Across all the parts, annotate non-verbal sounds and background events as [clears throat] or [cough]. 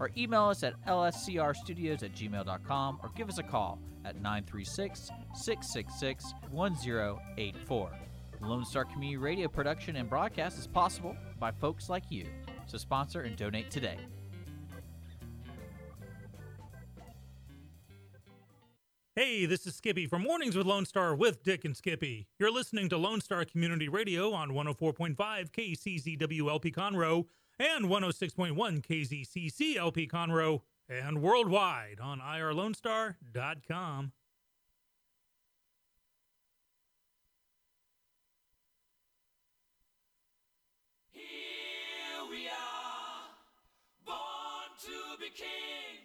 or email us at lscrstudios at gmail.com or give us a call at 936 666 1084. Lone Star Community Radio production and broadcast is possible by folks like you. So sponsor and donate today. Hey, this is Skippy from Mornings with Lone Star with Dick and Skippy. You're listening to Lone Star Community Radio on 104.5 KCZWLP Conroe and 106.1 KZCC LP Conroe and worldwide on irlonestar.com. Here we are, born to be kings.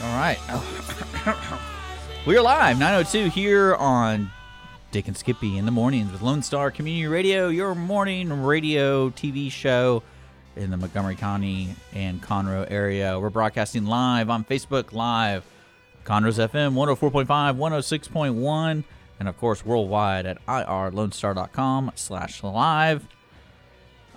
All right. [coughs] We're live, 902 here on Dick and Skippy in the mornings with Lone Star Community Radio, your morning radio TV show in the Montgomery County and Conroe area. We're broadcasting live on Facebook Live, Conroe's FM 104.5, 106.1, and of course worldwide at irlonestar.com slash live.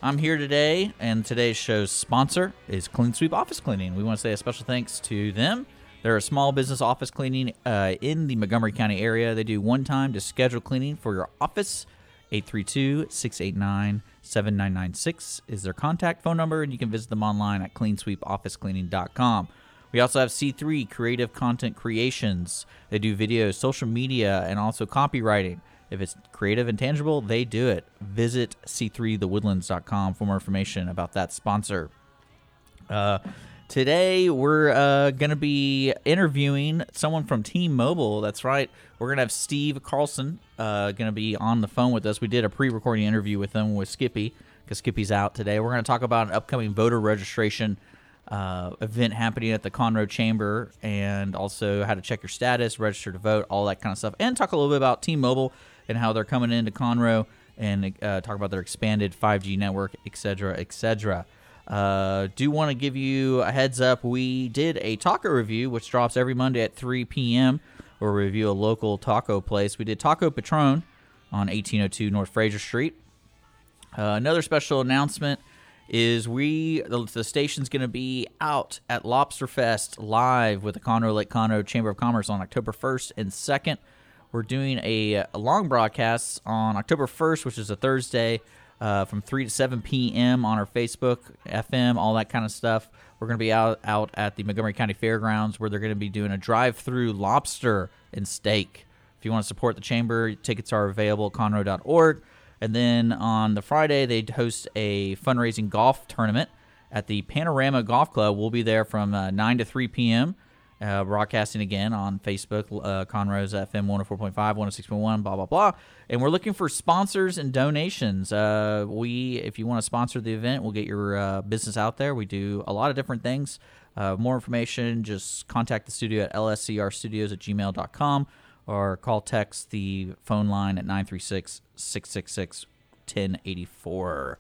I'm here today, and today's show's sponsor is Clean Sweep Office Cleaning. We want to say a special thanks to them. They're a small business office cleaning uh, in the Montgomery County area. They do one time to schedule cleaning for your office. 832 689 7996 is their contact phone number, and you can visit them online at cleansweepofficecleaning.com. We also have C3 Creative Content Creations. They do videos, social media, and also copywriting. If it's creative and tangible, they do it. Visit c3thewoodlands.com for more information about that sponsor. Uh, today, we're uh, going to be interviewing someone from T-Mobile. That's right. We're going to have Steve Carlson uh, going to be on the phone with us. We did a pre recording interview with him with Skippy because Skippy's out today. We're going to talk about an upcoming voter registration uh, event happening at the Conroe Chamber and also how to check your status, register to vote, all that kind of stuff, and talk a little bit about T-Mobile and how they're coming into Conroe and uh, talk about their expanded 5G network, et cetera, et cetera. Uh, do want to give you a heads up. We did a taco review, which drops every Monday at 3 p.m. We review a local taco place. We did Taco Patron on 1802 North Frazier Street. Uh, another special announcement is we the, the station's going to be out at Lobster Fest live with the Conroe Lake Conroe Chamber of Commerce on October 1st and 2nd. We're doing a, a long broadcast on October 1st, which is a Thursday, uh, from 3 to 7 p.m. on our Facebook, FM, all that kind of stuff. We're going to be out out at the Montgomery County Fairgrounds where they're going to be doing a drive-through lobster and steak. If you want to support the chamber, tickets are available at conroe.org. And then on the Friday, they host a fundraising golf tournament at the Panorama Golf Club. We'll be there from uh, 9 to 3 p.m. Uh, broadcasting again on Facebook, uh, Conroe's FM 104.5, 106.1, blah, blah, blah. And we're looking for sponsors and donations. Uh, we, if you want to sponsor the event, we'll get your uh, business out there. We do a lot of different things. Uh, more information, just contact the studio at lscrstudios at gmail.com or call text the phone line at 936 666 1084.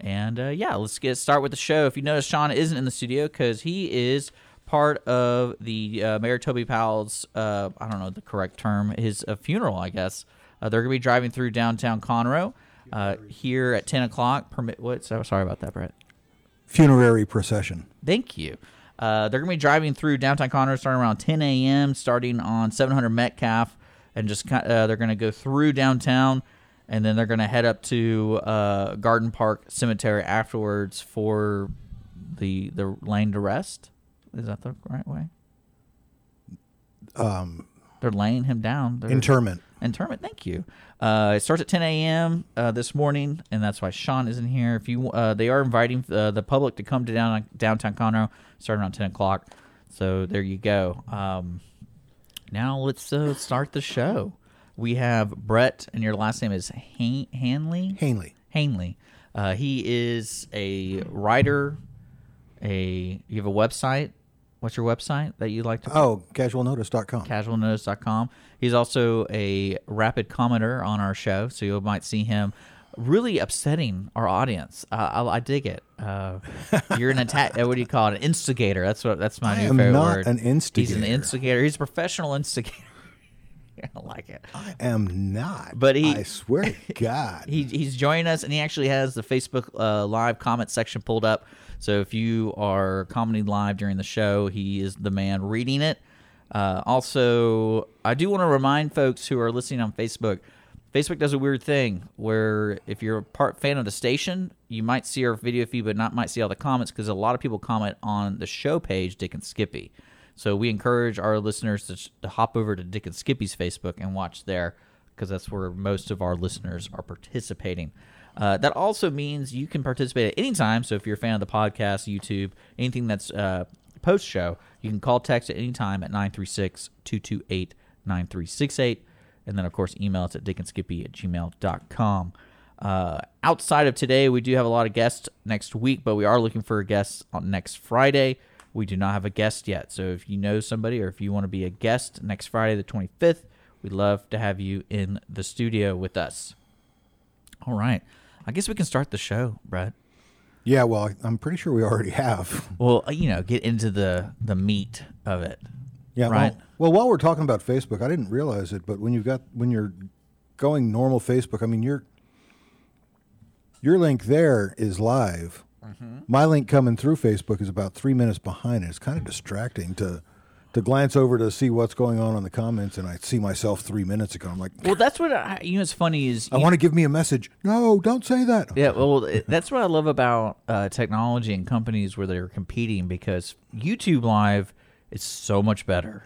And uh, yeah, let's get start with the show. If you notice, Sean isn't in the studio because he is part of the uh, Mayor Toby Powell's, uh, I don't know the correct term, his uh, funeral, I guess. Uh, they're going to be driving through downtown Conroe uh, here at 10 o'clock. Permit what? So, sorry about that, Brett. funerary procession. Thank you. Uh, they're going to be driving through downtown Conroe starting around 10 a.m., starting on 700 Metcalf, and just uh, they're going to go through downtown, and then they're going to head up to uh, Garden Park Cemetery afterwards for the the lane to rest. Is that the right way? Um, They're laying him down. They're, interment. Interment. Thank you. Uh, it starts at 10 a.m. Uh, this morning, and that's why Sean isn't here. If you, uh, they are inviting uh, the public to come to down, downtown Conroe, starting around 10 o'clock. So there you go. Um, now let's uh, start the show. We have Brett, and your last name is Han- Hanley. Hanley. Hanley. Uh, he is a writer. A you have a website. What's your website that you'd like to? Oh, casualnotice.com. casualnotice.com. He's also a rapid commenter on our show, so you might see him really upsetting our audience. Uh, I, I dig it. Uh, you're an attack. [laughs] what do you call it? An instigator. That's what. That's my I new am favorite not word. an instigator. He's an instigator. instigator. He's a professional instigator. [laughs] I like it. I am not. But he- I swear to [laughs] God. He, he's joining us, and he actually has the Facebook uh, live comment section pulled up. So if you are commenting live during the show, he is the man reading it. Uh, also, I do want to remind folks who are listening on Facebook. Facebook does a weird thing where if you're a part fan of the station, you might see our video feed, but not might see all the comments because a lot of people comment on the show page, Dick and Skippy. So we encourage our listeners to, to hop over to Dick and Skippy's Facebook and watch there because that's where most of our listeners are participating. Uh, that also means you can participate at any time. So if you're a fan of the podcast, YouTube, anything that's uh, post show, you can call text at any time at 936 228 9368. And then, of course, email us at dickandskippy at gmail.com. Uh, outside of today, we do have a lot of guests next week, but we are looking for guests on next Friday. We do not have a guest yet. So if you know somebody or if you want to be a guest next Friday, the 25th, we'd love to have you in the studio with us. All right. I guess we can start the show, Brett. yeah, well, I'm pretty sure we already have. Well, uh, you know, get into the the meat of it. Yeah, Right. Well, well, while we're talking about Facebook, I didn't realize it, but when you've got when you're going normal Facebook, I mean your your link there is live. Mm-hmm. My link coming through Facebook is about three minutes behind. it. It's kind of distracting to to glance over to see what's going on in the comments, and I see myself three minutes ago. I'm like, Well, that's what I, you know. What's funny is I want to give me a message. No, don't say that. Yeah, well, that's what I love about uh, technology and companies where they're competing because YouTube Live is so much better.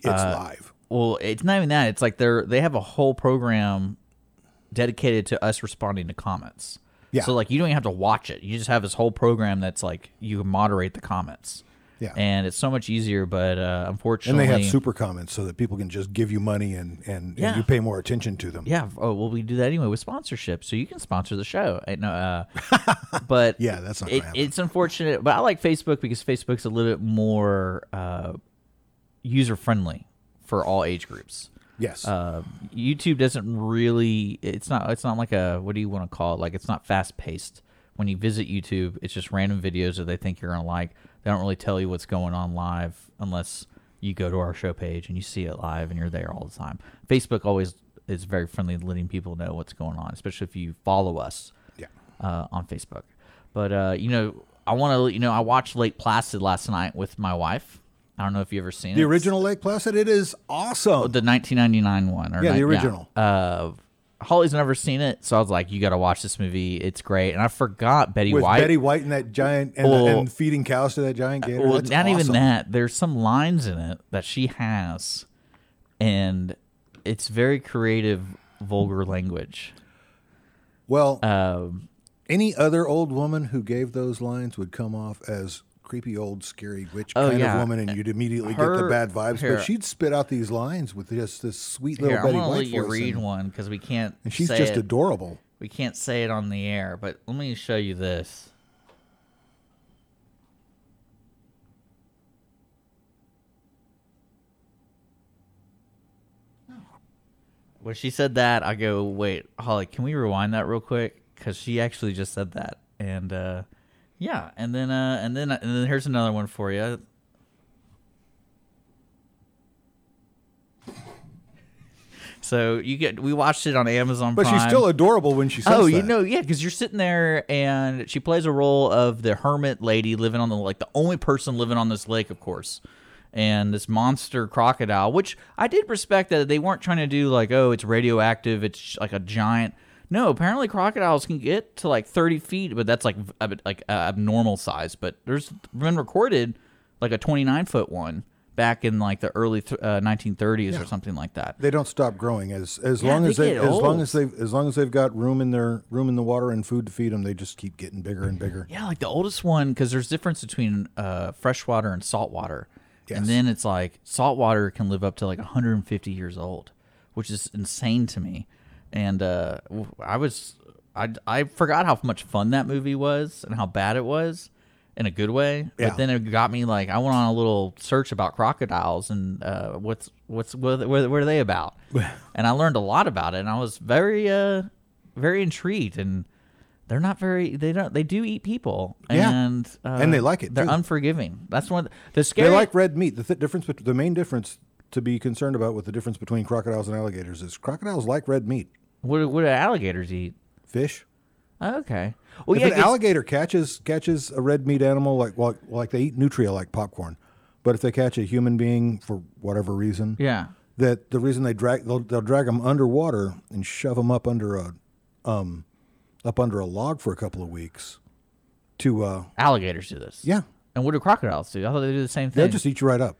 It's Uh, live. Well, it's not even that. It's like they're they have a whole program dedicated to us responding to comments. Yeah. So like you don't even have to watch it. You just have this whole program that's like you moderate the comments. Yeah. And it's so much easier, but uh, And they have super comments so that people can just give you money and, and, Yeah. and you pay more attention to them. Yeah. Oh well, we do that anyway with sponsorship, so you can sponsor the show. I know, uh, [laughs] but Yeah, that's not it, it's unfortunate. But I like Facebook because Facebook's a little bit more uh, user friendly for all age groups. Yes. Uh, YouTube doesn't really. It's not. It's not like a. What do you want to call it? Like it's not fast paced. When you visit YouTube, it's just random videos that they think you're gonna like. They don't really tell you what's going on live unless you go to our show page and you see it live and you're there all the time. Facebook always is very friendly, letting people know what's going on, especially if you follow us yeah. uh, on Facebook. But uh, you know, I want to let you know I watched Lake Placid last night with my wife. I don't know if you've ever seen The it. original Lake Placid, it is awesome. the 1999 one. Or Yeah, the original. Uh, Holly's never seen it, so I was like, "You got to watch this movie. It's great." And I forgot Betty With White. Betty White and that giant and, Well- and feeding cows to that giant gator. well, That's not even that. There's some lines in it that she has, and it's very creative, vulgar language. Well, Um, any other old woman who gave those lines would come off as creepy old scary witch Oh, kind yeah. of woman, and you'd immediately get the bad vibes. here- but she'd spit out these lines with just this sweet little here, I'm gonna White let you voice, read and, one because we can't. and she's say just it. adorable. We can't say it on the air, but let me show you this. When she said that, I go, "Wait, Holly, can we rewind that real quick?" Because she actually just said that, and uh, yeah, and then uh, and then and then here's another one for you. So you get we watched it on Amazon But she's still adorable when she says Oh, that. you know, yeah, because you're sitting there and she plays a role of the hermit lady living on the like the only person living on this lake, of course, and this monster crocodile. Which I did respect that they weren't trying to do like, oh, it's radioactive, it's like a giant. No, apparently crocodiles can get to like 30 feet, but that's like like uh, abnormal size. But there's been recorded like a 29 foot one back in like the early th- uh, 1930s or something like that. They don't stop growing as as Yeah, long as they get as long as they as long as they've got room in their room in the water and food to feed them. They just keep getting bigger and bigger. Yeah, like the oldest one, because there's difference between uh, freshwater and saltwater. Yes. And then it's like saltwater can live up to like 150 years old, which is insane to me. And uh, I was I I forgot how much fun that movie was and how bad it was in a good way. Yeah. But then it got me like I went on a little search about crocodiles and uh, what's what's what, what, what are they about? [laughs] and I learned a lot about it, and I was very uh very intrigued and. They're not very. They don't. They do eat people, Yeah. and uh, And they like it, They're too. unforgiving. That's one. Of the scary. They like red meat. The th- difference, the main difference to be concerned about with the difference between crocodiles and alligators is crocodiles like red meat. What, what do alligators eat? Fish. Oh, okay. Well, if yeah, an alligator catches catches a red meat animal like like, like they eat nutria like popcorn, but if they catch a human being for whatever reason, yeah. that the reason they drag they'll, they'll drag them underwater and shove them up under a um up under a log for a couple of weeks to uh Alligators do this. yeah And what do crocodiles do? I thought they do the same thing. they'll just eat you right up.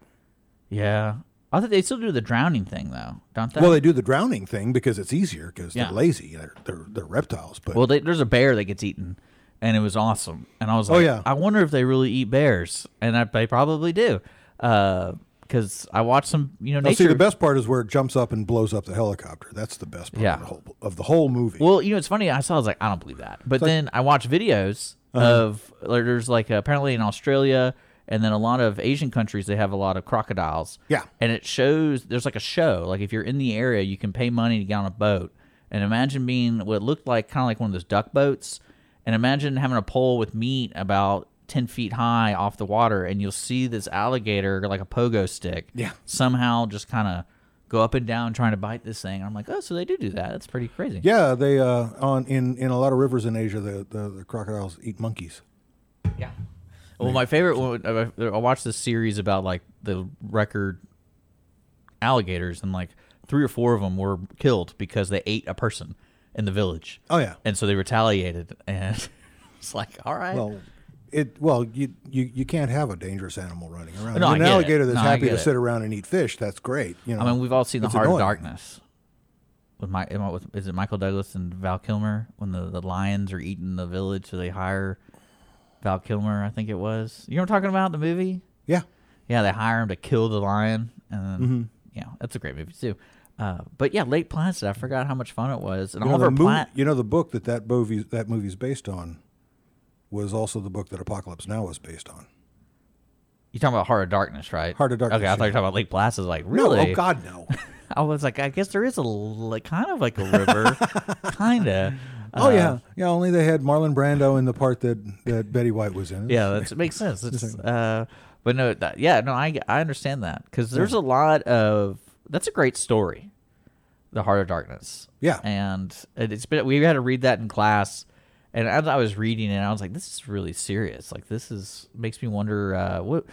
yeah. I thought they still do the drowning thing though, don't they? Well, they do the drowning thing because it's easier because Yeah. they're lazy. They're, they're they're reptiles, but Well, they, there's a bear that gets eaten, and it was awesome. And I was like, Oh, like, yeah. I wonder if they really eat bears, and I, they probably do, because I watched some, you know, Now, nature. see the best part is where it jumps up and blows up the helicopter. That's the best part Yeah. of, the whole, of the whole movie. Well, you know, it's funny. I saw. I was like, I don't believe that. But then I watched videos Uh-huh. of like, there's like apparently in Australia and then a lot of Asian countries they have a lot of crocodiles. Yeah. and it shows there's like a show. Like if you're in the area, you can pay money to get on a boat. And imagine being what looked like kind of like one of those duck boats. And imagine having a pole with meat about ten feet high off the water, and you'll see this alligator like a pogo stick. Yeah. somehow just kind of go up and down trying to bite this thing. I'm like, oh, so they do do that. That's pretty crazy. yeah, they uh, on in, in a lot of rivers in Asia, the, the, the crocodiles eat monkeys. Yeah. Well, my favorite one, I I watched this series about like the record alligators, and like three or four of them were killed because they ate a person in the village. Oh yeah. And so they retaliated, and [laughs] it's like, all right. Well, it well you, you you can't have a dangerous animal running around. No, an get it. alligator that's No, happy to it. sit around and eat fish. That's great. You know. I mean, we've all seen The Heart annoying. of Darkness. With my, with, is it Michael Douglas and Val Kilmer when the, the lions are eating the village, so they hire Val Kilmer, I think it was. You know what I'm talking about? The movie. Yeah. Yeah, they hire him to kill the lion, and Mm-hmm. yeah, that's a great movie too. Uh, but yeah, Lake Placid, I forgot how much fun it was, and You know, Oliver the mo- Platt. you know the book that that movie that movie's based on was also the book that Apocalypse Now was based on. You talking about Heart of Darkness, right? Heart of Darkness, Okay, I thought you were talking about Lake Placid. Like really? No, oh God, no. [laughs] I was like, I guess there is a like kind of like a river, [laughs] kinda. Oh Uh, yeah, yeah. Only they had Marlon Brando in the part that that Betty White was in. Yeah, that makes sense. It's, uh, but no, that, yeah, no, I I understand that because there's a lot of that's a great story, the Heart of Darkness. Yeah. and it- it's been we had to read that in class, and as I was reading it, I was like, this is really serious. Like this is makes me wonder uh, what.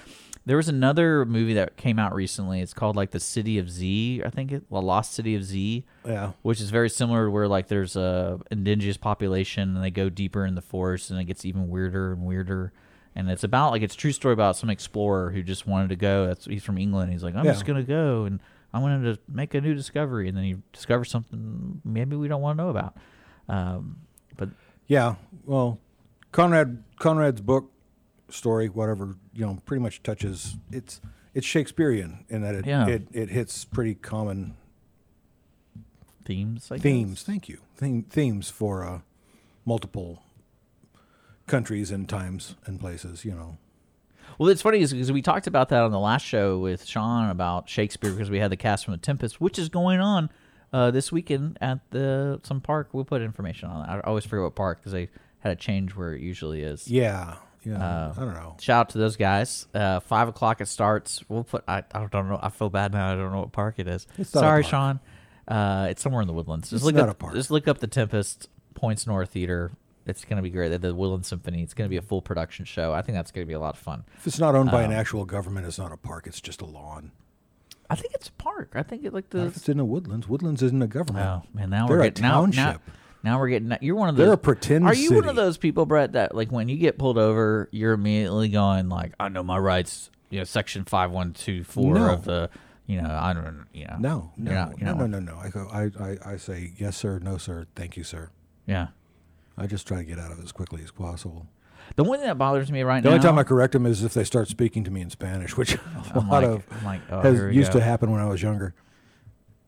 There was another movie that came out recently. It's called like the City of Z, I think it, the Lost City of Z Yeah. which is very similar to where like there's a indigenous population and they go deeper in the forest and it gets even weirder and weirder and it's about like it's a true story about some explorer who just wanted to go that's he's from england he's like i'm Yeah. just gonna go and i wanted to make a new discovery and then he discovers something maybe we don't want to know about um, but Yeah. Well, Conrad Conrad's book story, whatever you know, pretty much touches it's it's Shakespearean in that it Yeah. it, it hits pretty common themes I guess. themes. Thank you. Theme, themes for uh, multiple countries and times and places. You know. Well, it's funny because we talked about that on the last show with Sean about Shakespeare because we had the cast from The Tempest, which is going on uh, this weekend at the some park. We'll put information on that. I always forget what park because they had a change where it usually is. Yeah. Yeah. Uh, I don't know. Shout out to those guys. Uh, five o'clock it starts. We'll put. I, I don't know. I feel bad now. I don't know what park it is. It's not a Sorry. Sean. Uh, it's somewhere in the woodlands. Just It's look not up. a park. Just look up the Tempest Points North Theater. It's going to be great. The Woodland Symphony. It's going to be a full production show. I think that's going to be a lot of fun. If it's not owned by an actual government, it's not a park. It's just a lawn. I think it's a park. I think it like Not the. if it's in the woodlands. Woodlands isn't a government. Oh man, now They're we're a getting now, now, township. Now we're getting. You're one of those. They're a pretend Are you one of those people, Brett, that like when you get pulled over, you're immediately going like, "I know my rights." You know, section five one two four No. of the. You know, I don't. You know. No, no, not- no, no, no, no. I go. I, I, I say yes, sir. No, sir. Thank you, sir. Yeah. I just try to get out of it as quickly as possible. The one thing that bothers me right The now. The only time I correct them is if they start speaking to me in Spanish, [laughs] which a I'm lot like, of I'm like, oh, has used go. to happen when I was younger.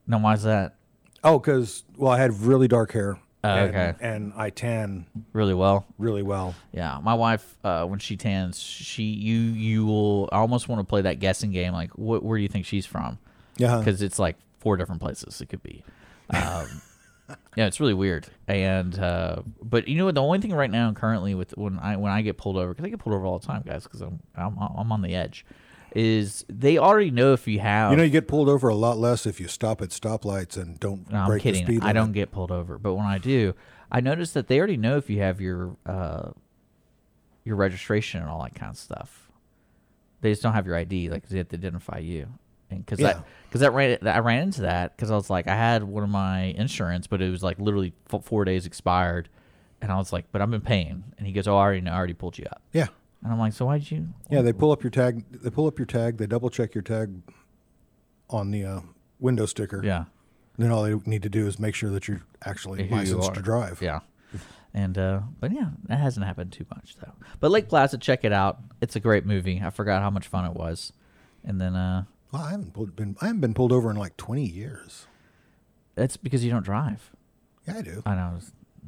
No, why's that? Oh, because well, I had really dark hair Oh, and, okay. and I tan really well. really well. Yeah, my wife, uh, when she tans, she you you will I almost want to play that guessing game. Like, wh- where do you think she's from? Yeah, because it's like four different places it could be. Um, [laughs] yeah, it's really weird. And uh, but you know what? The only thing right now, currently, with when I when I get pulled over, because I get pulled over all the time, guys, because I'm, I'm I'm on the edge, is they already know if you have. you know you get pulled over a lot less if you stop at stoplights and don't No, I'm break the kidding. speed I don't get pulled over, but when I do, I notice that they already know if you have your uh, your registration and all that kind of stuff. They just don't have your ID, like they have to identify you. And because Yeah. that because that ran I ran into that because I was like I had one of my insurance, but it was like literally four days expired, and I was like, but I've been paying, and he goes, oh, I already know, I already pulled you up, Yeah, and I'm like, so why'd you? yeah. They pull up your tag. They pull up your tag. They double check your tag on the uh, window sticker. yeah. Then all they need to do is make sure that you're actually who you licensed are. to drive. Yeah. And uh but yeah, that hasn't happened too much though. But Lake Placid, check it out. It's a great movie. I forgot how much fun it was. And then uh Well, I haven't pulled, been. I haven't been pulled over in like 20 years. it's because you don't drive. Yeah, I do. I know.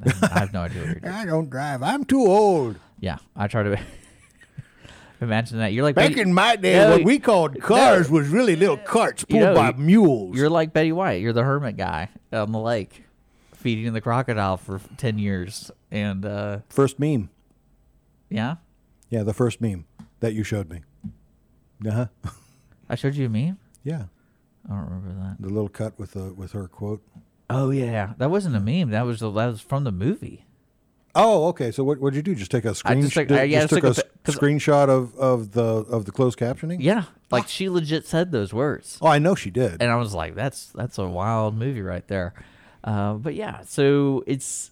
[laughs] I have no idea what you're [laughs] doing. I don't drive. I'm too old. Yeah, I try to [laughs] imagine that. You're like Back Betty- in my day, No, what we called cars was really little carts pulled know, by you- mules. You're like Betty White. You're the hermit guy on the lake, feeding the crocodile for ten years. And uh first meme. yeah, Yeah, the first meme that you showed me. Uh huh. I showed you a meme. Yeah, I don't remember that. the little cut with the with her quote. Oh yeah, that wasn't a meme. That was the, that was from the movie. Oh, okay. So what what'd you do? Just take a screen, just took- just uh, yeah, took just a, took a 'cause- screenshot of, of the of the closed captioning. Yeah, like she legit said those words, Oh, I know she did. and I was like, "That's that's a wild movie right there." Uh, but yeah, so it's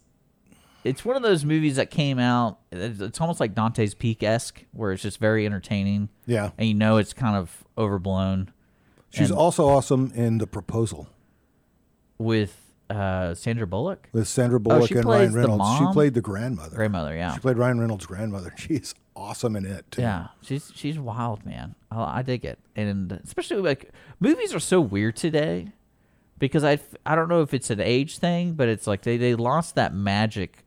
it's one of those movies that came out. It's, it's almost like Dante's Peak esque, where it's just very entertaining, yeah, and you know it's kind of overblown. she's and- also awesome in the proposal with uh, Sandra Bullock, with Sandra Bullock Oh, and Ryan Reynolds. She played the grandmother. grandmother. Yeah, She played Ryan Reynolds' grandmother. [laughs] She's awesome in it. Too. Yeah, she's she's wild, man. I, I dig it, and especially like movies are so weird today because I I don't know if it's an age thing, but it's like they they lost that magic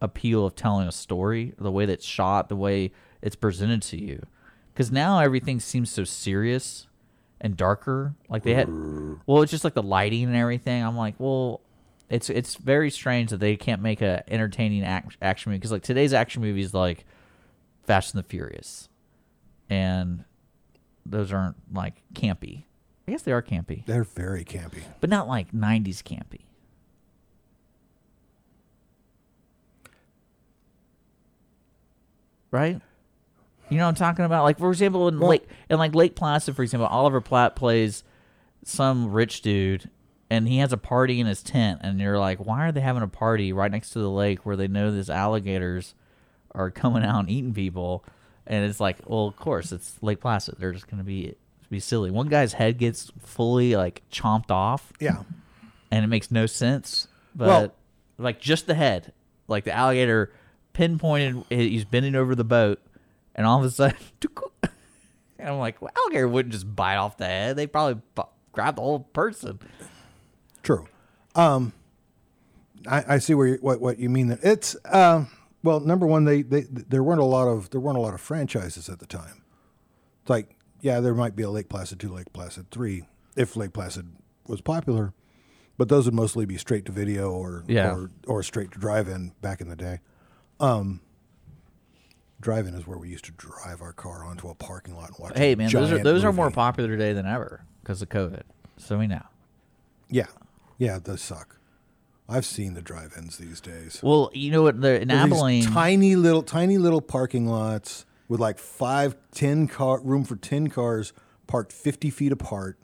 appeal of telling a story, the way that's shot, the way it's presented to you, because now everything seems so serious and darker. Like they had, well, it's just like the lighting and everything. I'm like, well. It's it's very strange that they can't make a entertaining act, action movie because like today's action movies like Fast and the Furious, and those aren't like campy. I guess they are campy, They're very campy. but not like '90s campy. Right? You know what I'm talking about? Like for example, in Well- Lake in like Lake Placid, for example, Oliver Platt plays some rich dude, and he has a party in his tent, and you're like, why are they having a party right next to the lake where they know these alligators are coming out and eating people? And it's like, well, of course, it's Lake Placid. They're just gonna be be silly. One guy's head gets fully like chomped off, Yeah. and it makes no sense. But Well- like just the head, like the alligator pinpointed, he's bending over the boat, and all of a sudden, [laughs] and I'm like, well, alligator wouldn't just bite off the head. They probably bu- grab the whole person. True. Um, I, I see where you, what what you mean. There, it's um, well, number one, they, they there weren't a lot of there weren't a lot of franchises at the time. It's like yeah, there might be a Lake Placid two, Lake Placid three, if Lake Placid was popular, but those would mostly be straight to video or Yeah. or, or straight to drive-in back in the day. Um, drive-in is where we used to drive our car onto a parking lot and watch. Hey man, those are those are more popular today than ever because of COVID. So we know. Yeah, yeah, does suck. I've seen the drive-ins these days. Well, you know what? The, in They're these Abilene, tiny little, tiny little parking lots with like five, ten car room for ten cars parked fifty feet apart,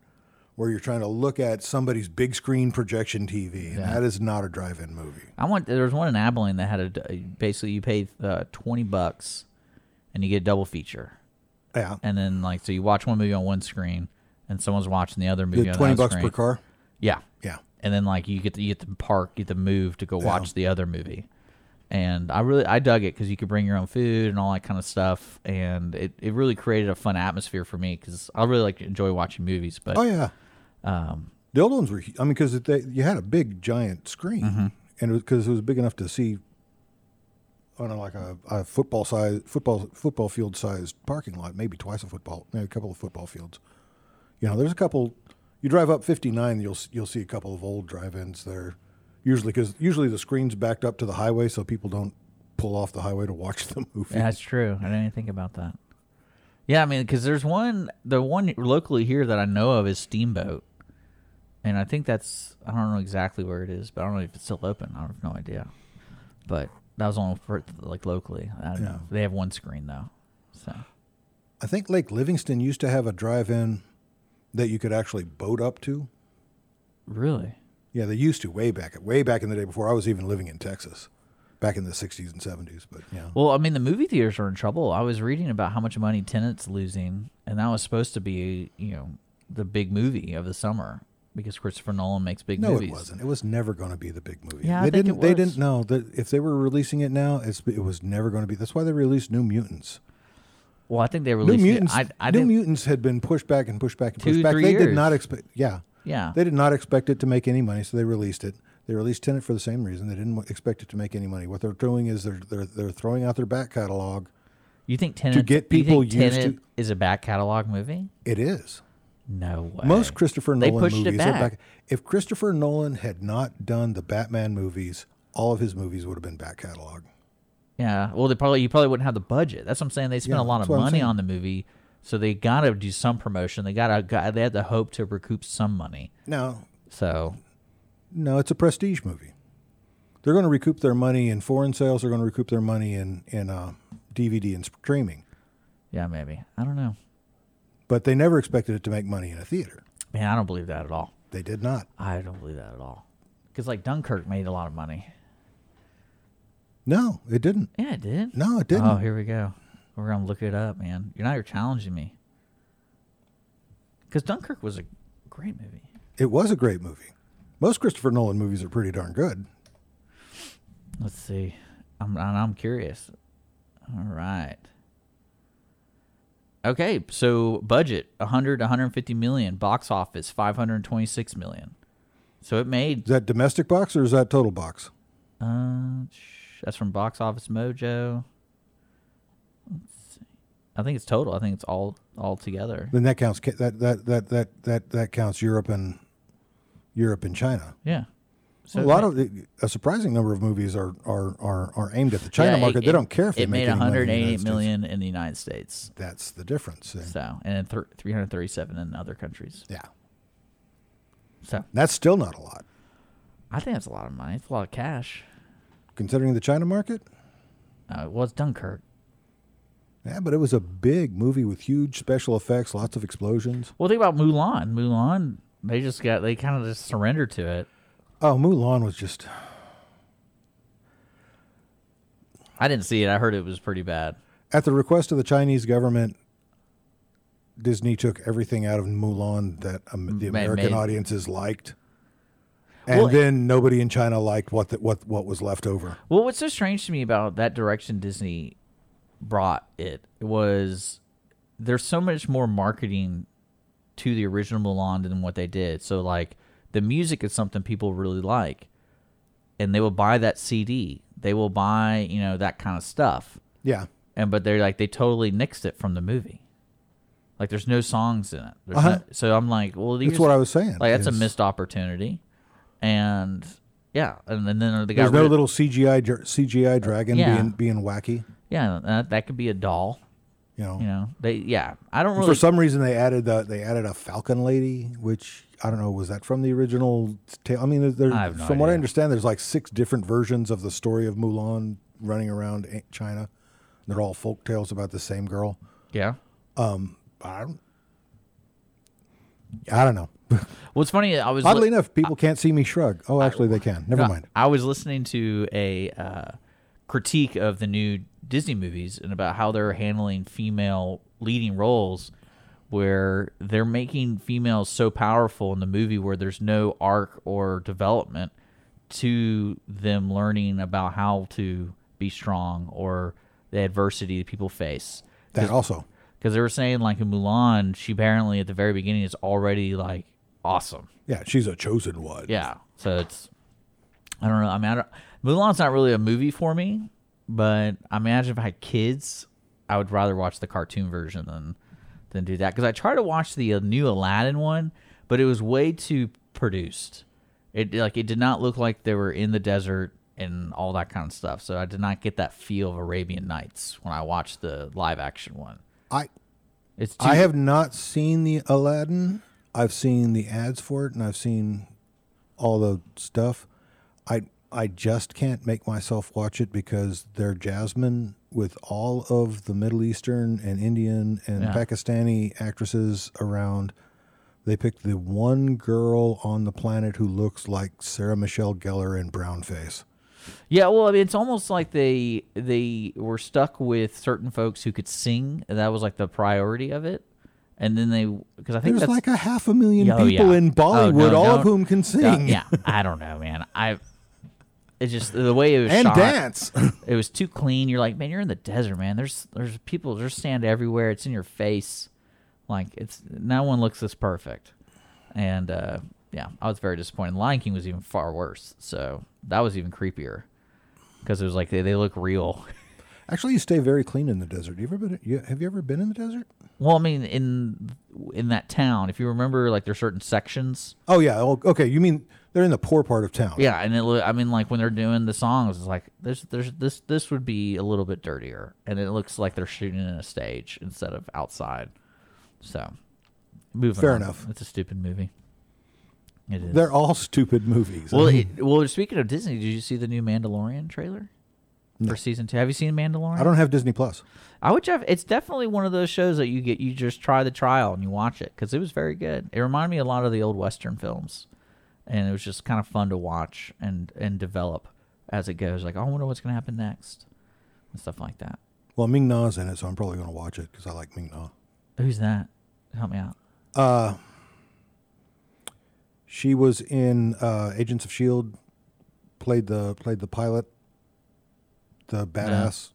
where you're trying to look at somebody's big screen projection TV, and that is not a drive-in movie. I went. There was one in Abilene that had a basically you pay uh, twenty bucks, and you get a double feature. Yeah, and then like so you watch one movie on one screen and someone's watching the other movie The on twenty the other bucks per screen. car. Yeah, Yeah, and then like you get to, you get to park, you get to move to go watch the other movie. And I really I dug it because you could bring your own food and all that kind of stuff, and it, it really created a fun atmosphere for me because I really like to enjoy watching movies. But oh yeah. Um, The old ones were. I mean, because you had a big giant screen. Mm-hmm. and because it was big enough to see on like a, a football size football football field sized parking lot, maybe twice a football, maybe a couple of football fields. You know, there's a couple. You drive up 59, you'll you'll see a couple of old drive-ins there. Usually, because usually the screen's backed up to the highway, so people don't pull off the highway to watch [laughs] the movie. Yeah, that's true. I didn't even think about that. Yeah, I mean, because there's one, the one locally here that I know of is Steamboat, and I think that's I don't know exactly where it is, but I don't know if it's still open. I have no idea. But that was only for like locally. I don't Yeah. know. They have one screen though, so I think Lake Livingston used to have a drive-in that you could actually boat up to. really, Yeah, they used to way back way back in the day before I was even living in Texas, back in the '60s and '70s. But yeah, well, I mean, the movie theaters are in trouble. I was reading about how much money Tenet's losing, and that was supposed to be you know the big movie of the summer because Christopher Nolan makes big no, movies. No, it wasn't. It was never going to be the big movie. Yeah, I they think didn't. it They didn't know that if they were releasing it now, it's, it was never going to be. That's why they released New Mutants. Well, I think they New released. it- Mutants. I, I New Mutants had been pushed back and pushed back and Two, pushed back. three They years. did not expect. Yeah, Yeah. they did not expect it to make any money, so they released it. They released Tenet for the same reason. They didn't expect it to make any money. What they're doing is they're they're they're throwing out their back catalog. You think Tenet get people think used to- is a back catalog movie? It is. No way. Most Christopher Nolan They pushed it movies are back. back. If Christopher Nolan had not done the Batman movies, all of his movies would have been back catalog. Yeah. Well, they probably you probably wouldn't have the budget. That's what I'm saying. They spent Yeah, a lot that's of what I'm money saying. on the movie, so they got to do some promotion. They got to they had the hope to recoup some money. No, So no, it's a prestige movie. They're going to recoup their money in foreign sales. They're going to recoup their money in in uh, DVD and streaming. yeah, maybe I don't know. But they never expected it to make money in a theater. Man, I don't believe that at all. They did not. I don't believe that at all. Because like Dunkirk made a lot of money. No, it didn't. Yeah, it did. No, it didn't. Oh, here we go. We're gonna look it up, man. You're now you're challenging me. Because Dunkirk was a great movie. It was a great movie. Most Christopher Nolan movies are pretty darn good. Let's see. I'm I'm I'm curious. All right. Okay, so budget 100 150 million, box office 526 million. So it made Is that domestic box or is that total box? uh sh- that's from Box Office Mojo. Let's see. I think it's total. I think it's all all together. Then that counts. ca- That that that that that that counts Europe and Europe and China. Yeah. So a lot of the- a surprising number of movies are are are, are aimed at the China yeah, it- market. they it- don't care if it made any money in the United States. in the United States. That's the difference. So, and then th- 337 in other countries. yeah, So, that's still not a lot I think that's a lot of money. It's a lot of cash. considering the China market. Uh, well, it's Dunkirk. Yeah, but it was a big movie with huge special effects, lots of explosions. Well, think about Mulan. Mulan, they just got, they kind of just surrendered to it. Oh, Mulan was just I didn't see it. I heard it was pretty bad. at the request of the Chinese government. Disney took everything out of Mulan that um, the American made- audiences liked, and Well, then nobody in China liked what the, what what was left over. Well, what's so strange to me about that direction Disney brought it was there's so much more marketing to the original Mulan than what they did. So like the music is something people really like, and they will buy that CD. They will buy you know that kind of stuff. Yeah, And but they're like they totally nixed it from the movie. Like there's no songs in it. There's Uh-huh. no- so I'm like, well, that's what I was saying. Like that's a missed opportunity, and yeah, and, and then they got There's no little CGI CGI dragon yeah. being being wacky. Yeah, that, that could be a doll. You know, You know, they yeah. I don't really. for some reason they added the, they added a Falcon lady, which I don't know was that from the original tale. I mean, there, there- I no from what I understand, there's like six different versions of the story of Mulan running around China. They're all folk tales about the same girl. yeah. Um. I don't, I don't know. [laughs] Well, it's funny. I was Oddly li- enough, people can't see me shrug. Oh, actually, they can. Never no, mind. I was listening to a uh, critique of the new Disney movies and about how they're handling female leading roles, where they're making females so powerful in the movie where there's no arc or development to them learning about how to be strong or the adversity that people face. That also. because they were saying like in Mulan, she apparently at the very beginning is already like awesome. Yeah, she's a chosen one. Yeah, so it's I don't know. I mean, I don't, Mulan's not really a movie for me, but I imagine if I had kids, I would rather watch the cartoon version than than do that. Because I tried to watch the uh, new Aladdin one, but it was way too produced. It like it did not look like they were in the desert and all that kind of stuff. So I did not get that feel of Arabian Nights when I watched the live action one. I It's too, I have not seen the Aladdin. I've seen the ads for it, and I've seen all the stuff. I I just can't make myself watch it because they're Jasmine with all of the Middle Eastern and Indian and Yeah. Pakistani actresses around. They picked the one girl on the planet who looks like Sarah Michelle Gellar in brown face. Yeah, well, I mean, it's almost like they they were stuck with certain folks who could sing. That was like the priority of it, and then they because I think There's like a half a million Oh, people yeah. in Oh, Bollywood, no, all of whom can sing yeah, I don't know, man. I it's just the way it was and shot. dance. [laughs] It was too clean. You're like, man, you're in the desert, man. There's there's people there's sand everywhere. It's in your face. Like it's no one looks this perfect. And uh, yeah, I was very disappointed. Lion King was even far worse. So that was even creepier because it was like they, they look real. [laughs] Actually, you stay very clean in the desert. You ever been? You, have you ever been in the desert? Well, I mean, in in that town, if you remember, like there's certain sections. Oh yeah. Oh, okay. You mean they're in the poor part of town? Yeah, and it. I mean, like when they're doing the songs, it's like there's there's this this would be a little bit dirtier, and it looks like they're shooting in a stage instead of outside. So, moving. Fair on. enough. It's a stupid movie. It is. They're all stupid movies. I well, mean, [laughs] it, well. Speaking of Disney, did you see the new Mandalorian trailer for season two? Have you seen Mandalorian? I don't have Disney Plus. I would have. It's definitely one of those shows that you get. You just try the trial and you watch it because it was very good. It reminded me a lot of the old Western films, and it was just kind of fun to watch and and develop as it goes. Like, oh, I wonder what's going to happen next, and stuff like that. Well, Ming Na's in it, so I'm probably going to watch it because I like Ming Na. Who's that? Help me out. Uh, She was in uh, Agents of Shield. Played the played the pilot. The badass.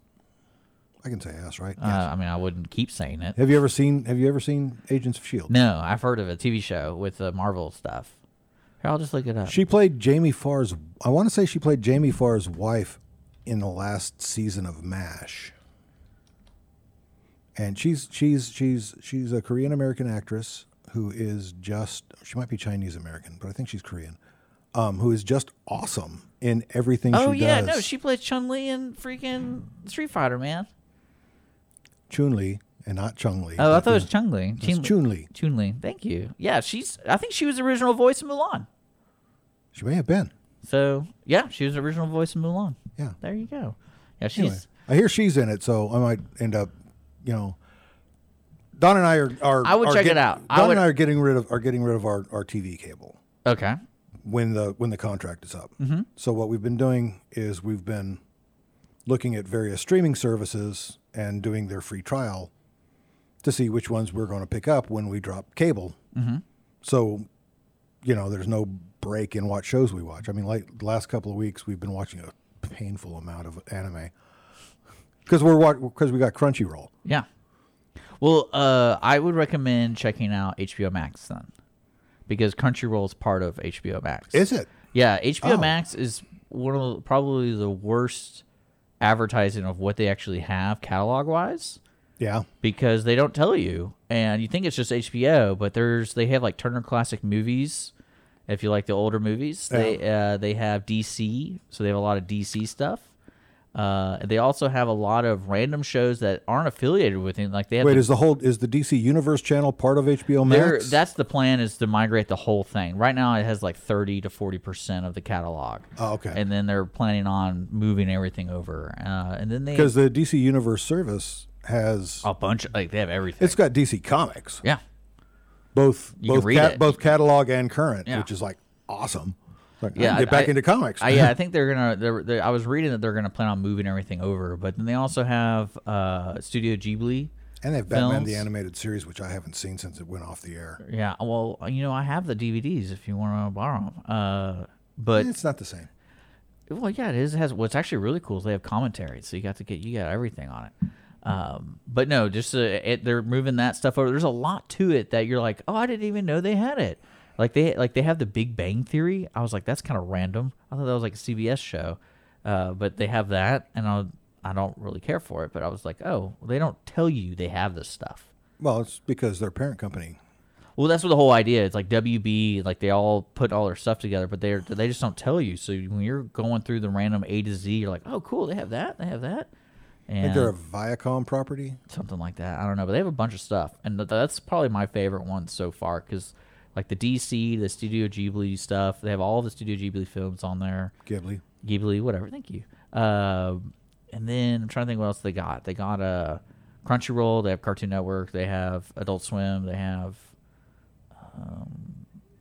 I can say ass, right? Uh, I mean, I wouldn't keep saying it. Have you ever seen Have you ever seen Agents of Shield? No, I've heard of a TV show with the Marvel stuff. Here, I'll just look it up. She played Jamie Farr's. I want to say she played Jamie Farr's wife in the last season of MASH. And she's she's she's she's a Korean American actress who is just she might be Chinese American, but I think she's Korean. Um, who is just awesome in everything oh she yeah, does. no, she played Chun Li in freaking Street Fighter, man. Chun Li and not Chung Li. Oh, I thought it was Chung Li. It's Chun Li. Chun Li. Thank you. Yeah, she's. I think she was the original voice of Mulan. She may have been. So yeah, she was the original voice of Mulan. Yeah. There you go. Yeah, she's. Anyway, I hear she's in it, so I might end up, you know. Don and I are. are I would are check it get- out. I Don would- and I are getting rid of are getting rid of our, our TV cable. Okay. when the when the contract is up. Mm-hmm. So what we've been doing is we've been looking at various streaming services and doing their free trial to see which ones we're going to pick up when we drop cable. Mm-hmm. So, you know, there's no break in what shows we watch. I mean, like the last couple of weeks, we've been watching a painful amount of anime because we're because we got Crunchyroll. Yeah. Well, uh, I would recommend checking out HBO Max then, because Crunchyroll is part of HBO Max. Is it? Yeah, HBO Oh. Max is one of the, probably the worst advertising of what they actually have catalog wise Yeah. because they don't tell you, and you think it's just HBO, but there's they have like Turner Classic Movies. If you like the older movies, they uh, they have DC, so they have a lot of DC stuff. Uh, they also have a lot of random shows that aren't affiliated with it. Like they have Wait, the- is the whole is the DC Universe channel part of HBO Max? that's the plan is to migrate the whole thing. Right now, it has like thirty to forty percent of the catalog. Oh, okay. And then they're planning on moving everything over. Uh, and then they because the DC Universe service has a bunch Of, like they have everything. it's got DC Comics, yeah, both You both it. both catalog and current, Yeah. which is like awesome. Like, yeah. get back I- into comics. I, yeah, I [laughs] think they're gonna. They're, they I was reading that they're gonna plan on moving everything over, but then they also have uh, Studio Ghibli. and they have Batman films. the animated series, which I haven't seen since it went off the air. Yeah, well, you know, I have the DVDs if you want to borrow them. Uh, but It's not the same. Well, yeah, it is. It has what's actually really cool is they have commentary, so you got to get you got everything on it. Um, but no, just uh, it, they're moving that stuff over. There's a lot to it that you're like, oh, I didn't even know they had it, Like they like they have the Big Bang Theory. I was like, that's kind of random. I thought that was like a CBS show, uh, but they have that, and I I don't really care for it. But I was like, oh, they don't tell you they have this stuff. Well, it's because their parent company. Well, that's what the whole idea. It's like WB, like they all put all their stuff together, but they they just don't tell you. So when you're going through the random A to Z, you're like, oh, cool, they have that, they have that, I think they're a Viacom property. something like that. I don't know, but they have a bunch of stuff, and th- that's probably my favorite one so far because like the DC, the Studio Ghibli stuff, they have all the Studio Ghibli films on there. Ghibli. Ghibli, whatever. Thank you. Um, and then I'm trying to think what else they got. They got uh, Crunchyroll. They have Cartoon Network. They have Adult Swim. They have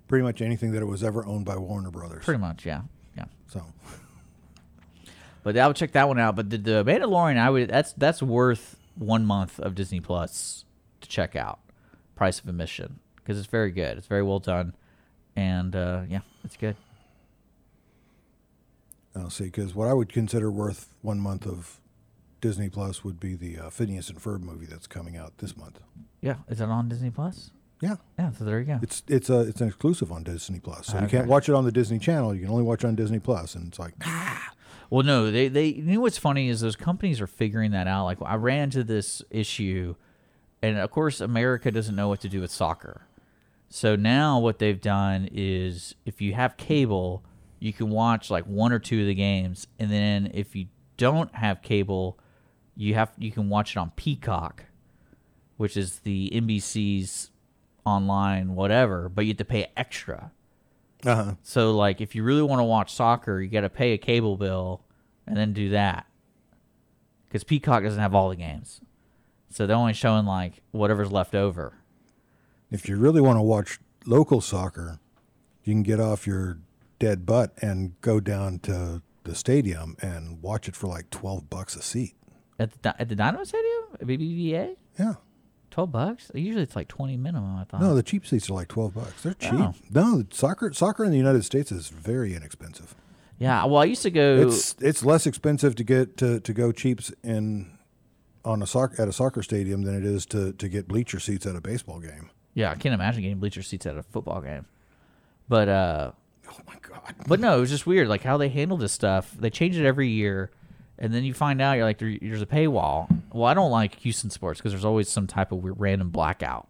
Pretty much anything that it was ever owned by Warner Brothers. pretty much, yeah, yeah. So But I would check that one out. But the, the Mandalorian, I would that's that's worth one month of Disney Plus to check out, price of admission, because it's very good. It's very well done, and uh, yeah, it's good. I'll see. Because what I would consider worth one month of Disney Plus would be the uh, Phineas and Ferb movie that's coming out this month. Yeah, is it on Disney Plus? Yeah, Yeah, so there you go. it's it's a it's an exclusive on Disney Plus, so you can't watch it on the Disney Channel. You can only watch it on Disney Plus, and it's like Well, no, they they you know what's funny is those companies are figuring that out. Like I ran into this issue, and of course America doesn't know what to do with soccer. So now what they've done is if you have cable, you can watch like one or two of the games, and then if you don't have cable, you have you can watch it on Peacock, which is the NBC's online whatever, but you have to pay extra. Uh huh. So like if you really want to watch soccer, you got to pay a cable bill and then do that. Cuz Peacock doesn't have all the games. So they're only showing like whatever's left over. If you really want to watch local soccer, you can get off your dead butt and go down to the stadium and watch it for like twelve bucks a seat. At the at the Dynamo Stadium, at BBVA, Yeah. 12 bucks. Usually it's like 20 minimum, I thought. No, the cheap seats are like twelve bucks. They're cheap. Oh. No, soccer soccer in the United States is very inexpensive. yeah, well I used to go It's it's less expensive to get to, to go cheaps in on a soccer at a soccer stadium than it is to, to get bleacher seats at a baseball game. Yeah, I can't imagine getting bleacher seats at a football game. But uh Oh my god. But no, it was just weird, like how they handle this stuff. They change it every year, and then you find out you're like, there, there's a paywall. Well, I don't like Houston sports because there's always some type of weird, random blackout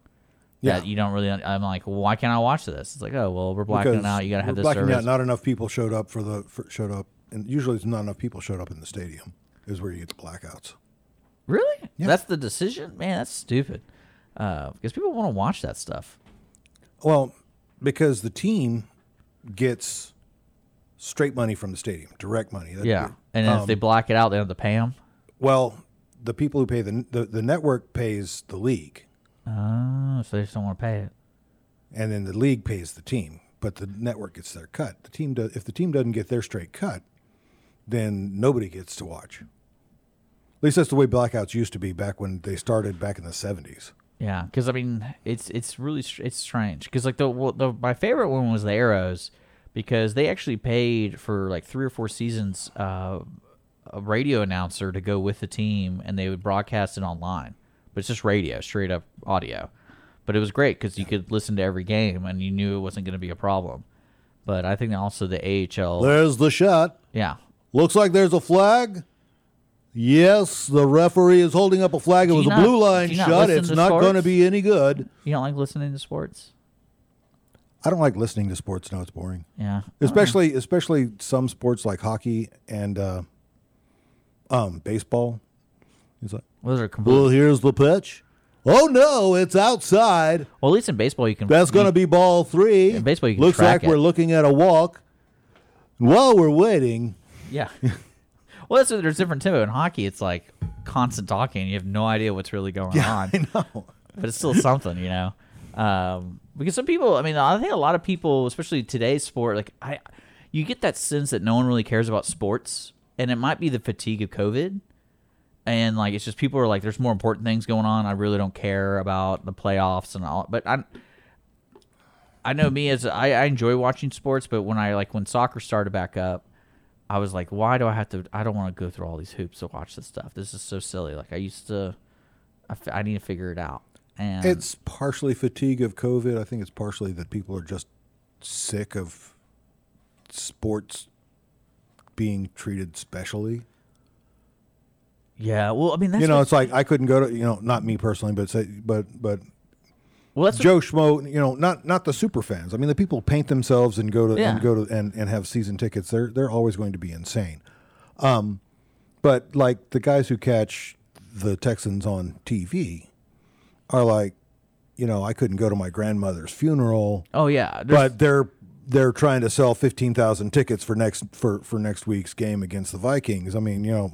Yeah. that you don't really. I'm like, well, why can't I watch this? It's like, oh, well, we're blacking it out. You gotta have this blacking service. out. Not enough people showed up for the for, showed up, and usually it's not enough people showed up in the stadium. Is where you get the blackouts. really? Yeah. That's the decision, man. That's stupid. Uh, because people want to watch that stuff. Well, because the team gets straight money from the stadium, direct money. That- Yeah, and then if um, they black it out, they have to pay them. Well, the people who pay the, the the network pays the league, Oh, so they just don't want to pay it. and then the league pays the team, but the network gets their cut. The team does. If the team doesn't get their straight cut, then nobody gets to watch. At least that's the way blackouts used to be back when they started back in the seventies. Yeah, because I mean, it's it's really it's strange because like the, the my favorite one was the Aeros because they actually paid for like three or four seasons uh, a radio announcer to go with the team and they would broadcast it online, but it's just radio, straight up audio. But it was great because you could listen to every game and you knew it wasn't going to be a problem. But I think also the AHL, There's the shot. yeah, Looks like there's a flag. Yes, the referee is holding up a flag. It was a blue line not shot. It's not going to be any good. you don't like listening to sports, I don't like listening to sports. No, it's boring. yeah, Especially, especially some sports like hockey and uh, um, baseball. He's like, those are completely. well, here's the pitch. Oh no, it's outside. Well, at least in baseball you can. That's going to be ball three. In baseball, you can Looks track like we're looking at a walk. While we're waiting, Yeah. [laughs] well, that's there's different tempo In hockey, it's like constant talking. You have no idea what's really going on. [laughs] I know. But it's still something, you know. Um, because some people, I mean, I think a lot of people, especially today's sport, like I, you get that sense that no one really cares about sports, and it might be the fatigue of COVID. And like it's just people are like, there's more important things going on. I really don't care about the playoffs and all. But I, I know me as I, I enjoy watching sports, but when I like when soccer started back up, I was like, why do I have to? I don't want to go through all these hoops to watch this stuff. This is so silly. Like I used to, I, need to figure it out. And It's partially fatigue of COVID. I think it's partially that people are just sick of sports being treated specially. Yeah, well, I mean, that's you know, it's like I couldn't go to you know, not me personally, but say, but but well, that's what- Joe Schmo, you know, not not the super fans. I mean, the people paint themselves and go to Yeah. and go to and, and have season tickets. They're they're always going to be insane. Um, but like the guys who catch the Texans on TV are like, you know, I couldn't go to my grandmother's funeral, oh yeah, there's- but they're they're trying to sell fifteen thousand tickets for next for for next week's game against the Vikings. I mean, you know,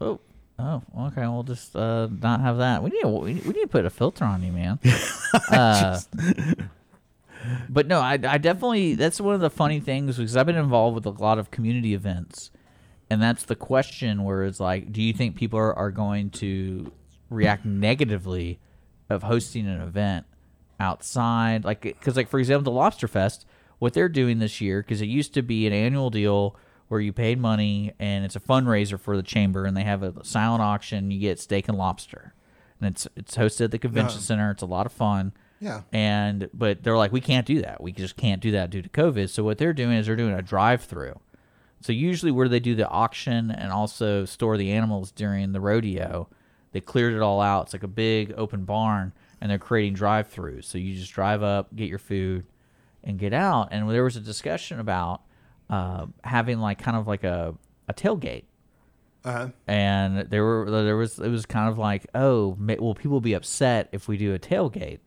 oh, oh, okay, we'll just uh, not have that. We need to, we need we need to put a filter on you, man. [laughs] uh, but no, I, I definitely that's one of the funny things because I've been involved with a lot of community events, and that's the question where it's like, do you think people are, are going to react negatively of hosting an event outside? Like, because like for example, the Lobster Fest, what they're doing this year, because it used to be an annual deal where you paid money and it's a fundraiser for the chamber, and they have a silent auction. You get steak and lobster, and it's it's hosted at the convention uh-huh. center. It's a lot of fun. Yeah. And but they're like, we can't do that. We just can't do that due to COVID. So what they're doing is they're doing a drive-through. So usually where they do the auction and also store the animals during the rodeo, they cleared it all out. It's like a big open barn, and they're creating drive-throughs. So you just drive up, get your food, and get out. And there was a discussion about uh, having like kind of like a a tailgate Uh-huh. and there were there was it was kind of like oh ma- will people be upset if we do a tailgate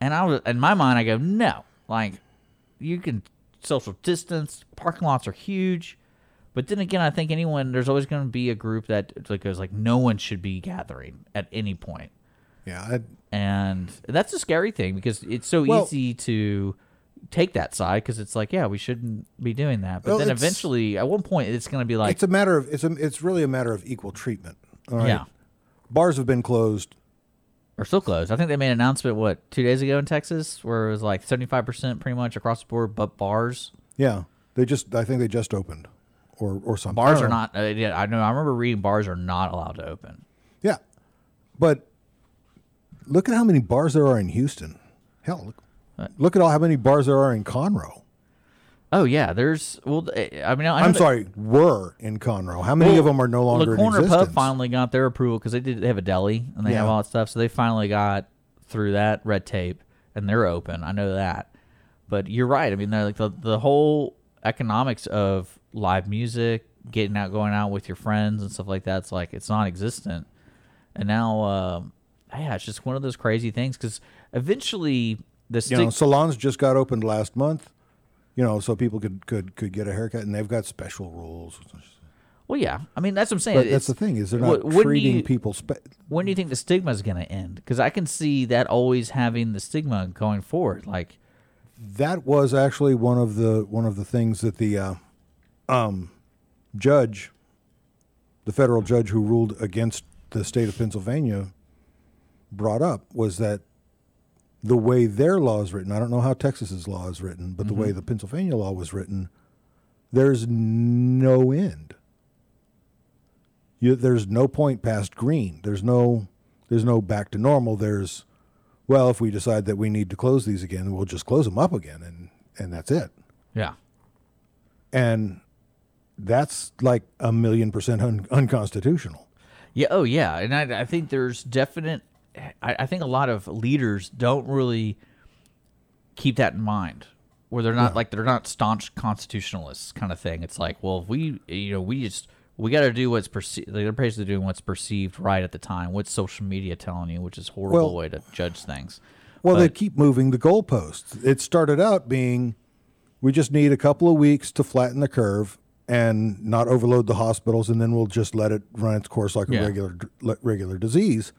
and i was in my mind i go no like you can social distance parking lots are huge but then again i think anyone there's always going to be a group that like goes like no one should be gathering at any point yeah, I, and that's a scary thing because it's so Well- easy to take that side because it's like yeah we shouldn't be doing that but Well, then eventually at one point it's going to be like it's a matter of it's a it's really a matter of equal treatment. All right? yeah Bars have been closed. or still closed. I think they made an announcement what two days ago in Texas, where it was like seventy five percent pretty much across the board, but bars Yeah, they just I think they just opened, or or something. Bars are not. Uh, yeah, I know. I remember reading bars are not allowed to open. Yeah, but look at how many bars there are in Houston. Hell, look, look at all how many bars there are in Conroe. Oh yeah, there's well. I mean, I I'm that- sorry, were in Conroe. How many of them are no longer the corner pub finally got their approval because they did they have a deli and they have all that stuff, so they finally got through that red tape and they're open. I know that, but you're right. I mean, they're like the the whole economics of live music, getting out, going out with your friends and stuff like that. It's like it's non-existent, and now, um, yeah, it's just one of those crazy things because eventually the you know, salons just got opened last month. You know, so people could could could get a haircut, and they've got special rules. well, yeah, I mean that's what I'm saying. But that's It's- the thing is they're not when treating you- people. Spe- when do you think the stigma is going to end? Because I can see that always having the stigma going forward. Like, that was actually one of the one of the things that the uh, um, judge, the federal judge who ruled against the state of Pennsylvania, brought up was that the way their law is written, I don't know how Texas's law is written, but the way the Pennsylvania law was written, there's no end. You, there's no point past green. There's no there's no back to normal. There's well, if we decide that we need to close these again, we'll just close them up again, and and that's it. yeah, And that's like a million percent un- unconstitutional. yeah, oh yeah, and I, I think there's definite. I, I think a lot of leaders don't really keep that in mind, where they're not like they're not staunch constitutionalists kind of thing. It's like, well, if we, you know, we just we got to do what's perceived. They're basically doing what's perceived right at the time. What's social media telling you, which is horrible Well- way to judge things. Well, they keep moving the goalposts. It started out being we just need a couple of weeks to flatten the curve and not overload the hospitals, and then we'll just let it run its course like a Yeah. regular regular disease.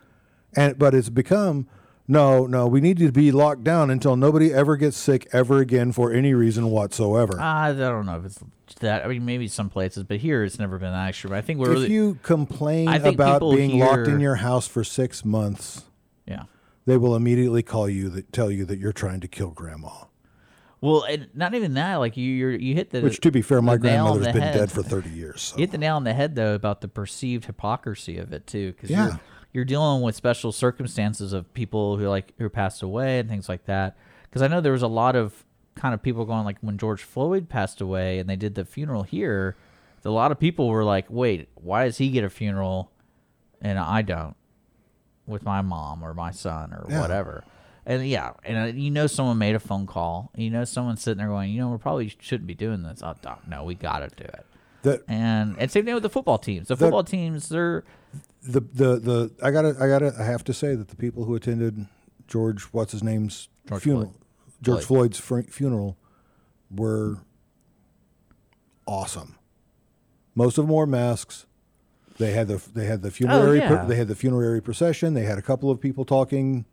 And but it's become no, no. We need to be locked down until nobody ever gets sick ever again for any reason whatsoever. I don't know if it's that. I mean, maybe some places, but here it's never been that extreme. I think we're if really, you complain about being locked in your house for six months, yeah. they will immediately call you that tell you that you're trying to kill grandma. Well, and not even that. Like you, you're, you hit the. Which, to be fair, my the nail on the been head. dead for thirty years. So. You hit the nail on the head though about the perceived hypocrisy of it too, because Yeah. you're you're dealing with special circumstances of people who like who passed away and things like that. Because I know there was a lot of kind of people going like when George Floyd passed away and they did the funeral here, a lot of people were like, "Wait, why does he get a funeral and I don't with my mom or my son or Yeah. whatever?" And yeah, and uh, you know someone made a phone call. You know someone's sitting there going, "You know, we probably shouldn't be doing this." Oh, don't- no, we got to do it. That And and same thing with the football teams. The football teams, they're the the the I gotta I gotta I have to say that the people who attended George what's his name's George funeral Floyd. George Floyd. Floyd's funeral were awesome. Most of them wore masks. They had the they had the funerary Oh, yeah. they had the funerary procession. They had a couple of people talking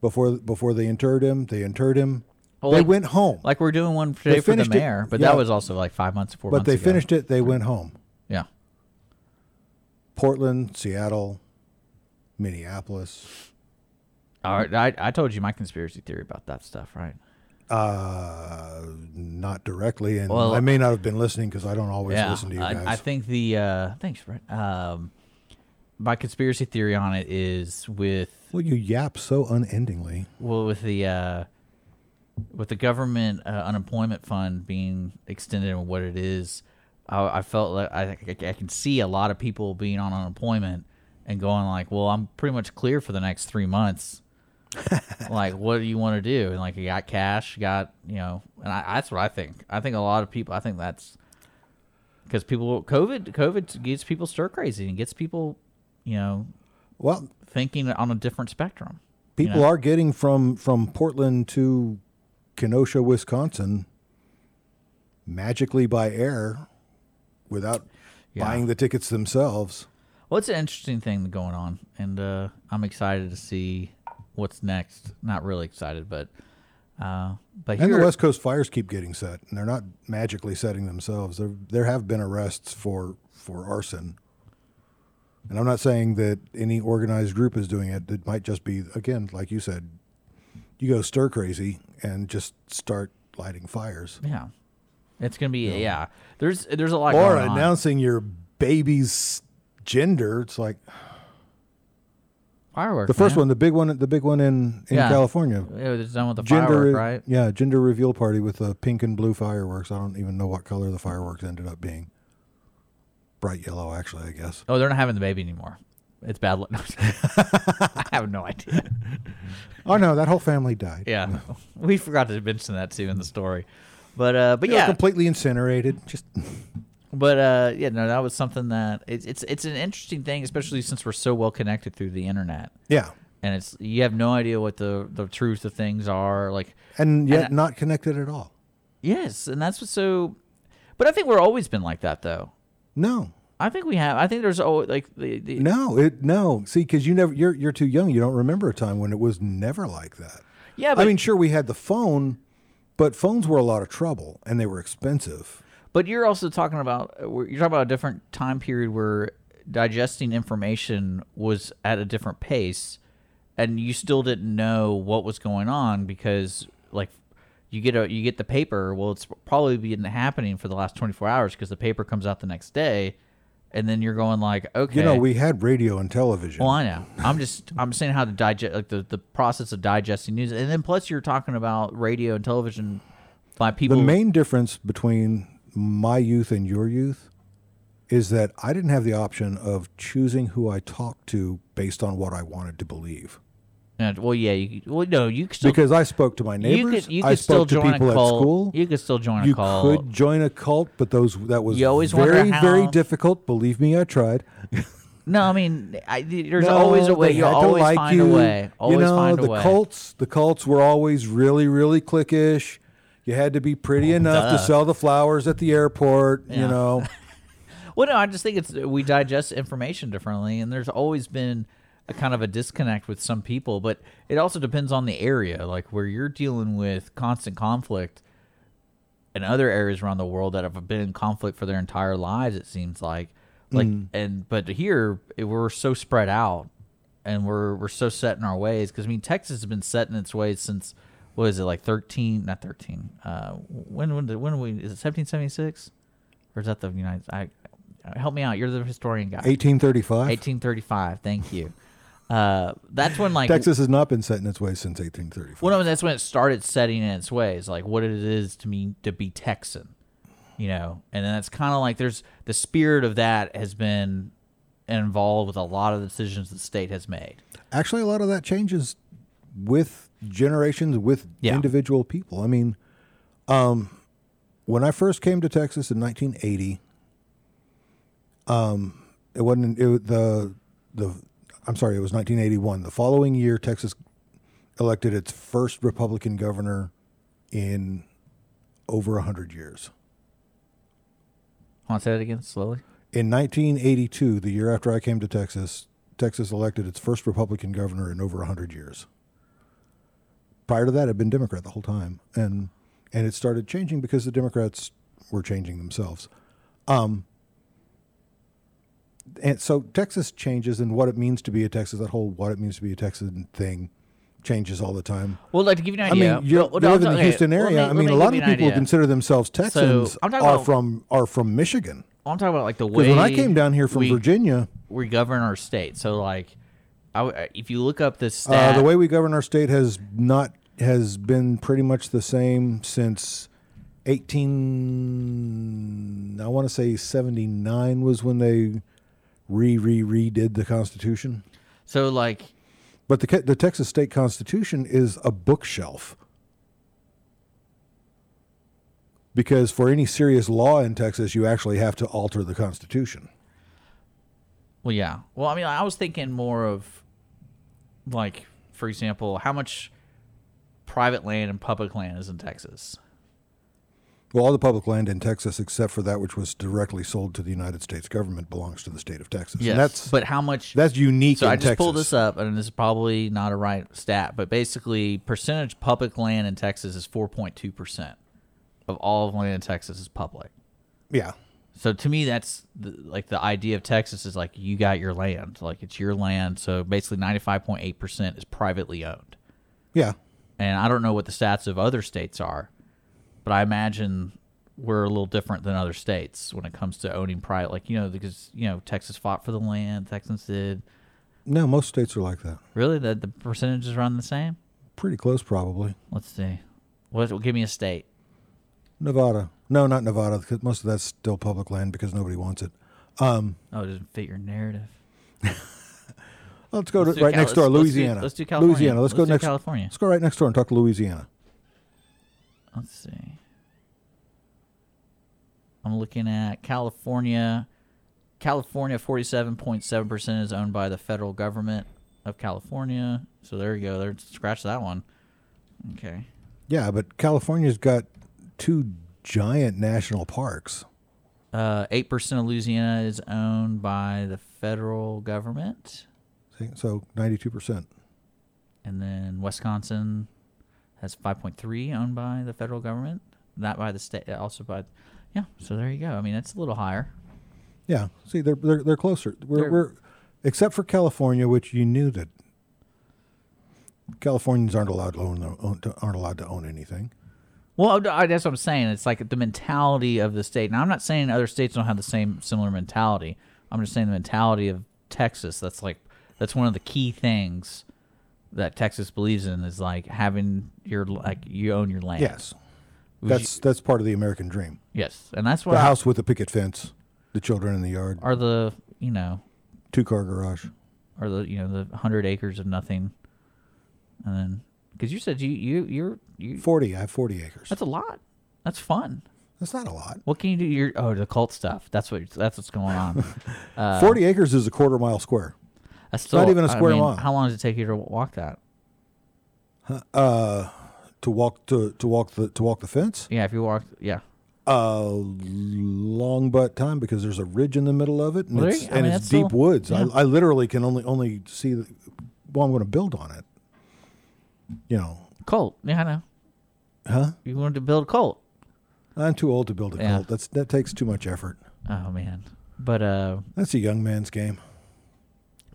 before before they interred him. They interred him. Well, they like- went home. like we're doing one today for the finished it- mayor, but yeah. that was also like five months, four but months. they ago. finished it. They went home. Yeah. Portland, Seattle, Minneapolis. All right, I, I told you my conspiracy theory about that stuff, right? Uh, not directly, and Well- I may not have been listening because I don't always listen to you I, guys. I think the uh, thanks, Brett. Um, my conspiracy theory on it is with well, you yap so unendingly. well with the uh, with the government uh, unemployment fund being extended and what it is. I, I felt like I, I can see a lot of people being on unemployment and going like, "Well, I'm pretty much clear for the next three months." [laughs] like, what do you want to do? And like, you got cash, you got you know, and I, that's what I think. I think a lot of people. I think that's because people COVID COVID gets people stir crazy and gets people, you know, Well, thinking on a different spectrum. you people know? are getting from from Portland to Kenosha, Wisconsin, magically by air, without Yeah. buying the tickets themselves. Well, it's an interesting thing going on, and uh, I'm excited to see what's next. Not really excited, but uh, but And here, the West Coast fires keep getting set, and they're not magically setting themselves. There, there have been arrests for for arson, and I'm not saying that any organized group is doing it. It might just be, again, like you said, you go stir crazy and just start lighting fires, yeah, it's gonna be yeah. There's there's a lot or going on. announcing your baby's gender. It's like Fireworks. the first man. one, the big one, the big one in in Yeah. California. It was done with the Gender, firework, right? Yeah, gender reveal party with the pink and blue fireworks. I don't even know what color the fireworks ended up being. Bright yellow, actually, I guess. Oh, they're not having the baby anymore. It's bad luck. [laughs] [laughs] I have no idea. Oh no, that whole family died. Yeah, [laughs] we forgot to mention that too in the story, but uh, but yeah, completely incinerated. Just But uh, yeah, no, that was something that it's it's it's an interesting thing, especially since we're so well connected through the internet, yeah, and it's you have no idea what the the truth of things are. Like, and yet And- not connected at all. yes, and that's what's so. But I think we're always been like that, though. No, I think we have. I think there's always like the, the no, it no. See, because you never, you're you're too young. You don't remember a time when it was never like that. yeah. But, I mean, sure, we had the phone, but phones were a lot of trouble and they were expensive. but you're also talking about you're talking about a different time period where digesting information was at a different pace, and you still didn't know what was going on because like you get a you get the paper. Well, it's probably been happening for the last 24 hours because the paper comes out the next day, and then you're going like, okay, You know, we had radio and television. Well, I know. I'm just I'm saying how to digest like the, the process of digesting news, and then plus you're talking about radio and television by people. The main difference between my youth and your youth is that I didn't have the option of choosing who I talked to based on what I wanted to believe. Yeah, well, yeah, you, well, no, you could still Because I spoke to my you neighbors, could you I could still spoke to join people a cult. at school. You could still join You a cult. You could join a cult, but those that was You always wonder very very difficult. Believe me, I tried. [laughs] No, I mean, I, there's No, always a way. they You had to always like find you. a way. Always you know, find a the way. cults. The cults were always really, really cliquish. You had to be pretty oh, enough duh. to sell the flowers at the airport. Yeah. You know, [laughs] Well, no, I just think it's we digest information differently, and there's always been a kind of a disconnect with some people, but it also depends on the area, like where you're dealing with constant conflict, and other areas around the world that have been in conflict for their entire lives. It seems like, like, and but here it- we're so spread out, and we're we're so set in our ways because I mean Texas has been set in its ways since what is it like thirteen? Not thirteen. Uh, when when did when we is it seventeen seventy six? Or is that the United? I help me out. You're the historian guy. 1835. 1835. Thank you. Uh, that's when like Texas has not been set in its ways since 1835. Well, no, that's when it started setting in its ways, like what it is to me to be Texan, you know. And then it's kind of like there's the spirit of that has been involved with a lot of the decisions the state has made. Actually, a lot of that changes with generations, with Yeah. individual people. I mean, um, when I first came to Texas in 1980, um, it wasn't it, the the. I'm sorry, it was 1981. The following year, Texas elected its first Republican governor in over hundred years. Want to say that again slowly? In 1982, the year after I came to Texas, Texas elected its first Republican governor in over 100 years. Prior to that, it had been Democrat the whole time, and and it started changing because the Democrats were changing themselves. Um, and so Texas changes, and what it means to be a Texas, that whole what it means to be a Texan thing, changes all the time. Well, like to give you an idea, I mean, you're, well, you no, live in the Houston area. me- I mean, me a lot of people idea. consider themselves Texans I'm are about- from are from Michigan. I'm talking about like the way when I came down here from we, Virginia, we govern our state. So like, I if you look up this Uh, the way we govern our state has not has been pretty much the same since 18 I want to say 79 was when they re re redid the constitution. so like But the the Texas state constitution is a bookshelf. Because for any serious law in Texas, you actually have to alter the constitution. Well, yeah. Well, I mean, I was thinking more of, like, for example, how much private land and public land is in Texas. Well, all the public land in Texas, except for that which was directly sold to the United States government, belongs to the state of Texas. Yes, and that's but how much? that's unique. So I just Texas. pulled this up, and this is probably not a right stat, but basically, percentage public land in Texas is four point two percent of all of land in Texas is public. Yeah, So to me, that's the, like the idea of Texas is like you got your land, like it's your land. So basically, ninety five point eight percent is privately owned. yeah, and I don't know what the stats of other states are, but I imagine we're a little different than other states when it comes to owning private. Like you know, because you know Texas fought for the land, Texans did. no, most states are like that. Really, the the percentages run the same. Pretty close, probably. Let's see. What? Give me a state. Nevada, no, not Nevada, because most of that's still public land because nobody wants it. Um, Oh, it doesn't fit your narrative. [laughs] let's go Let's to right Cal- next door, let's- let's do- Louisiana. let's do California. Louisiana. Let's, go next. California. Let's go right next door and talk to Louisiana. Let's see. I'm looking at California. California, forty-seven point seven percent is owned by the federal government of California. So there you go. There, scratch that one. Okay. Yeah, but California's got two giant national parks. Uh, Eight percent of Louisiana is owned by the federal government, So ninety-two percent. and then Wisconsin has five point three owned by the federal government, not by the state, also by. Yeah. So there you go. I mean, it's a little higher. Yeah. See, they're they're, they're closer. We're, They're- we're except for California, which you knew that Californians aren't allowed to own, own aren't allowed to own anything. Well, I- that's what I'm saying. It's like the mentality of the state. Now, I'm not saying other states don't have the same similar mentality. I'm just saying the mentality of Texas. That's like that's one of the key things that Texas believes in is like having your like you own your land. Yes, that's that's part of the American dream. yes, and that's what The house with the picket fence, the children in the yard, are the you know two car garage. are the you know the hundred acres of nothing, and then because you said you you you're you Forty. I have forty acres. that's a lot. That's fun. That's not a lot. What can you do? Your oh the cult stuff. That's what that's what's going on. [laughs] Uh, Forty acres is a quarter mile square. That's still, not even a I square mean, mile. How long does it take you to walk that? Uh, to walk to to walk the to walk the fence. Yeah, if you walk, yeah. A long but time because there's a ridge in the middle of it, and it's I and mean, it's that's deep still- woods. yeah. I, I literally can only only see. The, well, I'm going to build on it. You know, Cult. Yeah, I know. huh? You wanted to build a cult. I'm too old to build a Yeah. cult. That's that takes too much effort. Oh man. But uh, That's a young man's game.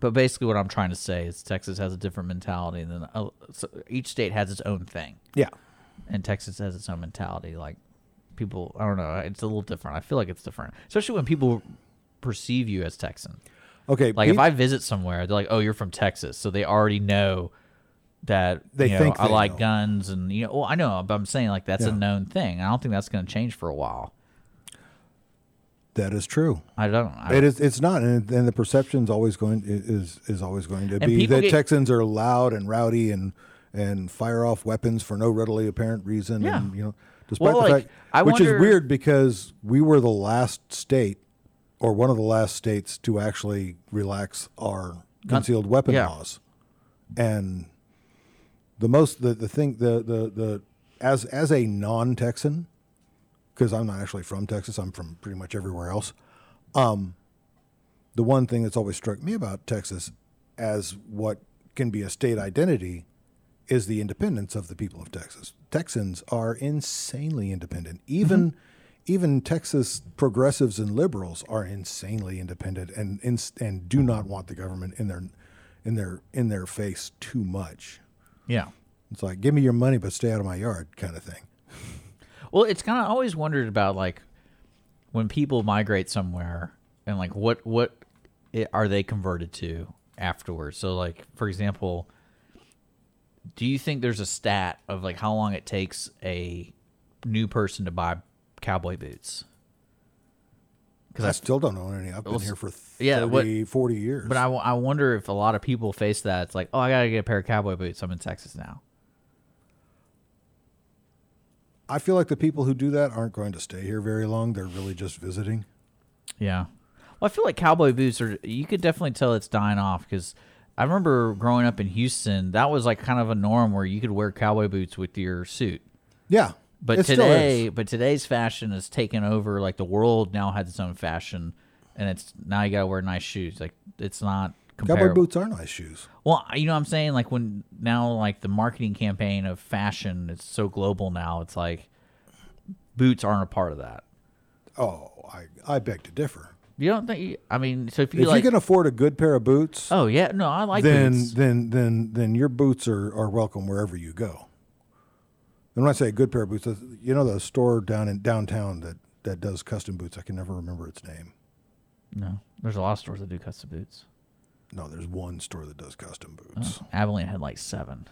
But basically, what I'm trying to say is Texas has a different mentality than uh, so each state has its own thing, Yeah. and Texas has its own mentality. Like people, I don't know. It's a little different. I feel like it's different, especially when people perceive you as Texan. Okay, Like if I visit somewhere, they're like, "Oh, you're from Texas," so they already know that They you know, think I they like know. guns, and you know, well, I know, but I'm saying like that's a known thing. I don't think that's going to change for a while. That is true. I don't. I, It is. It's not, and, and the perception's always going is is always going to be that get- Texans are loud and rowdy and and fire off weapons for no readily apparent reason. Yeah. And, you know, despite Well, the like, fact, I which wonder- is weird because we were the last state, or one of the last states to actually relax our concealed weapon yeah. laws, and the most the the thing the the the as as a non Texan, because I'm not actually from Texas, I'm from pretty much everywhere else um, the one thing that's always struck me about Texas as what can be a state identity is the independence of the people of Texas. Texans are insanely independent. Mm-hmm. Even even Texas progressives and liberals are insanely independent and and do mm-hmm. not want the government in their in their in their face too much. yeah. It's like give me your money but stay out of my yard kind of thing. Well, it's kind of always wondered about like when people migrate somewhere and like what what i are they converted to afterwards. So like for example, do you think there's a stat of like how long it takes a new person to buy cowboy boots? Because I still don't own any. I've been here for 30, yeah, what- 40 years. But I, I wonder if a lot of people face that. It's like, oh, I gotta get a pair of cowboy boots. I'm in Texas now. I feel like the people who do that aren't going to stay here very long. They're really just visiting. Yeah. Well, I feel like cowboy boots are. You could definitely tell it's dying off because I remember growing up in Houston. That was like kind of a norm where you could wear cowboy boots with your suit. Yeah. But is. today, but today's fashion has taken over. Like the world now has its own fashion, and it's now you gotta wear nice shoes. Like it's not Cowboy boots are nice shoes. Well, you know what I'm saying? Like when now like the marketing campaign of fashion is so global now, it's like boots aren't a part of that. Oh, I, I beg to differ. You don't think I mean, so if you if like you can afford a good pair of boots, Oh yeah, no, I like then boots. then then then your boots are, are welcome wherever you go. And when I say a good pair of boots, you know the store down in downtown that, that does custom boots. I can never remember its name. No. There's a lot of stores that do custom boots. No, there's one store that does custom boots. Abilene had like seven.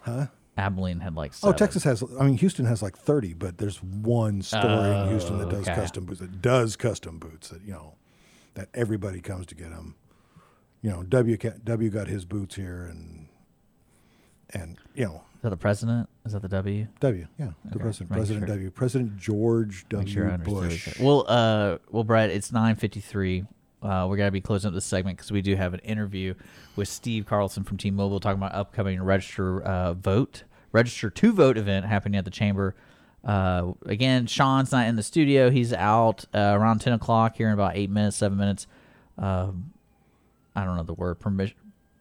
Huh? Abilene had like Oh, seven. Texas has. I mean, Houston has like thirty, but there's one store in Houston that does Oh, okay. custom boots. That does custom boots. That you know, that everybody comes to get them. You know, W W got his boots here, and and you know, Is that the president? Is that the W? W, yeah, the Okay, president, make President sure. W, President George W. sure I understood. what Bush. Well, uh, well, Brad, it's nine fifty three. Uh, we're gonna be closing up this segment because we do have an interview with Steve Carlson from T-Mobile talking about upcoming register uh, vote, register to vote event happening at the chamber. Uh, again, Sean's not in the studio; he's out uh, around ten o'clock here in about eight minutes, seven minutes. Um, I don't know the word permission.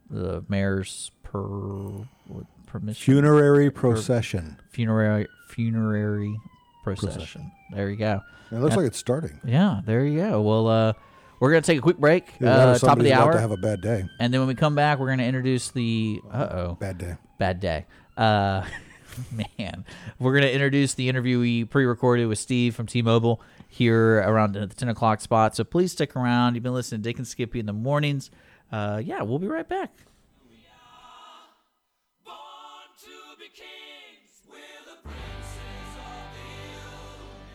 The mayor's per permission Funerary procession. funerary funerary procession. Procession. There you go. It looks like it's starting. Yeah, there you go. Well, uh, we're gonna take a quick break, Either that or uh, top of somebody's the about hour, to have a bad day. and then when we come back, we're gonna introduce the uh oh Bad day. bad day. Uh, [laughs] man, we're gonna introduce the interview we pre-recorded with Steve from T-Mobile here around the ten o'clock spot. So please stick around. You've been listening to Dick and Skippy in the mornings. Uh, yeah, we'll be right back.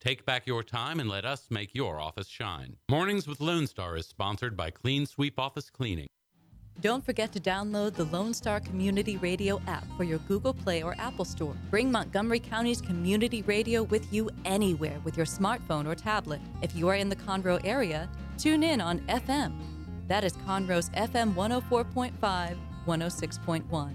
Take back your time and let us make your office shine. Mornings with Lone Star is sponsored by Clean Sweep Office Cleaning. Don't forget to download the Lone Star Community Radio app for your Google Play or Apple Store. Bring Montgomery County's community radio with you anywhere with your smartphone or tablet. If you are in the Conroe area, tune in on FM. That is Conroe's FM 104.5, 106.1.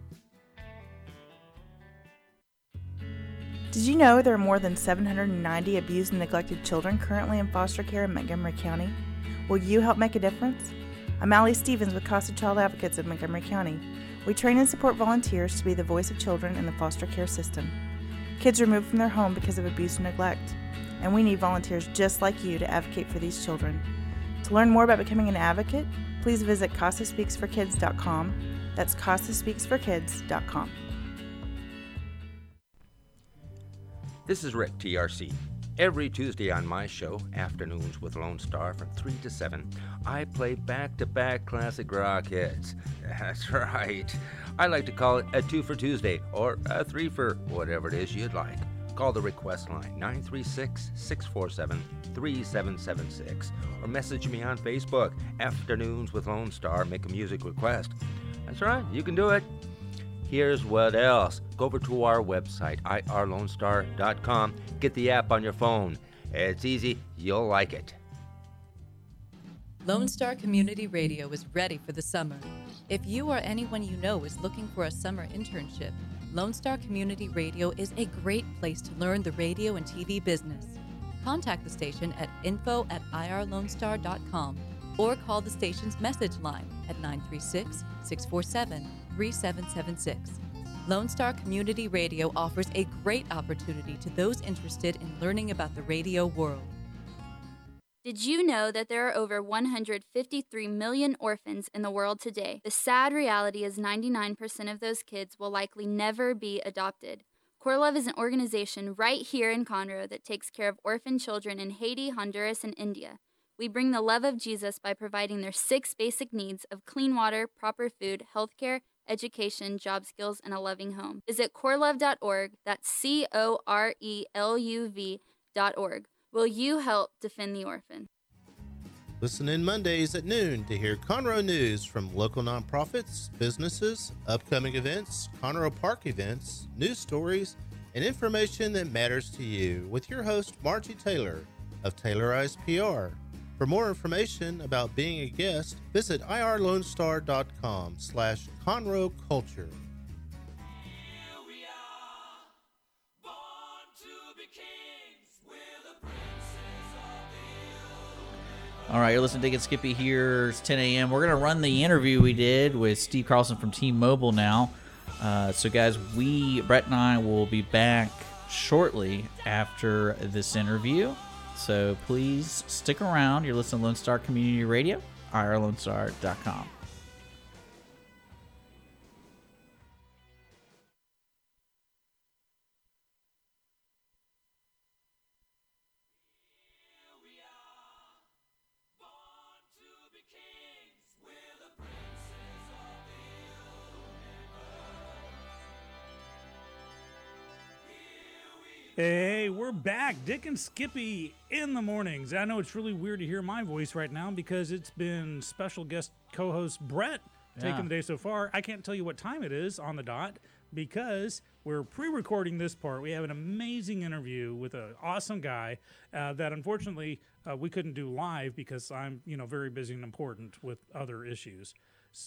Did you know there are more than 790 abused and neglected children currently in foster care in Montgomery County? Will you help make a difference? I'm Allie Stevens with Casa Child Advocates of Montgomery County. We train and support volunteers to be the voice of children in the foster care system. Kids removed from their home because of abuse and neglect, and we need volunteers just like you to advocate for these children. To learn more about becoming an advocate, please visit CasaSpeaksForKids.com. That's CasaSpeaksForKids.com. This is Rick, TRC. Every Tuesday on my show, Afternoons with Lone Star from 3 to 7, I play back to back classic rock hits. [laughs] That's right. I like to call it a 2 for Tuesday or a 3 for whatever it is you'd like. Call the request line 936 647 3776 or message me on Facebook, Afternoons with Lone Star. Make a music request. That's right, you can do it. Here's what else. Go over to our website, irlonestar.com. Get the app on your phone. It's easy, you'll like it. Lone Star Community Radio is ready for the summer. If you or anyone you know is looking for a summer internship, Lone Star Community Radio is a great place to learn the radio and TV business. Contact the station at info at irlonestar.com or call the station's message line at 936 647 3776. Lone Star Community Radio offers a great opportunity to those interested in learning about the radio world. Did you know that there are over 153 million orphans in the world today? The sad reality is 99% of those kids will likely never be adopted. CoreLuv is an organization right here in Conroe that takes care of orphan children in Haiti, Honduras, and India. We bring the love of Jesus by providing their six basic needs of clean water, proper food, healthcare, education, job skills, and a loving home. Visit coreluv.org. That's C O R E L U V.org. Will you help defend the orphan? Listen in Mondays at noon to hear Conroe news from local nonprofits, businesses, upcoming events, Conroe Park events, news stories, and information that matters to you with your host, Margie Taylor of Taylorized PR. For more information about being a guest, visit irlonestar.com slash Conroe Culture. All right, you're listening to Get Skippy here. It's 10 a.m. We're going to run the interview we did with Steve Carlson from T-Mobile now. Uh, so, guys, we, Brett and I, will be back shortly after this interview. So, please stick around. You're listening to Lone Star Community Radio, irlonestar.com. Hey, we're back. Dick and Skippy in the mornings. I know it's really weird to hear my voice right now because it's been special guest co host Brett Yeah. taking the day so far. I can't tell you what time it is on the dot because we're pre recording this part. We have an amazing interview with an awesome guy uh, that unfortunately uh, we couldn't do live because I'm, you know, very busy and important with other issues.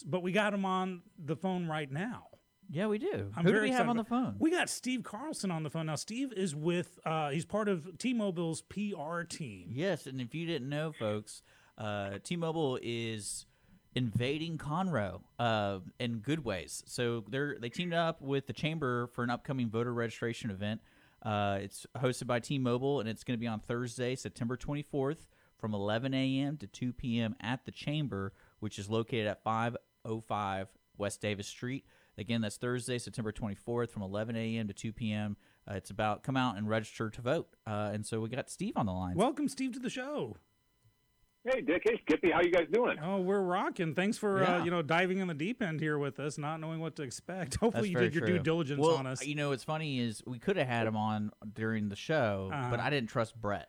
But we got him on the phone right now. Yeah, we do. I'm Who do very we have excited on the about- phone? We got Steve Carlson on the phone now. Steve is with uh, he's part of T-Mobile's PR team. Yes, and if you didn't know, folks, uh, T-Mobile is invading Conroe uh, in good ways. So they're they teamed up with the chamber for an upcoming voter registration event. Uh, it's hosted by T-Mobile, and it's going to be on Thursday, September 24th, from 11 a.m. to 2 p.m. at the chamber, which is located at 505 West Davis Street. Again, that's Thursday, September 24th, from 11 a.m. to 2 p.m. Uh, it's about come out and register to vote. Uh, and so we got Steve on the line. Welcome, Steve, to the show. Hey, Dick. Hey, Skippy. How you guys doing? Oh, we're rocking. Thanks for Yeah. uh, you know diving in the deep end here with us, not knowing what to expect. [laughs] Hopefully, That's you did your true. due diligence well, on us. You know, what's funny is we could have had him on during the show, but Uh-huh. I didn't trust Brett.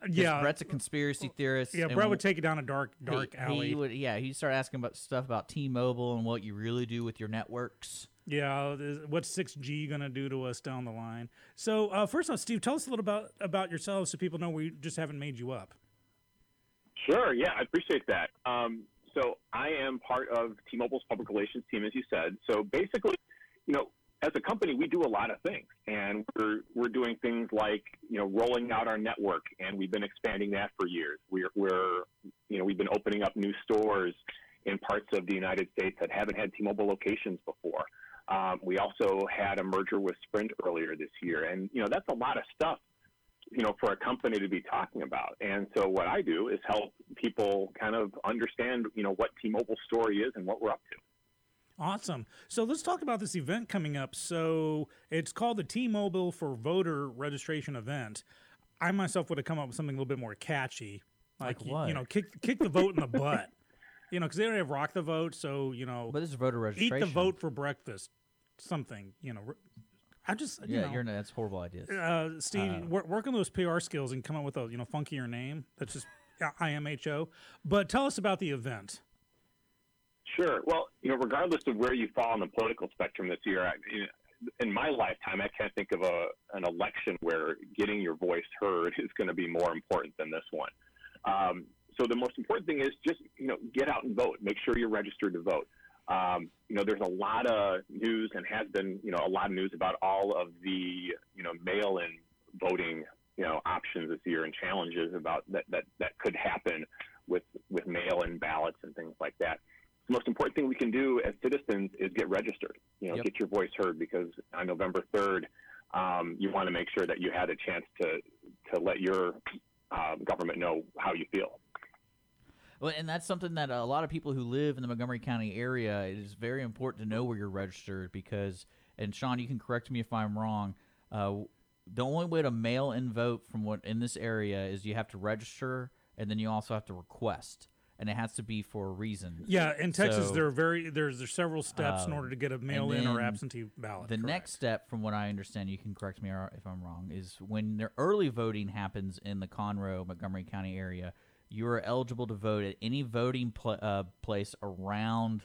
'Cause Yeah. Brett's a conspiracy theorist. Yeah, Brett would take it down a dark, dark he, alley. He would, yeah, he started asking about stuff about T-Mobile and what you really do with your networks. Yeah, what's six G gonna do to us down the line? So uh, first off, Steve, tell us a little about about yourselves so people know we just haven't made you up. Sure. Yeah, I appreciate that. Um, so I am part of T-Mobile's public relations team, as you said. So basically, you know, as a company, we do a lot of things, and we're we're doing things like you know rolling out our network, and we've been expanding that for years. We're we're you know we've been opening up new stores in parts of the United States that haven't had T-Mobile locations before. Um, we also had a merger with Sprint earlier this year, and you know that's a lot of stuff you know, for a company to be talking about. And so what I do is help people kind of understand, you know, what T-Mobile's story is and what we're up to. Awesome. So let's talk about this event coming up. So it's called the T-Mobile for Voter Registration event. I myself would have come up with something a little bit more catchy, like, Like you- what? you know, kick kick the vote in the butt. [laughs] You know, because they don't have rock the vote, so you know. But this is voter registration. Eat the vote for breakfast. Something you know. I just you yeah, know, you're that's horrible ideas. uh, Steve, Uh, work, on those PR skills and come up with a you know funkier name. That's just IMHO. But tell us about the event. Sure. Well, you know, regardless of where you fall on the political spectrum this year, I, in my lifetime, I can't think of a an election where getting your voice heard is going to be more important than this one. Um, so the most important thing is just you know get out and vote. Make sure you're registered to vote. Um, you know, there's a lot of news and has been you know a lot of news about all of the you know mail-in voting you know options this year and challenges about that that that could happen with with mail-in ballots and things like that the most important thing we can do as citizens is get registered. You know, Yep. get your voice heard because on November third, um, you want to make sure that you had a chance to to let your um, government know how you feel. Well, and that's something that a lot of people who live in the Montgomery County area it is very important to know where you're registered because. And Sean, you can correct me if I'm wrong. Uh, the only way to mail in vote from what in this area is you have to register and then you also have to request, and it has to be for a reason. Yeah, in Texas, So- there are very there's there's several steps in Um, order to get a mail-in or absentee ballot. The correct. next step, from what I understand, you can correct me if I'm wrong, is when the early voting happens in the Conroe, Montgomery County area, you are eligible to vote at any voting pl- uh, place around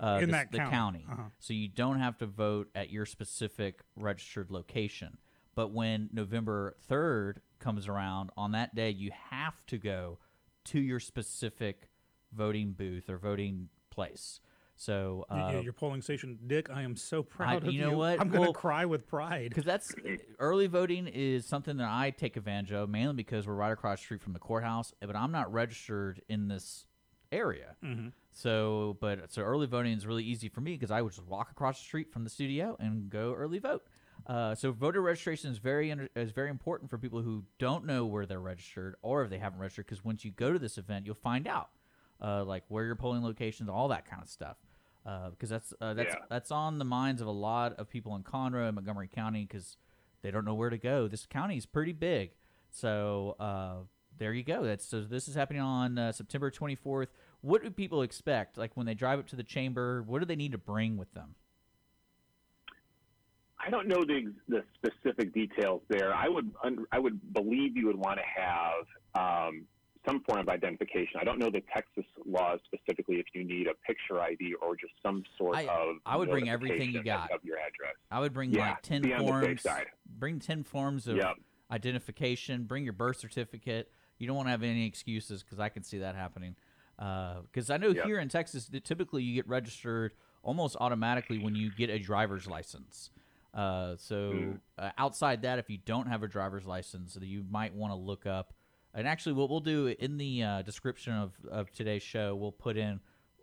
uh, in the, that the county. county. Uh-huh. So you don't have to vote at your specific registered location. But when November 3rd comes around, on that day, you have to go to your specific voting booth or voting place. So Y- yeah, uh, your polling station, Dick. I am so proud I- of you know what? I'm gonna cry with pride because that's early voting is something that I take advantage of mainly because we're right across the street from the courthouse, but I'm not registered in this area. Mhm. So, but so early voting is really easy for me because I would just walk across the street from the studio and go early vote. Uh, so voter registration is very is very important for people who don't know where they're registered or if they haven't registered. Because once you go to this event, you'll find out uh, like where your polling locations, all that kind of stuff. Because that's uh, that's Yeah. that's on the minds of a lot of people in Conroe and Montgomery County because they don't know where to go. This county is pretty big, so uh, there you go. That's so this is happening on uh, September 24th. What do people expect? Like when they drive up to the chamber, what do they need to bring with them? I don't know the the specific details there. I would I would believe you would want to have um, some form of identification. I don't know the Texas laws specifically if you need a picture ID or just some sort I- of. I would bring everything you got. of your address. I would bring Yeah, like ten be on the safe forms. Bring ten forms of Yep. identification. Bring your birth certificate. You don't want to have any excuses because I can see that happening. Because I know Yep. here in Texas, that typically you get registered almost automatically when you get a driver's license. Uh, so Mm. uh, outside that, if you don't have a driver's license, you might want to look up. And actually, what we'll do in the uh, description of, of today's show, we'll put in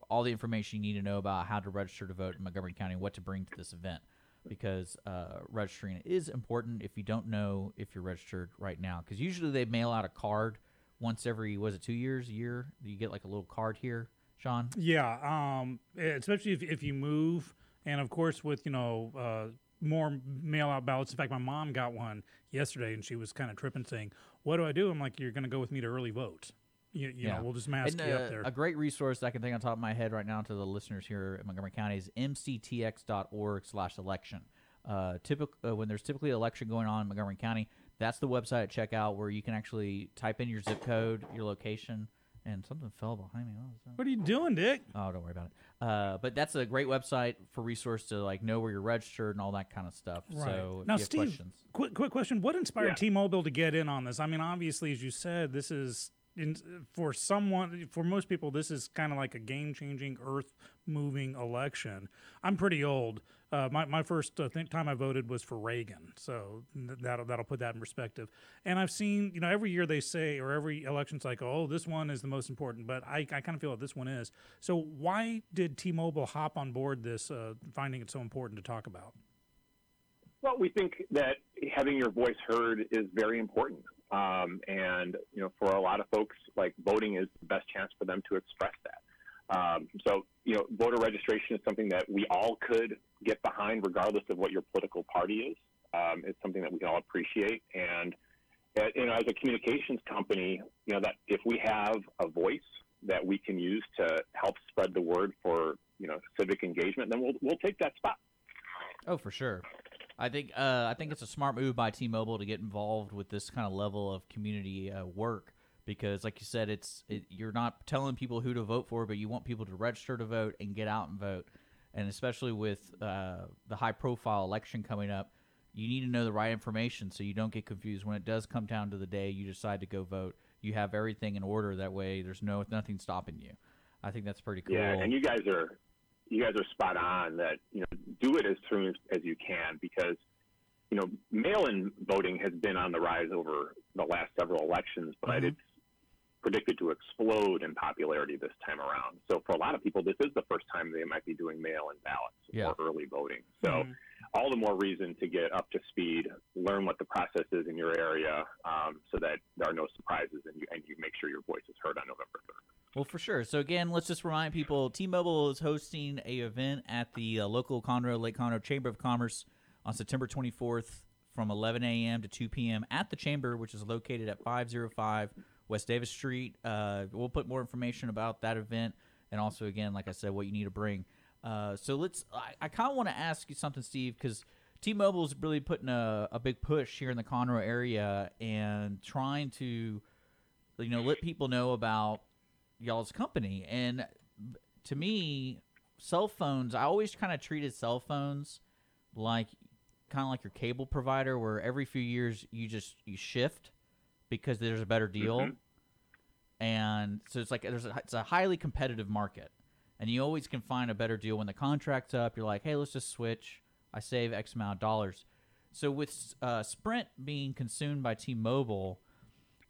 all the information you need to know about how to register to vote in Montgomery County, what to bring to this event, because uh, registering is important. If you don't know if you're registered right now, because usually they mail out a card once every was it two years, a year? You get like a little card here, Sean. Yeah, um, especially if, if you move, and of course with you know uh, more mail out ballots. In fact, my mom got one yesterday, and she was kind of tripping, saying, "What do I do?" I'm like, "You're going to go with me to early vote. You, you know, we'll just mask And, you uh, up there." A great resource I can think on top of my head right now to the listeners here in Montgomery County is mctx.org slash election. Uh, typic, uh, when there's typically an election going on in Montgomery County, that's the website to check out where you can actually type in your zip code, your location, and something fell behind me. What was that? What are you doing, Dick? Oh, don't worry about it. Uh, but that's a great website for resource to like know where you're registered and all that kind of stuff. So if now, you have Steve, questions, quick quick question: What inspired Yeah. T-Mobile to get in on this? I mean, obviously, as you said, this is in, for someone, for most people, this is kind of like a game-changing, earth-moving election. I'm pretty old. Uh, my my first uh, th- time I voted was for Reagan, so th- that'll that'll put that in perspective. And I've seen, you know, every year they say, or every election cycle, oh, this one is the most important. But I, I kind of feel that this one is. So why did T-Mobile hop on board this, uh, finding it so important to talk about? Well, we think that having your voice heard is very important. Um, and, you know, for a lot of folks, like voting is the best chance for them to express that. Um, so, you know, voter registration is something that we all could get behind, regardless of what your political party is. Um, it's something that we can all appreciate. And, uh, you know, as a communications company, you know, that if we have a voice that we can use to help spread the word for, you know, civic engagement, then we'll, we'll take that spot. Oh, for sure. I think uh, I think it's a smart move by T-Mobile to get involved with this kind of level of community uh, work because, like you said, it's it, you're not telling people who to vote for, but you want people to register to vote and get out and vote. And especially with uh, the high-profile election coming up, you need to know the right information so you don't get confused when it does come down to the day you decide to go vote. You have everything in order. That way, there's no nothing stopping you. I think that's pretty cool. Yeah, and you guys are you guys are spot on that you know do it as soon as you can because you know mail-in voting has been on the rise over the last several elections, but Mm-hmm. it's predicted to explode in popularity this time around. So for a lot of people, this is the first time they might be doing mail-in ballots Yeah. or early voting. So all the more reason to get up to speed, learn what the process is in your area, um, so that there are no surprises and you and you make sure your voice is heard on November third. Well, for sure. So again, let's just remind people: T-Mobile is hosting a event at the uh, local Conroe Lake Conroe Chamber of Commerce on September 24th from 11 a.m. to 2 p.m. at the chamber, which is located at 505 West Davis Street. Uh, we'll put more information about that event, and also again, like I said, what you need to bring. Uh, so let's. I, I kind of want to ask you something, Steve, because T-Mobile is really putting a, a big push here in the Conroe area and trying to, you know, let people know about y'all's company. And to me, cell phones, I always kind of treated cell phones like kind of like your cable provider, where every few years you just you shift because there's a better deal. Mhm. And so it's like there's a, it's a highly competitive market, and you always can find a better deal when the contract's up. You're like, hey, let's just switch. I save X amount of dollars. So with uh, Sprint being consumed by T-Mobile,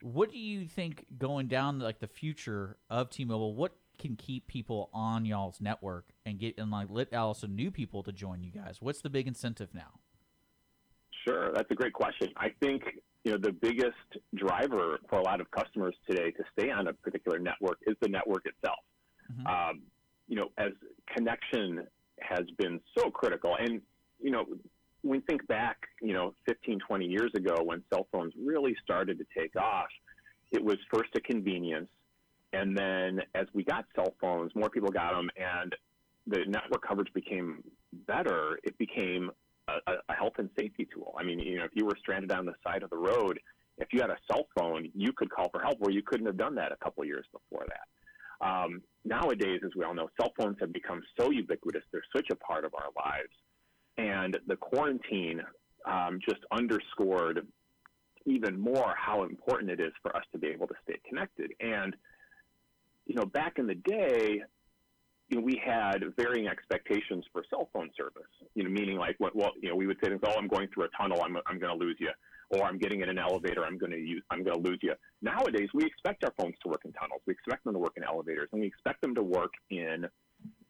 what do you think going down like the future of T-Mobile? What can keep people on y'all's network and get and like let also new people to join you guys? What's the big incentive now? Sure, that's a great question. I think you know the biggest driver for a lot of customers today to stay on a particular network is the network itself. Um, you know, as connection has been so critical, and you know, when we think back, you know, 15, 20 years ago when cell phones really started to take off, it was first a convenience, and then as we got cell phones, more people got them, and the network coverage became better. It became a, a health and safety tool. I mean, you know, if you were stranded on the side of the road, if you had a cell phone, you could call for help where you couldn't have done that a couple years before that. Um, nowadays, as we all know, cell phones have become so ubiquitous; they're such a part of our lives, and the quarantine um, just underscored even more how important it is for us to be able to stay connected. And you know, back in the day, you know, we had varying expectations for cell phone service. You know, meaning like, what, well, you know, we would say, things, "Oh, I'm going through a tunnel, I'm, I'm going to lose you," or "I'm getting in an elevator, I'm going to use, I'm going to lose you." Nowadays, we expect our phones to work in tunnels, we expect them to work in elevators, and we expect them to work in,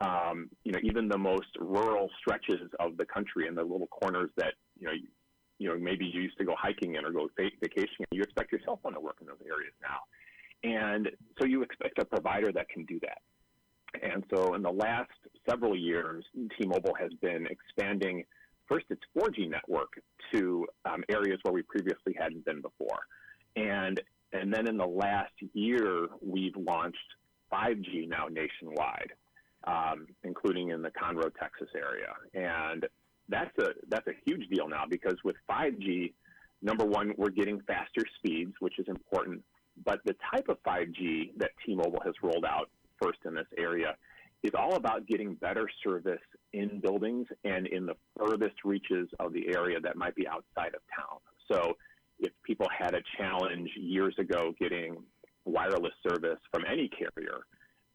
um, you know, even the most rural stretches of the country and the little corners that you know. You, you know, maybe you used to go hiking in or go va- vacationing. You expect your cell phone to work in those areas now, and so you expect a provider that can do that. And so in the last several years, T-Mobile has been expanding first its 4G network to um, areas where we previously hadn't been before. And, and then in the last year, we've launched 5G now nationwide, um, including in the Conroe, Texas area. And that's a, that's a huge deal now because with 5G, number one, we're getting faster speeds, which is important. But the type of 5G that T-Mobile has rolled out first in this area is all about getting better service in buildings and in the furthest reaches of the area that might be outside of town. So if people had a challenge years ago getting wireless service from any carrier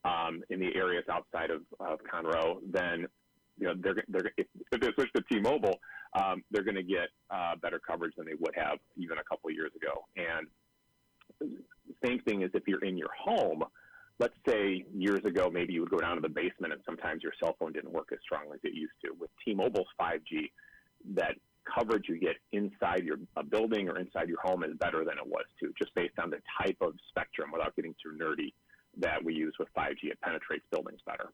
um, in the areas outside of, of Conroe, then you know they're, they're if, if they switch to T-Mobile, um, they're going to get uh, better coverage than they would have even a couple years ago. And same thing is if you're in your home let's say years ago, maybe you would go down to the basement and sometimes your cell phone didn't work as strongly as it used to. With T-Mobile's 5G, that coverage you get inside your a building or inside your home is better than it was too, just based on the type of spectrum without getting too nerdy that we use with 5G. It penetrates buildings better.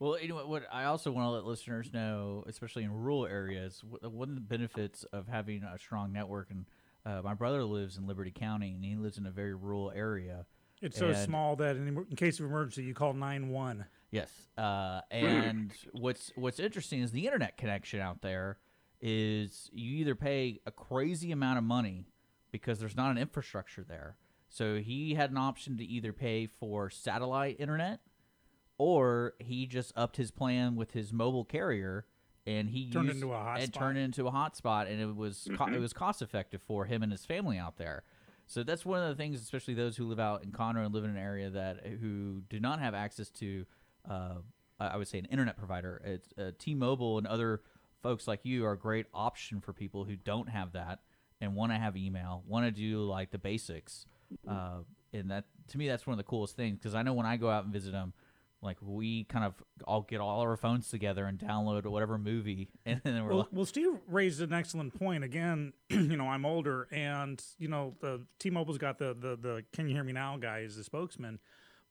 Well, what, what I also want to let listeners know, especially in rural areas, one of the benefits of having a strong network. And uh, my brother lives in Liberty County, and he lives in a very rural area. It's so And- small that in, in case of emergency, you call nine one. Yes, uh, and [clears throat] what's what's interesting is the internet connection out there is you either pay a crazy amount of money because there's not an infrastructure there. So he had an option to either pay for satellite internet, or he just upped his plan with his mobile carrier, and he Turned used, into a hotspot. and turned it into a hotspot, and it was co- it Mhm. was cost effective for him and his family out there. So that's one of the things, especially those who live out in Conroe and live in an area that who do not have access to, uh, I would say, an internet provider. It's uh, T-Mobile and other folks like you are a great option for people who don't have that and want to have email, want to do like the basics. Uh, and that to me, that's one of the coolest things because I know when I go out and visit them, like we kind of all get all our phones together and download whatever movie, [laughs] and then we're Well, like, well, Steve raised an excellent point. Again, [clears throat] you know, I'm older, and you know, the T-Mobile's got the the the Can you hear me now guy as the spokesman.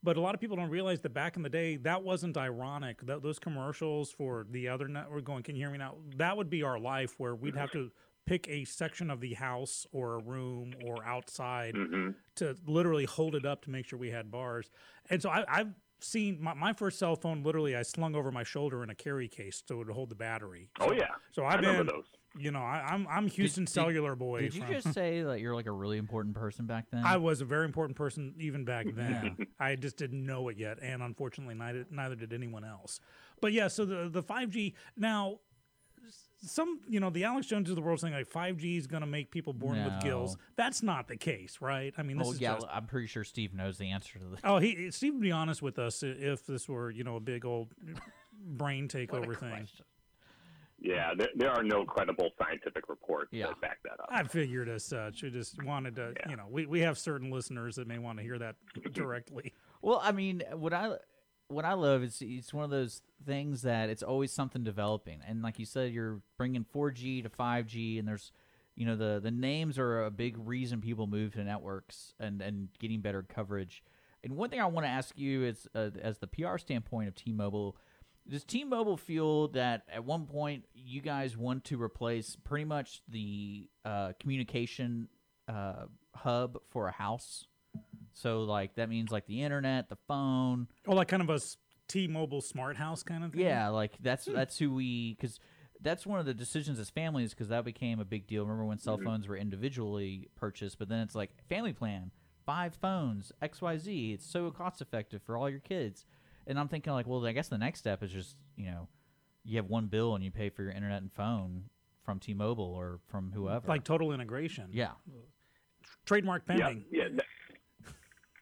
But a lot of people don't realize that back in the day, that wasn't ironic. That those commercials for the other network going, "Can you hear me now?" That would be our life, where we'd have to pick a section of the house or a room or outside mm-hmm. to literally hold it up to make sure we had bars. And so I, I've seen my, my first cell phone. Literally, I slung over my shoulder in a carry case so it would hold the battery. Oh, yeah. So I I've remember been, those. you know, I, I'm I'm Houston Did- did- Cellular boy. Did you just say that you're like a really important person back then? I was a very important person even back then. I just didn't know it yet, and unfortunately, neither, neither did anyone else. But yeah, so the the five G now. Some, you know, the Alex Jones of the world saying like 5G is going to make people born with gills. That's not the case, right? I mean, this oh is yeah, just, I'm pretty sure Steve knows the answer to this. Oh, he Steve would be honest with us if this were, you know, a big old brain [laughs] takeover thing. Yeah, there, there are no credible scientific reports that back that up. I figured as such. I just wanted to, you know, we, we have certain listeners that may want to hear that [laughs] directly. Well, I mean, what I what I love is it's one of those things that it's always something developing, and like you said, you're bringing 4G to 5G, and there's you know the the names are a big reason people move to networks and and getting better coverage. And one thing I want to ask you is, uh, as the PR standpoint of T-Mobile, does T-Mobile feel that at one point you guys want to replace pretty much the uh, communication uh, hub for a house? So like that means like the internet, the phone. Oh, like kind of a T-Mobile smart house kind of thing. Yeah, like that's that's who we because that's one of the decisions as families because that became a big deal. Remember when cell Mhm. phones were individually purchased, but then it's like family plan, five phones, X Y Z. It's so cost effective for all your kids. And I'm thinking like, well, I guess the next step is just you know, you have one bill and you pay for your internet and phone from T-Mobile or from whoever. Like total integration. Yeah. Trademark Yeah, pending. yeah, that-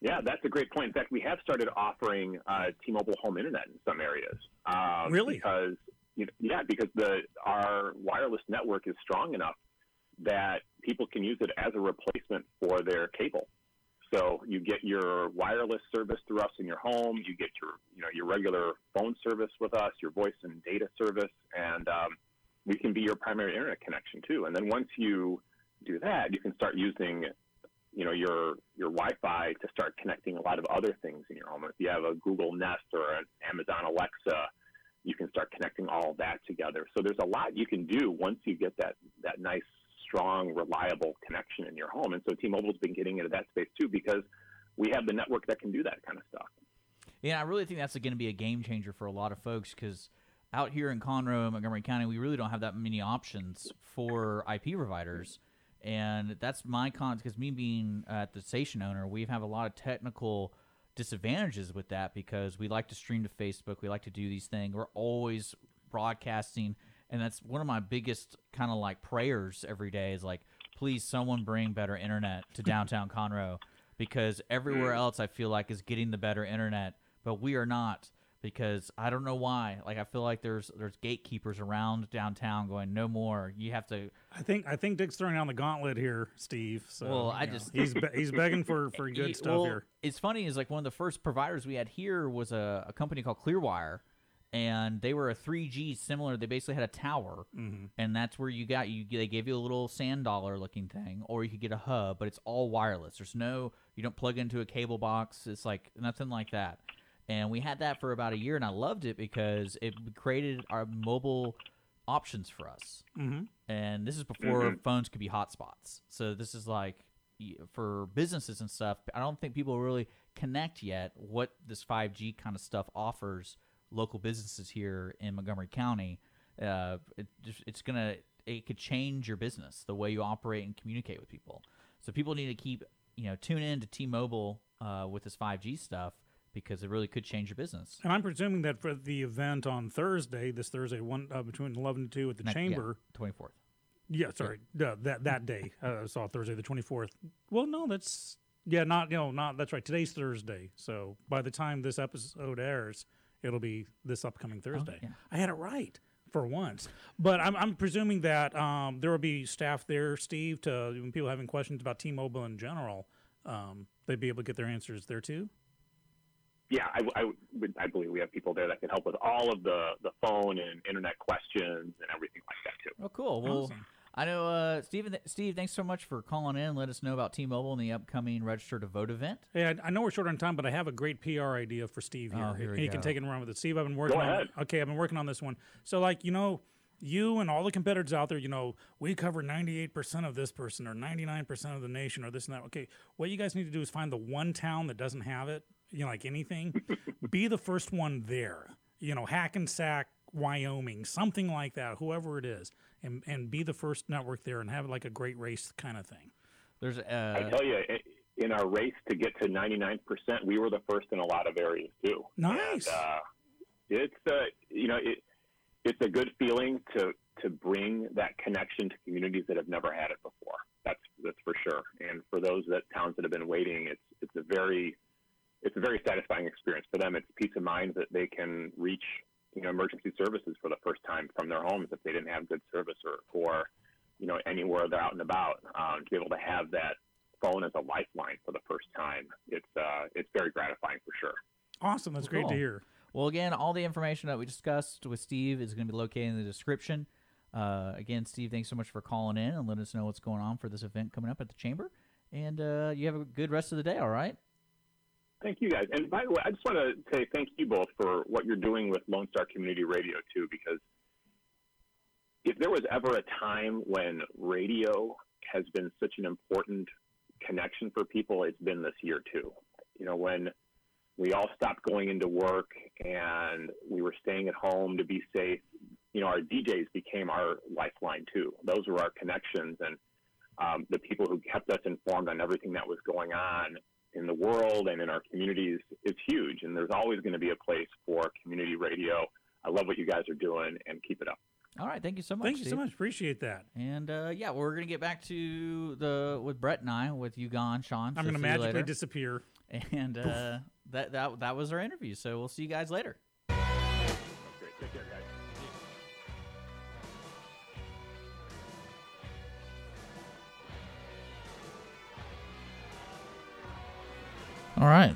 yeah, that's a great point. In fact, we have started offering uh, T-Mobile home internet in some areas. Um, Really? Because you know, yeah, because the our wireless network is strong enough that people can use it as a replacement for their cable. So you get your wireless service through us in your home. You get your you know your regular phone service with us, your voice and data service, and um, we can be your primary internet connection too. And then once you do that, you can start using you know your your Wi-Fi to start connecting a lot of other things in your home. If you have a Google Nest or an Amazon Alexa, you can start connecting all of that together. So there's a lot you can do once you get that that nice, strong, reliable connection in your home. And so T-Mobile's been getting into that space too because we have the network that can do that kind of stuff. Yeah, I really think that's going to be a game changer for a lot of folks because out here in Conroe, Montgomery County, we really don't have that many options for IP providers. And that's my cons because me being at the station owner, we have a lot of technical disadvantages with that because we like to stream to Facebook, we like to do these things. We're always broadcasting, and that's one of my biggest kind of like prayers every day is like, please, someone bring better internet to [laughs] downtown Conroe because everywhere mm. else I feel like is getting the better internet, but we are not because I don't know why. Like I feel like there's there's gatekeepers around downtown going, no more. You have to. I think I think Dick's throwing down the gauntlet here, Steve. So well, I know, just he's be- he's begging for [laughs] for good stuff well, here. It's funny is like one of the first providers we had here was a, a company called Clearwire, and they were a 3G similar. They basically had a tower, Mhm. and that's where you got you. They gave you a little sand dollar looking thing, or you could get a hub, but it's all wireless. There's no you don't plug into a cable box. It's like nothing like that. And we had that for about a year, and I loved it because it created our mobile options for us. Mhm. And this is before Mhm. phones could be hotspots. So this is like for businesses and stuff. I don't think people really connect yet what this 5G kind of stuff offers local businesses here in Montgomery County. Uh, it just, it's gonna it could change your business, the way you operate and communicate with people. So people need to keep you know tune in to T-Mobile uh, with this 5G stuff because it really could change your business. And I'm presuming that for the event on Thursday, this Thursday, one uh, between eleven and two at the Next- yeah, chamber, 24th. Yeah, sorry, uh, that that day. [laughs] Uh, I saw Thursday the twenty fourth. Well, no, that's yeah, not you know, not that's right. Today's Thursday, so by the time this episode airs, it'll be this upcoming Thursday. yeah. I had it right for once. But I'm I'm presuming that um, there will be staff there, Steve, to when people having questions about T-Mobile in general, um, they'd be able to get their answers there too. Yeah, I, I, would- I believe we have people there that can help with all of the, the phone and internet questions and everything like that too. Oh, cool. Well, Awesome. I know, uh, Steve. Steve, thanks so much for calling in. Let us know about T-Mobile and the upcoming Register to Vote event. Hey, I, I know we're short on time, but I have a great PR idea for Steve here. Oh, here we and you can take it and run with it. Steve, I've been working Go on ahead. Okay, I've been working on this one. So, like, you know, you and all the competitors out there, you know, we cover 98% of this person or 99% of the nation or this and that. Okay, what you guys need to do is find the one town that doesn't have it, you know, like anything. [laughs] Be the first one there. You know, Hackensack, Wyoming, something like that, whoever it is. And, and be the first network there and have like a great race kind of thing. There's, I uh, tell you, in our race to get to 99%, we were the first in a lot of areas too. Nice. And, uh, it's uh, you know it, it's a good feeling to to bring that connection to communities that have never had it before. That's that's for sure. And for those that towns that have been waiting, it's it's a very it's a very satisfying experience for them. It's peace of mind that they can reach you know emergency services for the first time from their homes if they didn't have good service or or you know anywhere they're out and about um, to be able to have that phone as a lifeline for the first time. It's uh, it's very gratifying for sure. Awesome. That's great to hear. Well, again, all the information that we discussed with Steve is going to be located in the description. Uh, again, Steve, thanks so much for calling in and letting us know what's going on for this event coming up at the chamber. And uh, you have a good rest of the day. All right. Thank you guys. And by the way, I just want to say thank you both for what you're doing with Lone Star Community Radio too, because if there was ever a time when radio has been such an important connection for people, it's been this year too. You know, when we all stopped going into work and we were staying at home to be safe, you know, our DJs became our lifeline too. Those were our connections and um, the people who kept us informed on everything that was going on in the world and in our communities is huge. And there's always going to be a place for community radio. I love what you guys are doing and keep it up. All right, thank you so much. Thank you so much. Appreciate that. And uh, yeah, we're gonna get back to the with Brett and I with you gone, Sean. I'm so gonna magically disappear. [laughs] And uh, that that that was our interview. So we'll see you guys later. All right,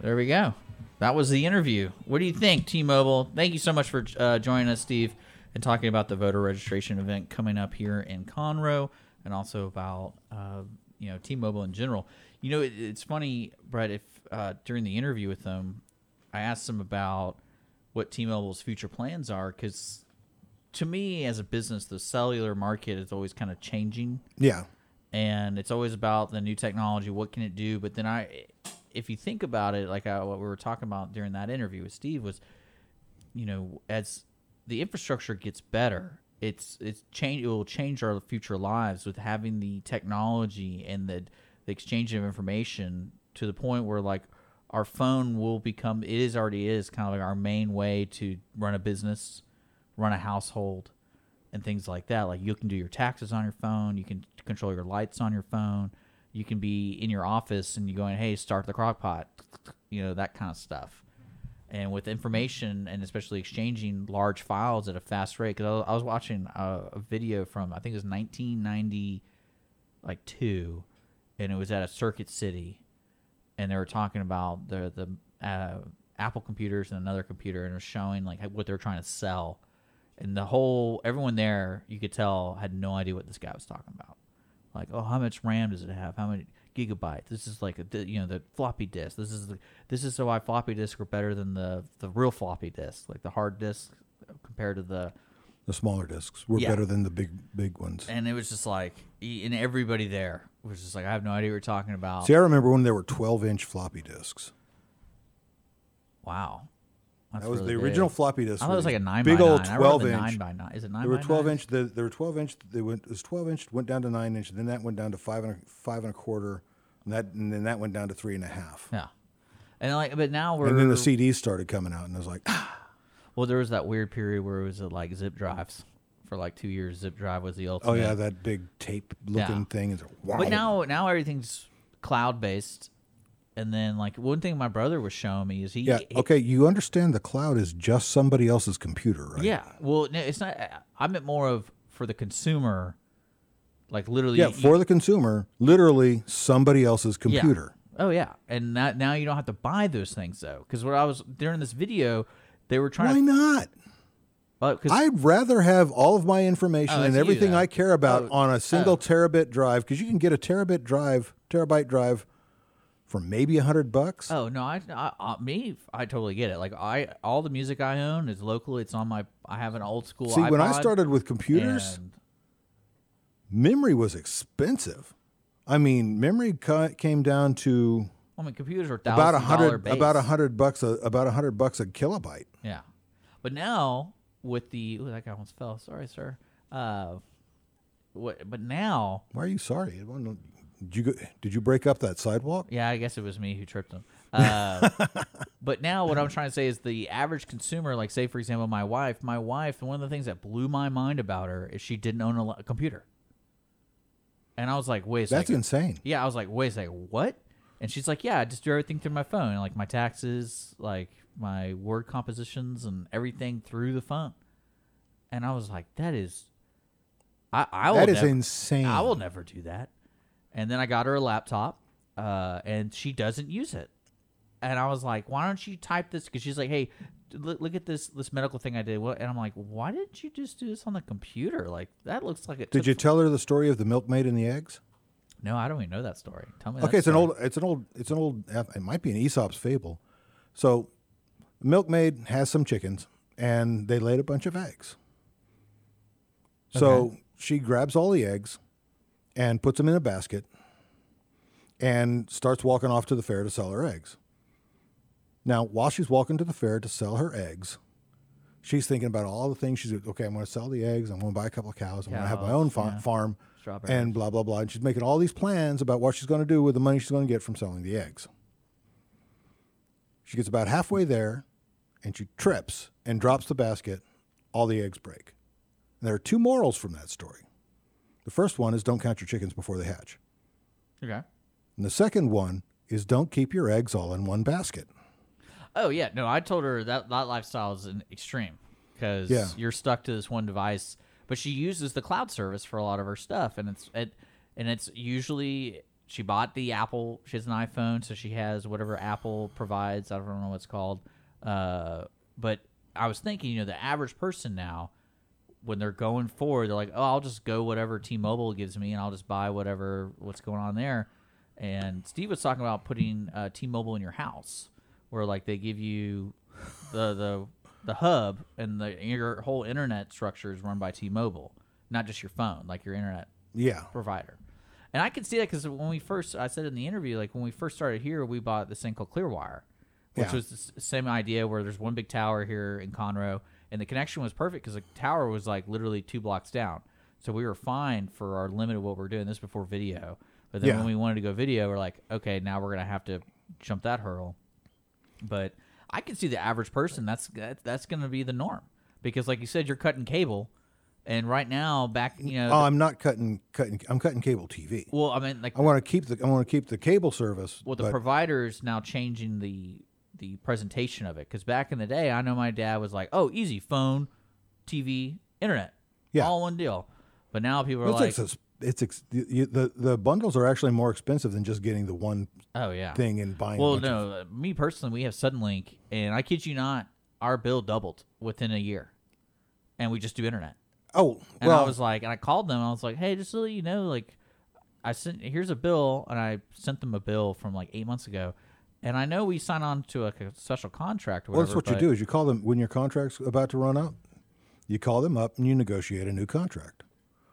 there we go. That was the interview. What do you think, T-Mobile? Thank you so much for uh, joining us, Steve, and talking about the voter registration event coming up here in Conroe, and also about uh, you know T-Mobile in general. You know, it, it's funny, Brett. If uh, during the interview with them, I asked them about what T-Mobile's future plans are, because to me, as a business, the cellular market is always kind of changing Yeah. and it's always about the new technology. What can it do? But then I, if you think about it, like uh, what we were talking about during that interview with Steve was, you know, as the infrastructure gets better, it's it's change. It will change our future lives with having the technology and the the exchange of information to the point where like our phone will become. It is already is kind of like our main way to run a business, run a household and things like that. Like you can do your taxes on your phone, you can control your lights on your phone, you can be in your office and you going, hey, start the crock pot, you know, that kind of stuff. And with information and especially exchanging large files at a fast rate, because I, was watching a, video from I think it was 1990, like two, and it was at a Circuit City, and they were talking about the the uh, Apple computers and another computer, and was showing like what they were trying to sell and the whole everyone there you could tell had no idea what this guy was talking about like oh how much ram does it have how many gigabytes this is like a you know the floppy disk this is the this is why floppy disks are better than the the real floppy disk like the hard disk compared to the The smaller discs were Yeah. better than the big big ones. and it was just like and everybody there was just like i have no idea what you're talking about See, I remember when there were 12 inch floppy disks. wow That's that was really the original big. floppy disk. I thought it was like a nine big by old nine. twelve inch. nine by nine. Is it nine There were by 12 nine? inch. The, there were 12 inch. They went. It was 12 inch. Went down to nine inch. Then that went down to five and a, five and a quarter. And that and then that went down to three and a half. yeah and like but now we're And then the CDs started coming out, and I was like, ah [sighs] Well, there was that weird period where it was uh, like zip drives for like two years. Zip drive was the ultimate. oh yeah, that big tape looking Yeah. thing. Is wow. But now, now everything's cloud based. And then, like one thing my brother was showing me is he, yeah. he- Okay, you understand the cloud is just somebody else's computer, right? yeah. Well, no, it's not. I meant more of for the consumer, like literally. Yeah, you- for the consumer, literally somebody else's Yeah. computer. Oh yeah, and that, now you don't have to buy those things though, because what I was during this video, they were trying. Why to, not? Well, I'd rather have all of my information Oh, and that's you, everything. I care about Oh, on a single oh. terabit drive because you can get a terabit drive, terabyte drive, for maybe a hundred bucks. Oh no, I, I, I me I totally get it. Like I all the music I own is local. It's on my I have an old school. See, when I started with computers, and- memory was expensive. I mean, memory ca- came down to I mean, computers are about a hundred, about a hundred bucks, a, about a hundred bucks a kilobyte. Yeah, but now with the ooh, that guy almost fell. Sorry, sir. Uh, what? But now, Why are you sorry? It wasn't- Did you go, did you break up that sidewalk? yeah, I guess it was me who tripped him. Uh, [laughs] but now, what I'm trying to say is the average consumer, like say for example, my wife. My wife, one of the things that blew my mind about her is she didn't own a, lo- computer. And I was like, wait a That's second. insane. Yeah, I was like, wait a second, what? And she's like, yeah, I just do everything through my phone, like my taxes, like my word compositions, and everything through the phone. And I was like, that is, I, I will That is never- insane. I will never do that. And then I got her a laptop, uh, and she doesn't use it. And I was like, why don't you type this? Because she's like, hey, look, look at this this medical thing I did. And I'm like, why didn't you just do this on the computer? Like that looks like it. Did you tell her the story of the milkmaid and the eggs? No, I don't even know that story. Tell me. Okay, that it's an old, it's an old, it's an old. It might be an Aesop's fable. So, milkmaid has some chickens, and they laid a bunch of eggs. So Okay. she grabs all the eggs, and puts them in a basket, and starts walking off to the fair to sell her eggs. Now, while she's walking to the fair to sell her eggs, She's thinking about all the things she's okay. I'm going to sell the eggs. I'm going to buy a couple of cows. I'm going to have my own yeah. farm, Strawberries. and blah blah blah. And she's making all these plans about what she's going to do with the money she's going to get from selling the eggs. She gets about halfway there, and she trips and drops the basket. All the eggs break. And there are two morals from that story. The first one is don't count your chickens before they hatch. Okay. And the second one is don't keep your eggs all in one basket. Oh yeah, no, I told her that that lifestyle is an extreme because Yeah. you're stuck to this one device. But she uses the cloud service for a lot of her stuff, and it's it, and it's usually she bought the Apple. She has an iPhone, so she has whatever Apple provides. I don't know what it's called. Uh, but I was thinking, you know, the average person now, when they're going forward, they're like, oh, I'll just go whatever T-Mobile gives me, and I'll just buy whatever what's going on there. And Steve was talking about putting uh, T-Mobile in your house, where like they give you the the the hub and the your whole internet structure is run by T-Mobile, not just your phone, like your internet Yeah. provider. And I can see that because when we first, I said in the interview, like when we first started here, we bought this thing called Clearwire, which Yeah. was the same idea where there's one big tower here in Conroe, and the connection was perfect because the tower was like literally two blocks down. So we were fine for our limit of what we're doing. This before video, but then Yeah. when we wanted to go video, we're like, okay, now we're gonna have to jump that hurdle. But I can see the average person. That's that, that's going to be the norm because, like you said, you're cutting cable, and right now, back you know, Oh, I'm not cutting cutting. I'm cutting cable TV. well, I mean, like I want to keep the I want to keep the cable service. well, the provider's now changing the the presentation of it because back in the day, I know my dad was like, "Oh, easy phone, TV, internet, Yeah. all one deal." But now people are Well, like, it's, ex- it's ex- you, the the bundles are actually more expensive than just getting the one "Oh yeah, thing and buying. Well, bunch of- no, uh, me personally, we have Suddenlink, and I kid you not, our bill doubled within a year, and we just do internet. Oh, and I was like, and I called them. I was like, hey, just so you know, like, I sent here's a bill, and I sent them a bill from like eight months ago, and I know we sign on to a special contract. Or well, that's what you do is you call them when your contract's about to run out. You call them up and you negotiate a new contract.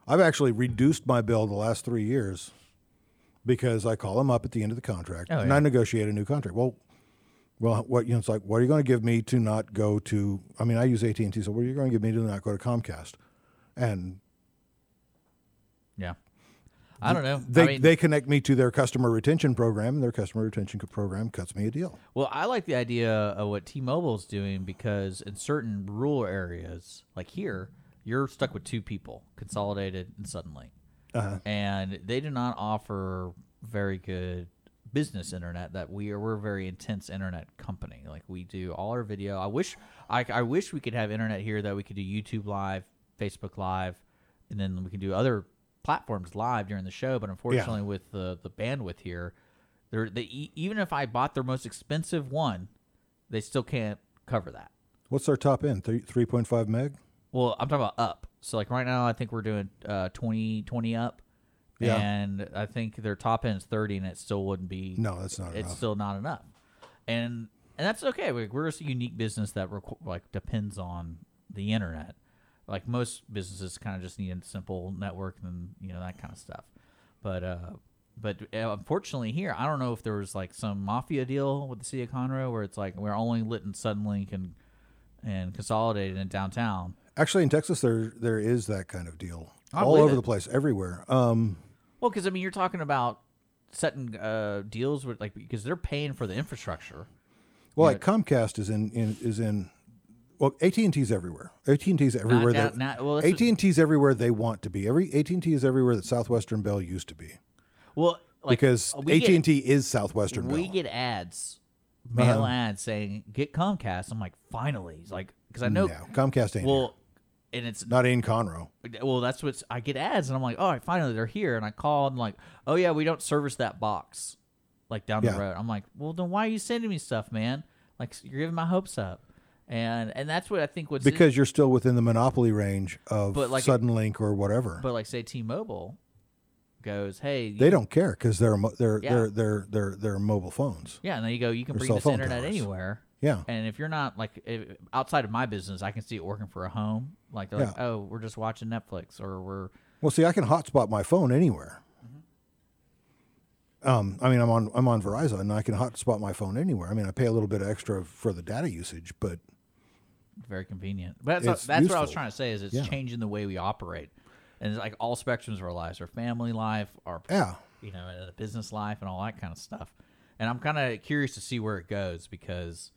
I've actually reduced my bill the last three years because I call them up at the end of the contract Oh, and yeah. I negotiate a new contract. Well, well, what you know, it's like, what are you going to give me to not go to? I mean, I use AT and T, so what are you going to give me to not go to Comcast? And. I don't know. They I mean, they connect me to their customer retention program, and their customer retention program cuts me a deal. Well, I like the idea of what T-Mobile's doing because in certain rural areas, like here, you're stuck with two people, consolidated and Suddenlink, Uh-huh. and they do not offer very good business internet. That we are we're a very intense internet company. Like we do all our video. I wish I, I wish we could have internet here that we could do YouTube Live, Facebook Live, and then we could do other platforms live during the show. But unfortunately, with the the bandwidth here, they're, they even if I bought their most expensive one, they still can't cover that. What's their top end? Three Three point five meg. Well, I'm talking about up. So like right now, I think we're doing uh, 20, 20 up. Yeah. And I think their top end is 30, and it still wouldn't be. No, that's not It's enough. still not enough. And and that's okay. We- We're a unique business that requ- like depends on the internet. Like most businesses, kind of just need a simple network and you know that kind of stuff. But uh, but uh, unfortunately here, I don't know if there was like some mafia deal with the city of Conroe where it's like we're only lit in Suddenlink and and consolidated in downtown. Actually, in Texas, there there is that kind of deal I all over it. the place, everywhere. Um, Well, because I mean, you're talking about setting uh, deals with like because they're paying for the infrastructure. well, You like Comcast is in, in is in. Well, AT and T's everywhere. AT and T's everywhere. now- that now- well, AT and T's everywhere they want to be. Every AT and T is everywhere that Southwestern Bell used to be. Well, like, because AT and T is Southwestern We Bell. get ads, mail Uh-huh. ads saying get Comcast. I'm like, finally, It's like because I know No, Comcast ain't Well, and it's Not in Conroe. Well, that's what I get ads, and I'm like, all right, finally they're here. And I called and like, oh yeah, we don't service that box, like down Yeah. the road. I'm like, well then why are you sending me stuff, man? Like you're giving my hopes up, and and that's what I think what's because you're still within the monopoly range of But like- Suddenlink or whatever. But like say T-Mobile goes, hey, they don't care because they're they're Yeah. they're they're they're they're mobile phones. Yeah, and then you go, you can bring this internet towers. anywhere. Yeah. And if you're not like if, outside of my business, I can see it working for a home. Like they're like, oh, we're just watching Netflix or we're Well, see, I can hotspot my phone anywhere. Um, I mean, I'm on I'm on Verizon, and I can hotspot my phone anywhere. I mean, I pay a little bit extra for the data usage, but very convenient. But that's, It's that's what I was trying to say is it's Yeah. changing the way we operate, and it's like all spectrums of our lives, our family life, our Yeah. you know, uh, business life, and all that kind of stuff. And I'm kind of curious to see where it goes because,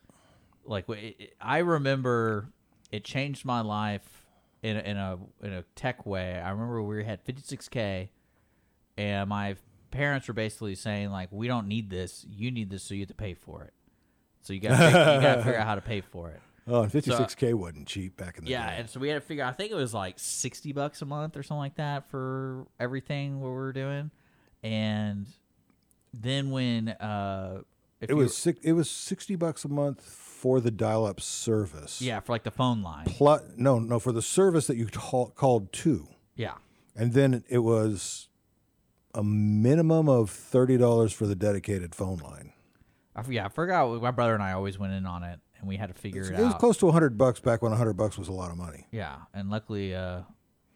like, it, it- I remember it changed my life in a, in a in a tech way. I remember we had 56k, and my parents were basically saying like, "We don't need this. You need this, so you have to pay for it. So you got you got to figure out how to pay for it." Oh, and 56k wasn't cheap back in the yeah, day. Yeah, and so we had to figure. I think it was like sixty bucks a month or something like that for everything what we were doing, and then when uh, if it was six, it was 60 bucks a month for the dial-up service. yeah for like the phone line. Plus, no, no, for the service that you call, called to. Yeah. And then it was a minimum of thirty dollars for the dedicated phone line. I, yeah, I forgot. My brother and I always went in on it, and we had to figure It out. it, was close to hundred bucks back when hundred bucks was a lot of money. Yeah, and luckily, uh,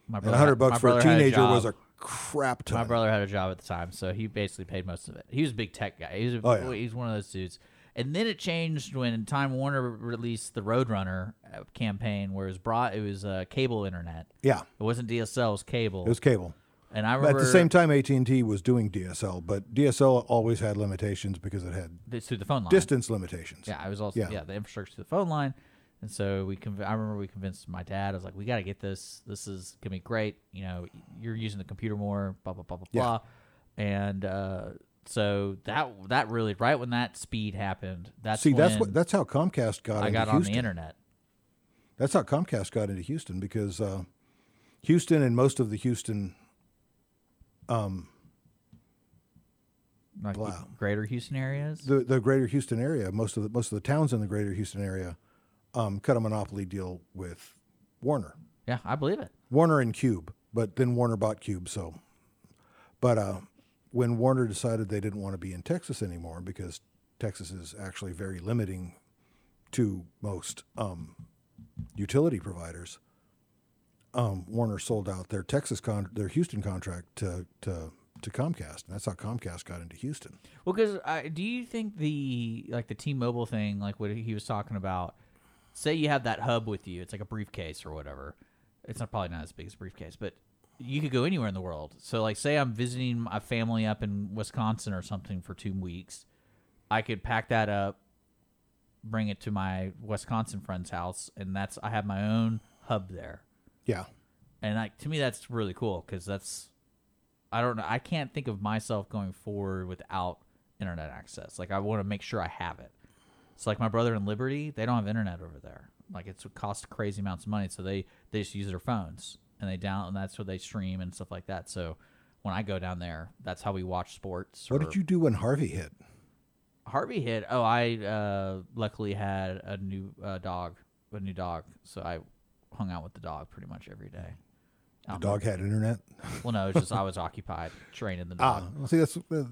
my And brother hundred bucks for a teenager was a crap ton. My brother had a job at the time, so he basically paid most of it. He was a big tech guy. He was a, Oh, yeah. he's one of those dudes. And then it changed when Time Warner released the Roadrunner uh, campaign, where it was brought it was uh, cable internet. Yeah. it wasn't DSL, it was cable. It was cable. And I But remember at the same time, AT and T was doing DSL, but DSL always had limitations because it had It's through the phone line. distance limitations. Yeah, I was also yeah, Yeah. the infrastructure to the phone line, and so we. Conv- I remember we convinced my dad. I was like, "We got to get this. This is gonna be great. You know, you're using the computer more. Blah blah blah blah Yeah. blah." And uh, so that that really right when that speed happened. That's See, that's what that's how Comcast got I into got on Houston. the internet. That's how Comcast got into Houston because uh, Houston and most of the Houston, um, Like the wow, greater Houston areas. the the greater Houston area, most of the most of the towns in the greater Houston area, um, cut a monopoly deal with Warner. Yeah, I believe it. Warner and Cube, but then Warner bought Cube. So, but uh, when Warner decided they didn't want to be in Texas anymore because Texas is actually very limiting to most um, utility providers, um, Warner sold out their Texas con- their Houston contract to to to Comcast, and that's how Comcast got into Houston. Well, because do you think the like the T-Mobile thing, like what he was talking about? Say you have that hub with you; it's like a briefcase or whatever. It's not probably not as big as a briefcase, but you could go anywhere in the world. So, like, say I'm visiting my family up in Wisconsin or something for two weeks, I could pack that up, bring it to my Wisconsin friend's house, and that's I have my own hub there. Yeah. And like to me, that's really cool because that's I don't know. I can't think of myself going forward without internet access. Like I want to make sure I have it. It's like my brother in Liberty; they don't have internet over there. Like it's it costs crazy amounts of money, so they they just use their phones and they down and that's where they stream and stuff like that. So when I go down there, that's how we watch sports. What or- did you do when Harvey hit? Harvey hit. Oh, I uh, luckily had a new uh, dog, a new dog, so I hung out with the dog pretty much every day. The in dog had internet. Well, no, it's just I was [laughs] occupied training the dog. Ah, well, see, that's. Uh,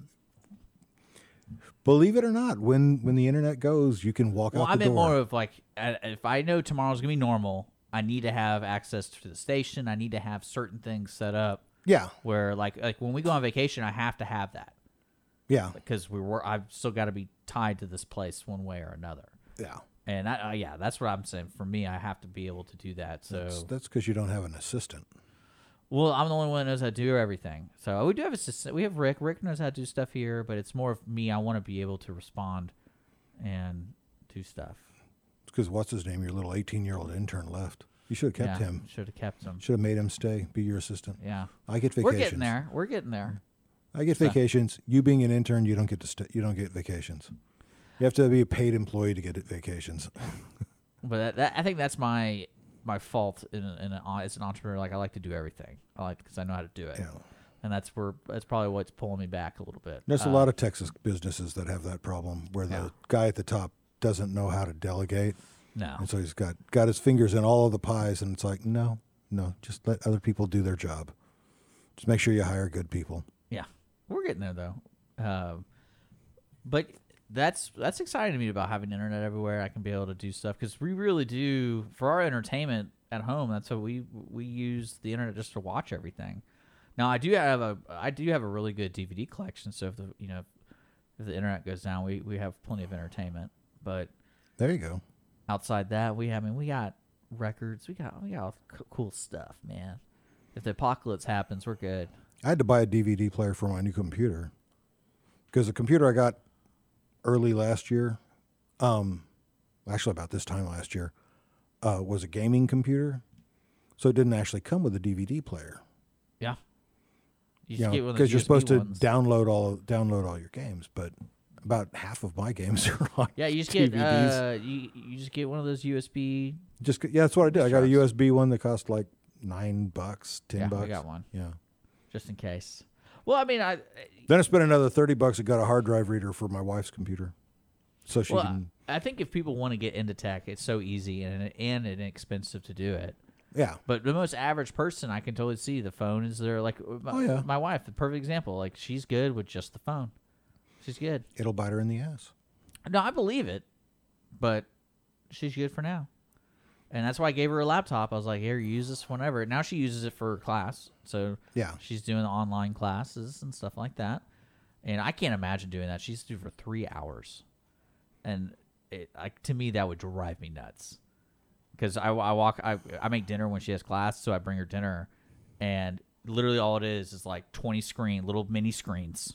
believe it or not, when when the internet goes, you can walk out the door. well, out I the meant more of like if I know tomorrow's gonna be normal, I need to have access to the station. I need to have certain things set up. Yeah. Where like like when we go on vacation, I have to have that. Yeah. Because we were, I've still got to be tied to this place one way or another. Yeah. And I, uh, yeah, that's what I'm saying. For me, I have to be able to do that. So That's because you don't have an assistant. Well, I'm the only one that knows how to do everything. So we do have a assistant. We have Rick. Rick knows how to do stuff here, but it's more of me. I want to be able to respond and do stuff. Because what's his name? Your little eighteen-year-old intern left. You should have kept Yeah, him. should have kept him. Should have made him stay, be your assistant. Yeah. I get vacations. We're getting there. We're getting there. I get So- vacations. You being an intern, you don't get to st- you don't get vacations. You have to be a paid employee to get vacations. [laughs] But that, that, I think that's my my fault in, a- in a, as an entrepreneur. Like I like to do everything. I like because I know how to do it. Yeah. And that's where that's probably what's pulling me back a little bit. There's a Uh, lot of Texas businesses that have that problem where the Yeah. guy at the top doesn't know how to delegate. No. And so he's got got his fingers in all of the pies and it's like, no, no, just let other people do their job. Just make sure you hire good people. Yeah, we're getting there though. Um, but that's that's exciting to me about having internet everywhere. I can be able to do stuff because we really do for our entertainment at home. That's what we we use the internet just to watch everything. Now I do have a I do have a really good DVD collection. So if the you know if the internet goes down, we we have plenty of entertainment. But There you go. outside that, we I mean we got records. We got we got c- cool stuff, man. If the apocalypse happens, we're good. I had to buy a DVD player for my new computer because the computer I got early last year, um, actually about this time last year, uh, was a gaming computer, so it didn't actually come with a DVD player. Yeah. You You just know, get one of because those you're supposed USB to download all download all your games, but about half of my [laughs] games are on Yeah, you just get uh, you you just get one of those USB. just yeah, that's what I did. I got a USB one that cost like nine bucks, ten yeah, bucks. I got one. Yeah. just in case. Well, I mean, I Then I spent another thirty bucks. and got a hard drive reader for my wife's computer, so she well, can. I think if people want to get into tech, it's so easy and and inexpensive to do it. Yeah. But the most average person, I can totally see the phone is there. Like my, Oh, yeah. my wife, the perfect example. Like she's good with just the phone. She's good. It'll bite her in the ass. No, I believe it, but she's good for now. And that's why I gave her a laptop. I was like, "Here, use this whenever." Now she uses it for class, so Yeah. she's doing online classes and stuff like that. And I can't imagine doing that. She's doing for three hours, and it, like to me, that would drive me nuts. Because I, I walk, I, I make dinner when she has class, so I bring her dinner, and literally all it is is like twenty screen, little mini screens,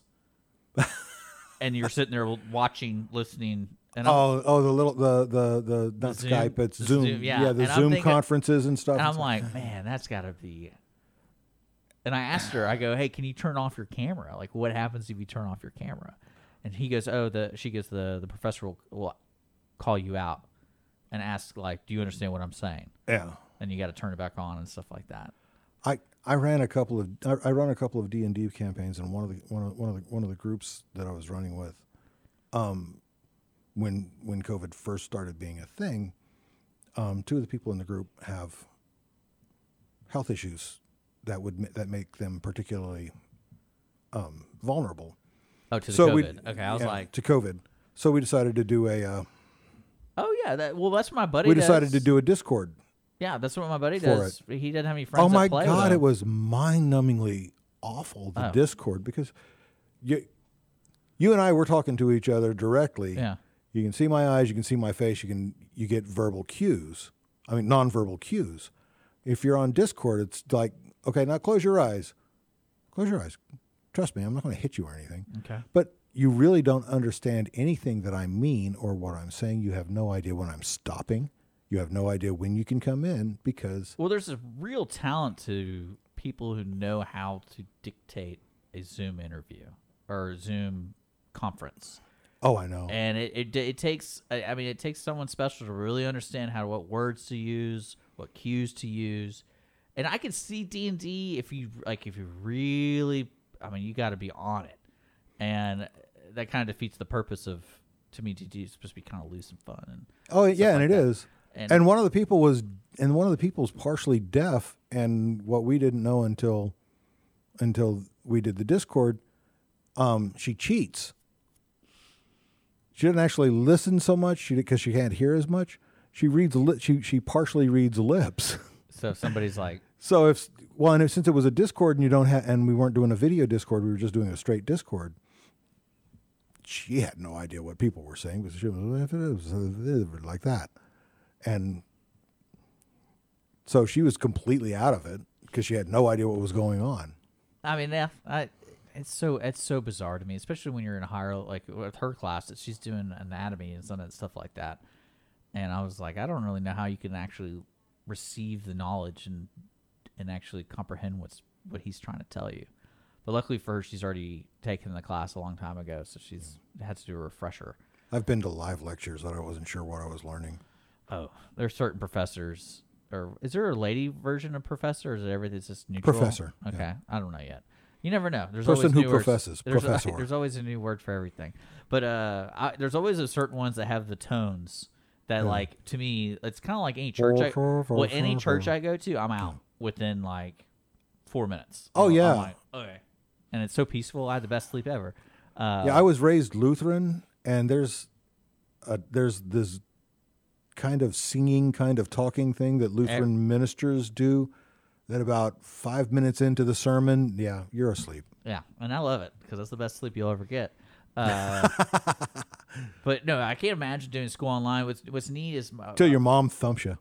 [laughs] and you're sitting there watching, listening. And I'm- oh, oh, the little the the the not Zoom- Skype, it's Zoom. Zoom, yeah. the And Zoom thinking- conferences and stuff. And I'm like, man, that's got to be. And I asked her, I go, hey, can you turn off your camera? Like, what happens if you turn off your camera? And he goes, oh, the she goes, the the professor will, will call you out and ask, like, do you understand what I'm saying? Yeah. And you got to turn it back on and stuff like that. I I ran a couple of I, I run a couple of D and D campaigns, and one of the one of one of the one of the groups that I was running with, um, when when COVID first started being a thing, um, two of the people in the group have health issues that would that make them particularly um, vulnerable. Oh, to the So COVID. Okay, I was yeah, like- to COVID. So we decided to do a. Uh, Oh yeah, that well, that's what my buddy. we decided to do a Discord Yeah, that's what my buddy does. He doesn't have any friends. Oh my god, it was mind-numbingly awful the Oh. Discord because you you and I were talking to each other directly. Yeah. You can see my eyes, you can see my face, you can you get verbal cues. I mean nonverbal cues. If you're on Discord, it's like, okay, now close your eyes. Close your eyes. Trust me, I'm not going to hit you or anything. Okay. But you really don't understand anything that I mean or what I'm saying. You have no idea when I'm stopping. You have no idea when you can come in because Well, there's a real talent to people who know how to dictate a Zoom interview or a Zoom conference. Oh, I know. And it, it it takes I I mean it takes someone special to really understand how what words to use, what cues to use. And I can see D and D if you like if you really I mean you got to be on it. And that kind of defeats the purpose of to me D and D is supposed to be kind of loose and fun and Oh yeah, like and it that. is. And, one of the people was, and one of the people was partially deaf, and what we didn't know until, until we did the Discord, um, she cheats. She doesn't actually listen so much because she can't hear as much. She reads li- she she partially reads lips. [laughs] So if somebody's like so if well, and if, since it was a Discord and you don't have, and we weren't doing a video Discord, we were just doing a straight Discord. She had no idea what people were saying because she was [laughs] like that, and so she was completely out of it because she had no idea what was going on. I mean, yeah, I, it's so it's so bizarre to me, especially when you're in a higher like with her class that she's doing anatomy and some of that stuff like that. And I was like, I don't really know how you can actually receive the knowledge and and actually comprehend what's what he's trying to tell you. But luckily for her, she's already taken the class a long time ago, so she's had to do a refresher. I've been to live lectures that I wasn't sure what I was learning. Oh, there's certain professors, or is there a lady version of professor, or is it everything's just neutral? Professor, Okay, yeah. I don't know yet. You never know. There's Person always who new words. professes, There's, professor. there's always a new word for everything. But uh, I, there's always a certain ones that have the tones that, Yeah. like, to me, it's kind of like any church. I, well, any church I go to, I'm out within like four minutes. Oh, I'm- I'm yeah. like, okay. And it's so peaceful. I had the best sleep ever. Uh, yeah, I was raised Lutheran, and there's a, there's this kind of singing, kind of talking thing that Lutheran ministers do. That about five minutes into the sermon, yeah, you're asleep. Yeah, and I love it because that's the best sleep you'll ever get. [laughs] Uh, but no, I can't imagine doing school online. What's What's neat is uh, Till your mom thumps you.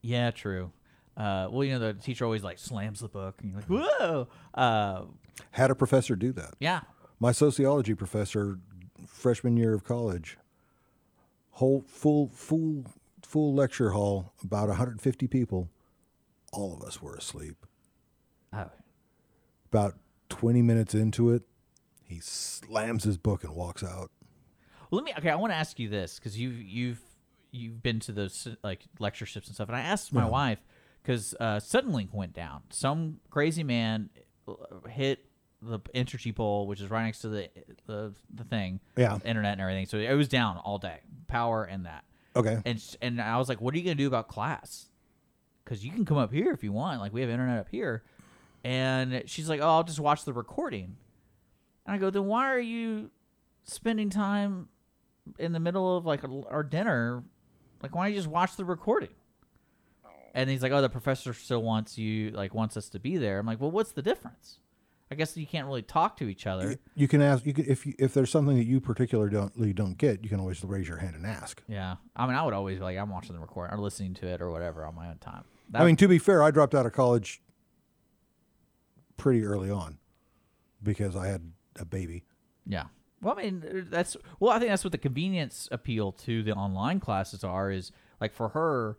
Yeah, true. Uh, well, you know, the teacher always like slams the book, and you're like, "Whoa!" Uh, Had a professor do that. Yeah. My sociology professor, freshman year of college, whole full full full lecture hall, about 150 people. All of us were asleep. Oh. About 20 minutes into it, he slams his book and walks out. Well, let me. Okay, I want to ask you this because you've you've you've been to those like lectureships and stuff, and I asked my Yeah. wife because uh, Suddenlink went down. Some crazy man uh, hit the Entergy pole, which is right next to the the the thing, Yeah. internet and everything. So it was down all day, power and that. Okay. And and I was like, what are you gonna do about class? Because you can come up here if you want. Like we have internet up here. And she's like, oh, I'll just watch the recording. And I go, then why are you spending time in the middle of like our dinner? Like, why don't you just watch the recording? And he's like, oh, the professor still wants you, like, wants us to be there. I'm like, well, what's the difference? I guess you can't really talk to each other. You can ask. You can if you, if there's something that you particularly don't don't get, you can always raise your hand and ask. Yeah. I mean, I would always be like, I'm watching the recording or listening to it or whatever on my own time. I mean, to be fair, I dropped out of college pretty early on because I had a baby. Yeah. Well, I mean, that's well. I think that's what the convenience appeal to the online classes are. Is like for her,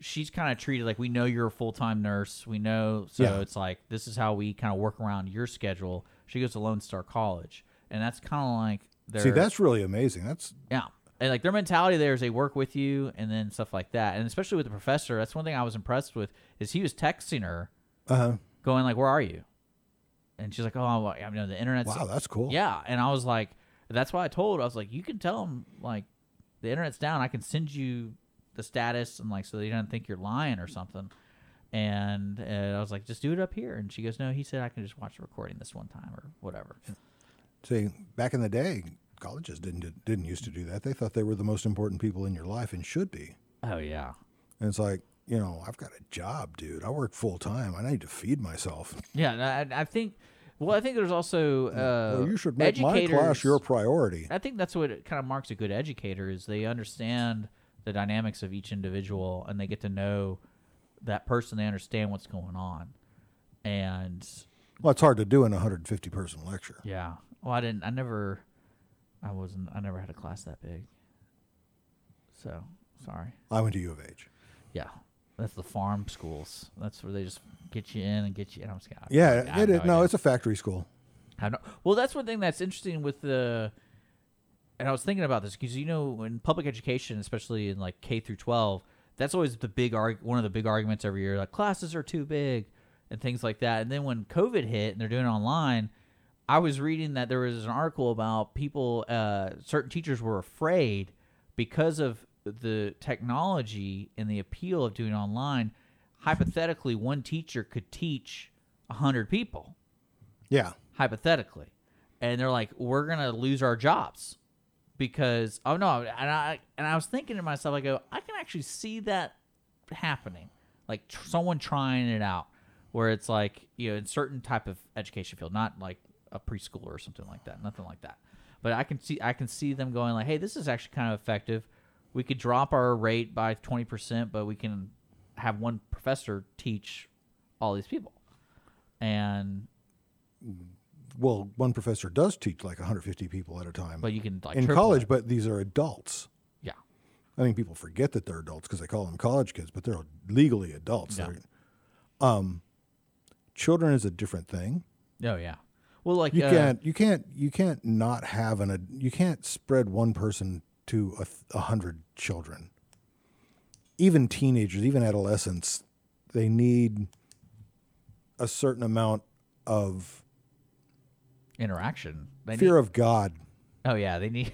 she's kind of treated like we know you're a full time nurse. We know, so Yeah. it's like this is how we kind of work around your schedule. She goes to Lone Star College, and that's kind of like their See, that's really amazing. That's yeah. And like their mentality there is they work with you and then stuff like that. And especially with the professor, that's one thing I was impressed with is he was texting her, Uh-huh. going like, "Where are you?" And she's like, "Oh, I'm, I know the internet's Wow, that's cool. Yeah, and I was like, that's why I told. Her, I was like, you can tell them like the internet's down. I can send you the status and like so they don't think you're lying or something. And uh, I was like, just do it up here. And she goes, no. He said I can just watch the recording this one time or whatever. see back in the day, colleges didn't didn't used to do that. They thought they were the most important people in your life and should be. Oh yeah. And it's like you know, I've got a job, dude. I work full time. I need to feed myself. Yeah, I, I think. Well, I think there's also uh, Well, you should make my class your priority. I think that's what kind of marks a good educator is they understand the dynamics of each individual and they get to know that person. They understand what's going on, and Well, it's hard to do in a 150 person lecture. yeah. Well, I didn't. I never. I wasn't. I never had a class that big. So sorry. I went to U of H. Yeah, that's the farm schools. That's where they just get you in and get you. And I'm just I Yeah, have it is. No, idea. it's a factory school. I don't. Well, that's one thing that's interesting with the. And I was thinking about this because you know, in public education, especially in like K through twelve, that's always the big arg- one of the big arguments every year. Like classes are too big, and things like that. And then when COVID hit and they're doing it online, I was reading that there was an article about people. Uh, certain teachers were afraid because of the technology and the appeal of doing online. Hypothetically, one teacher could teach a hundred people Yeah. hypothetically, and they're like, "We're gonna lose our jobs because oh no," and I and I was thinking to myself, I go, I can actually see that happening, like tr- someone trying it out, where it's like you know in certain type of education field, not like a preschooler or something like that, nothing like that, but I can see I can see them going like, "Hey, this is actually kind of effective. We could drop our rate by twenty percent, but we can have one professor teach all these people." And mm-hmm. Well, one professor does teach like 150 people at a time. But you can, like, in college, but these are adults. Yeah. I think people forget that they're adults because they call them college kids, but they're legally adults. Yeah. They're- Um, children is a different thing. Oh yeah. Well, like you uh, can't you can't you can't not have an you can't spread one person to a, a hundred children. Even teenagers, even adolescents, they need a certain amount of interaction. They fear need- of God. Oh yeah, they need.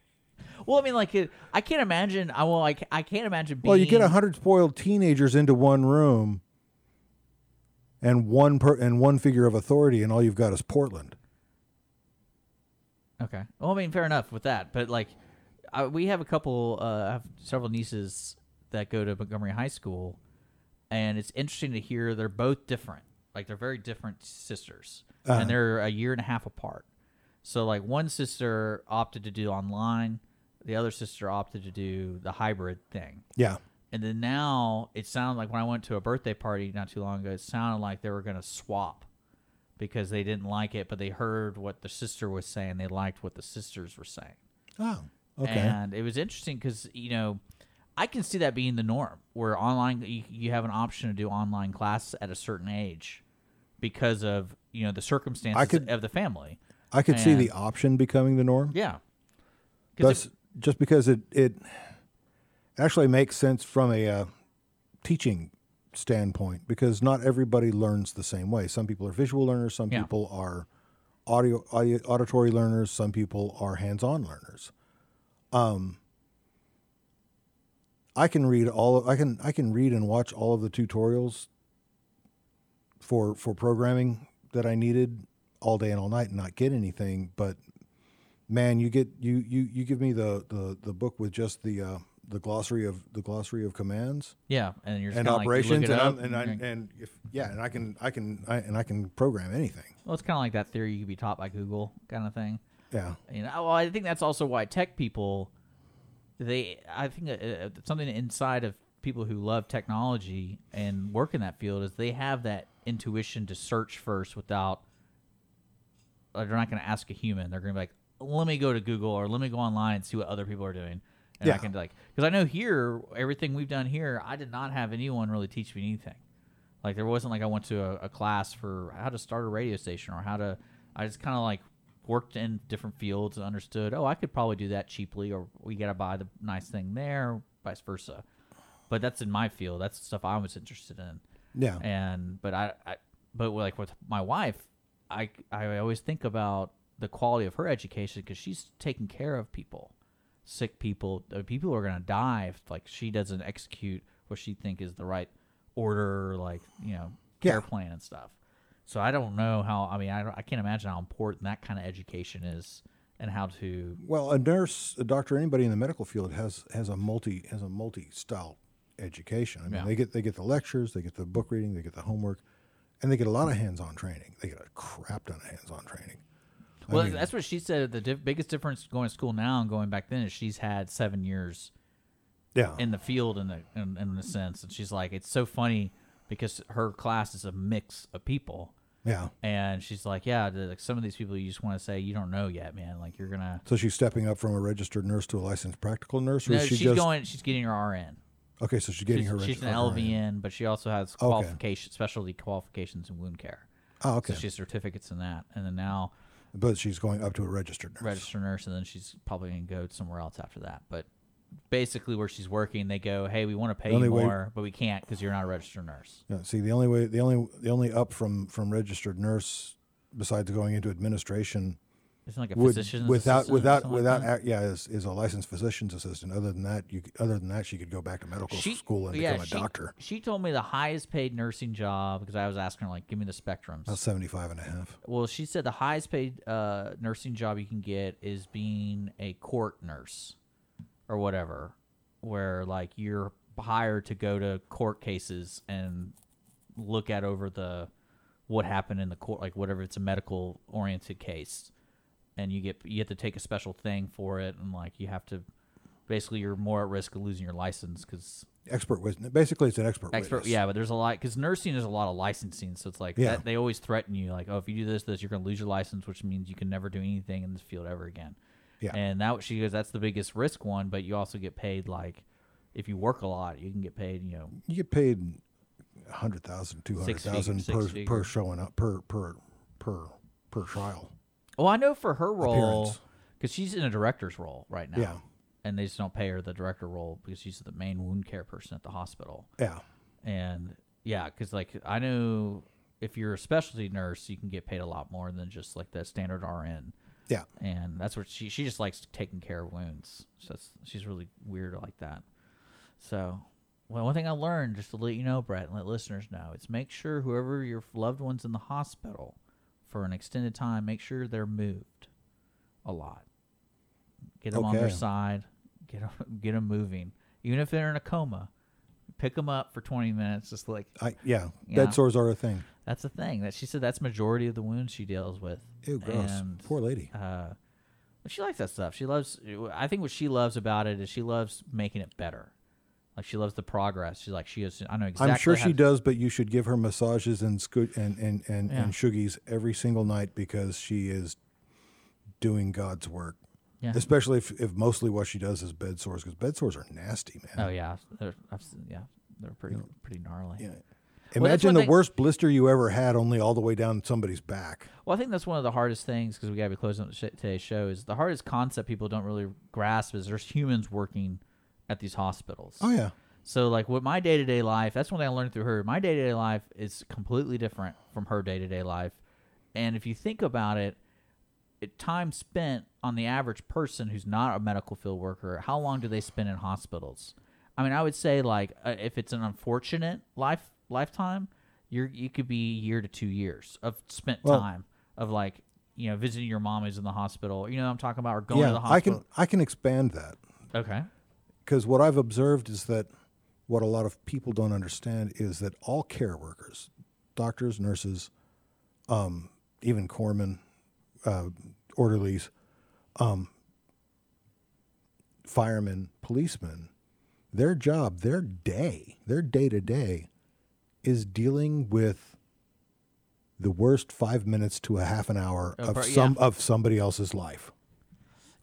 [laughs] well, I mean, like it, I can't imagine. I well, Like I can't imagine being. Well, you get a hundred spoiled teenagers into one room, and one per and one figure of authority, and all you've got is Portland. Okay. Well, I mean, fair enough with that, but like, I, we have a couple. Uh, I have several nieces that go to Montgomery High School, and it's interesting to hear they're both different. Like they're very different sisters, Uh-huh. and they're a year and a half apart. So like one sister opted to do online, the other sister opted to do the hybrid thing. Yeah. And then now it sounded like when I went to a birthday party not too long ago, it sounded like they were going to swap because they didn't like it, but they heard what the sister was saying. They liked what the sisters were saying. Oh, okay. And it was interesting because you know, I can see that being the norm, where online you, you have an option to do online classes at a certain age because of you know the circumstances could- of the family. I could see And- the option becoming the norm. Yeah. 'Cause Thus, just because it it actually makes sense from a uh, teaching standpoint, because not everybody learns the same way. Some people are visual learners. Some Yeah. people are audio, audio auditory learners. Some people are hands-on learners. Um, I can read all. Of, I can I can read and watch all of the tutorials for for programming that I needed all day and all night and not get anything. But man, you get you you you give me the the the book with just the uh, the glossary of the glossary of commands. Yeah, and you're and kinda like, you operations and and I, and- and if yeah, and I can I can I, and I can program anything. Well, it's kind of like that theory you could be taught by Google kind of thing. Yeah. You know, well, I think that's also why tech people, they, I think uh, uh, something inside of people who love technology and work in that field is they have that intuition to search first without. uh, They're not going to ask a human. They're going to be like, "Let me go to Google or let me go online and see what other people are doing." And I can like, because I know here everything we've done here, I did not have anyone really teach me anything. Like there wasn't like I went to a, a class for how to start a radio station or how to. I just kind of like worked in different fields and understood. Oh, I could probably do that cheaply, or we got to buy the nice thing there, vice versa. But that's in my field. That's the stuff I was interested in. Yeah. And but I, I but like with my wife, I I always think about the quality of her education because she's taking care of people, sick people, people who are gonna die if like she doesn't execute what she think is the right order, like you know care Yeah. plan and stuff. So I don't know how. I mean, I, I can't imagine how important that kind of education is, and how to. Well, a nurse, a doctor, anybody in the medical field has has a multi has a multi style education. I mean, Yeah. they get they get the lectures, they get the book reading, they get the homework, and they get a lot of hands on training. They get a crap ton of hands on training. I Well, mean, that's what she said. The diff- biggest difference going to school now and going back then is she's had seven years. Yeah. In the field, in the in, in a sense, and she's like, it's so funny because her class is a mix of people. Yeah. And she's like, yeah, like some of these people you just want to say you don't know yet, man. Like you're gonna. so she's stepping up from a registered nurse to a licensed practical nurse, or No, is she she's just going. She's getting her RN. Okay, so she's getting her RN. She's an her RN. LVN, but she also has Okay. qualification, specialty qualifications in wound care. Oh, okay. So she has certificates in that, and then now but she's going up to a registered nurse. registered nurse, and then she's probably going to go somewhere else after that. But basically, where she's working, they go, "Hey, we want to pay you way- more, but we can't because you're not a registered nurse." Yeah, see, the only way, the only, the only up from from registered nurse, besides going into administration, Isn't like a would- physician's without assistant or without like without yeah, is, is a licensed physician's assistant. Other than that, you other than that, she could go back to medical school and yeah, become a she, doctor. She told me the highest paid nursing job because I was asking her like, "Give me the spectrums." About 75 and a half. Well, she said the highest paid uh, nursing job you can get is being a court nurse or whatever, where like you're hired to go to court cases and look at over the what happened in the court, like whatever it's a medical oriented case, and you get you have to take a special thing for it, and like you have to basically you're more at risk of losing your license because Expert witness. Basically, it's an expert. expert witness. yeah but there's a lot because nursing is a lot of licensing so it's like Yeah. that, they always threaten you like oh if you do this this you're going to lose your license which means you can never do anything in this field ever again Yeah. and that she goes that's the biggest risk one but you also get paid like if you work a lot you can get paid you know You get paid a hundred thousand, two hundred thousand per figure. per showing up per per per per trial. well i know for her role because she's in a director's role right now Yeah. and they just don't pay her the director role because she's the main wound care person at the hospital Yeah. and yeah because like i know if you're a specialty nurse you can get paid a lot more than just like the standard rn Yeah. and that's what she she just likes taking care of wounds. So that's she's really weird like that. So well one thing i learned just to let you know brett and let listeners know is make sure whoever your loved one's in the hospital for an extended time make sure they're moved a lot. Get them on their side. Get them, [laughs] get them moving. Even if they're in a coma pick them up for 20 minutes just like I yeah. Bed know. sores are a thing. that's a thing that she said that's majority of the wounds she deals with Ew, gross. And, Poor lady. uh but she likes that stuff she loves i think what she loves about it is she loves making it better Like she loves the progress. She's like she is. I know exactly. I'm sure she does, but you should give her massages and sco- and and and, Yeah. and shoogies every single night because she is doing God's work. Yeah. Especially if, if mostly what she does is bed sores because bed sores are nasty, man. Oh yeah, they're, I've yeah, they're pretty pretty gnarly. Yeah. Well, Imagine the thing- worst blister you ever had, only all the way down somebody's back. Well, I think that's one of the hardest things because we got to be closing up today's show. Is the hardest concept people don't really grasp is there's humans working at these hospitals. Oh, yeah. So like with my day to day life, that's one thing I learned through her. My day to day life is completely different from her day to day life, and if you think about it time spent on the average person who's not a medical field worker, how long do they spend in hospitals? I mean, I would say like uh, if it's an unfortunate life lifetime, you're you could be a year to two years of spent Well- time of like you know visiting your mom who's in the hospital. You know what I'm talking about, or going to yeah, the I can I can expand that. Okay. Because what I've observed is that what a lot of people don't understand is that all care workers, doctors, nurses, um, even corpsmen, uh, orderlies, um, firemen, policemen, their job, their day, their day to day is dealing with the worst five minutes to a half an hour Of of per- yeah. some of somebody else's life.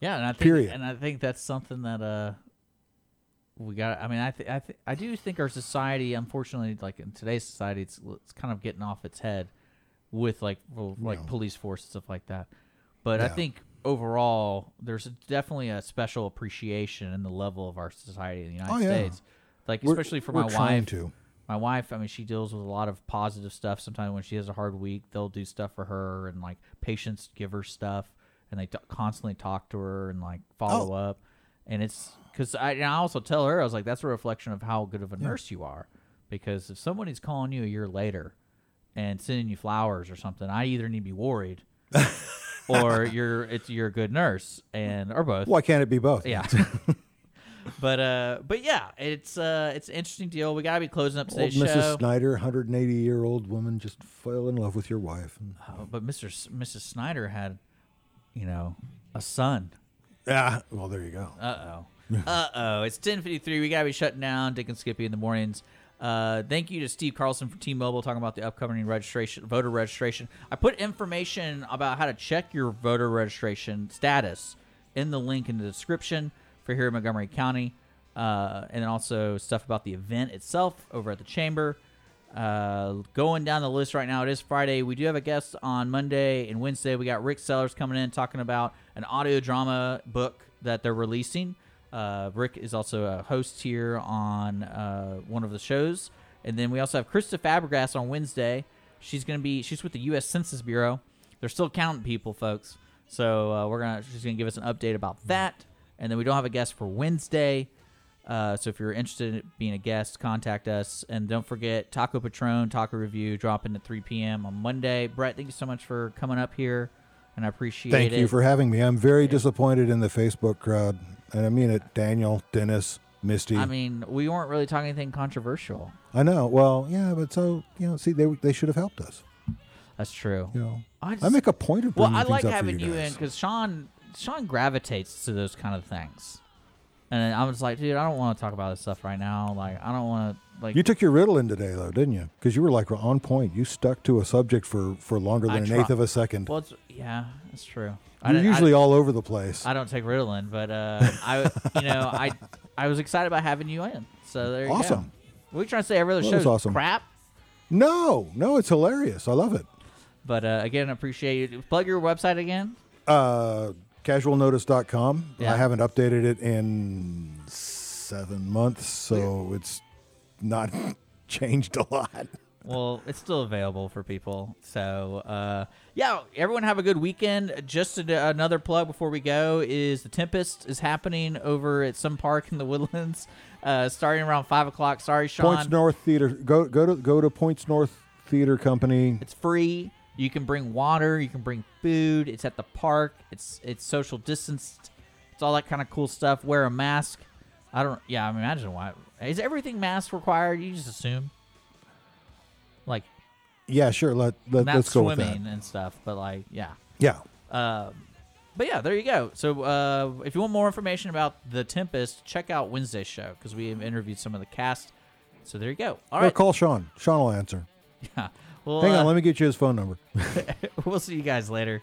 Yeah, and I think Period. and I think that's something that uh we got. I mean, I th- I th- I do think our society, unfortunately, like in today's society, it's it's kind of getting off its head with like well, like Yeah. police force and stuff like that. But I think overall, there's definitely a special appreciation in the level of our society in the United Oh, yeah. States. Like We're- especially for my wife. to. My wife, I mean, she deals with a lot of positive stuff. Sometimes when she has a hard week, they'll do stuff for her, and like patients give her stuff, and they t- constantly talk to her and like follow Oh. up. And it's because I, and I also tell her, I was like, that's a reflection of how good of a Yeah. nurse you are. Because if somebody's calling you a year later and sending you flowers or something, I either need to be worried, [laughs] or you're it's you're a good nurse, and or both. Why can't it be both? Yeah. [laughs] but uh, but yeah, it's uh, it's an interesting deal. We gotta be closing up Old Mrs. show. Snyder, 180 year old woman, just fell in love with your wife. And- Oh, but Mr. S- Mrs. Snyder had, you know, a son. Yeah. Well, there you go. Uh oh. uh oh. It's 10:53. We gotta be shutting down. Dick and Skippy in the mornings. Uh, thank you to Steve Carlson from T-Mobile talking about the upcoming registration, voter registration. I put information about how to check your voter registration status in the link in the description for here in Montgomery County, uh, and then also stuff about the event itself over at the chamber. Uh, going down the list right now, it is Friday. We do have a guest on Monday and Wednesday. We got Rick Sellers coming in talking about an audio drama book that they're releasing. Uh, Rick is also a host here on uh, one of the shows, and then we also have Krista Fabregas on Wednesday. She's gonna be she's with the U.S. Census Bureau. They're still counting people, folks. So uh, we're gonna she's gonna give us an update about that, and then we don't have a guest for Wednesday. Uh, so if you're interested in being a guest, contact us. And don't forget Taco Patron, Taco Review, dropping at 3 p.m. on Monday. Brett, thank you so much for coming up here, and I appreciate Thank it. you for having me. I'm very disappointed in the Facebook crowd. And I mean it, Daniel, Dennis, Misty. I mean, we weren't really talking anything controversial. I know. Well, yeah, but so, you know, see, they, they should have helped us. That's true. You know, I, I, make a point of Well, bringing I things like having you you, in because Sean Sean gravitates to those kind of things, and I was like, dude, I don't want to talk about this stuff right now. Like, I don't want to like. You took your Ritalin today, though, didn't you? Because you were like on point. You stuck to a subject for, for longer I than an eighth of a second. Well, it's, yeah, that's true. You're usually all over the place. I don't take Ritalin, but uh, I, you know, I, I was excited about having you in. So there you go. Awesome. What are we trying to say? Every other show was awesome. crap. No, no, it's hilarious. I love it. But uh, again, I appreciate you. Plug your website again. Uh, casualnotice.com. Yeah. I haven't updated it in seven months, so it's not [laughs] changed a lot. Well, it's still available for people. So, uh, yeah, everyone have a good weekend. Just a, another plug before we go is the Tempest is happening over at some park in the Woodlands, uh, starting around five o'clock. Sorry, Sean. Points North Theater. Go go to go to Points North Theater Company. It's free. You can bring water. You can bring food. It's at the park. It's it's social distanced. It's all that kind of cool stuff. Wear a mask. I don't. Yeah, I mean, imagine why. Is everything mask required? You just assume. Like Yeah, sure. Let, let not let's go with swimming and stuff, but like yeah. Yeah. Um, but yeah, there you go. So uh, if you want more information about the Tempest, check out Wednesday's show because we have interviewed some of the cast. So there you go. All Or right. call Sean. Sean will answer. [laughs] Yeah. Well, Hang on, uh, let me get you his phone number. [laughs] we'll see you guys later.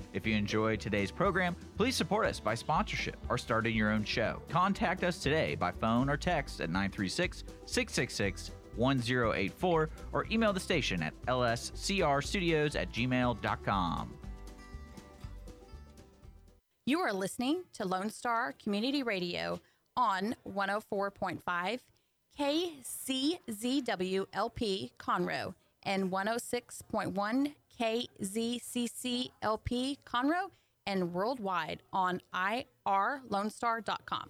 If you enjoyed today's program, please support us by sponsorship or starting your own show. Contact us today by phone or text at 936 666 1084 or email the station at lscrstudios at gmail.com. You are listening to Lone Star Community Radio on 104.5 KCZWLP Conroe and 106.1 KZCCLP Conroe and worldwide on irlonestar.com.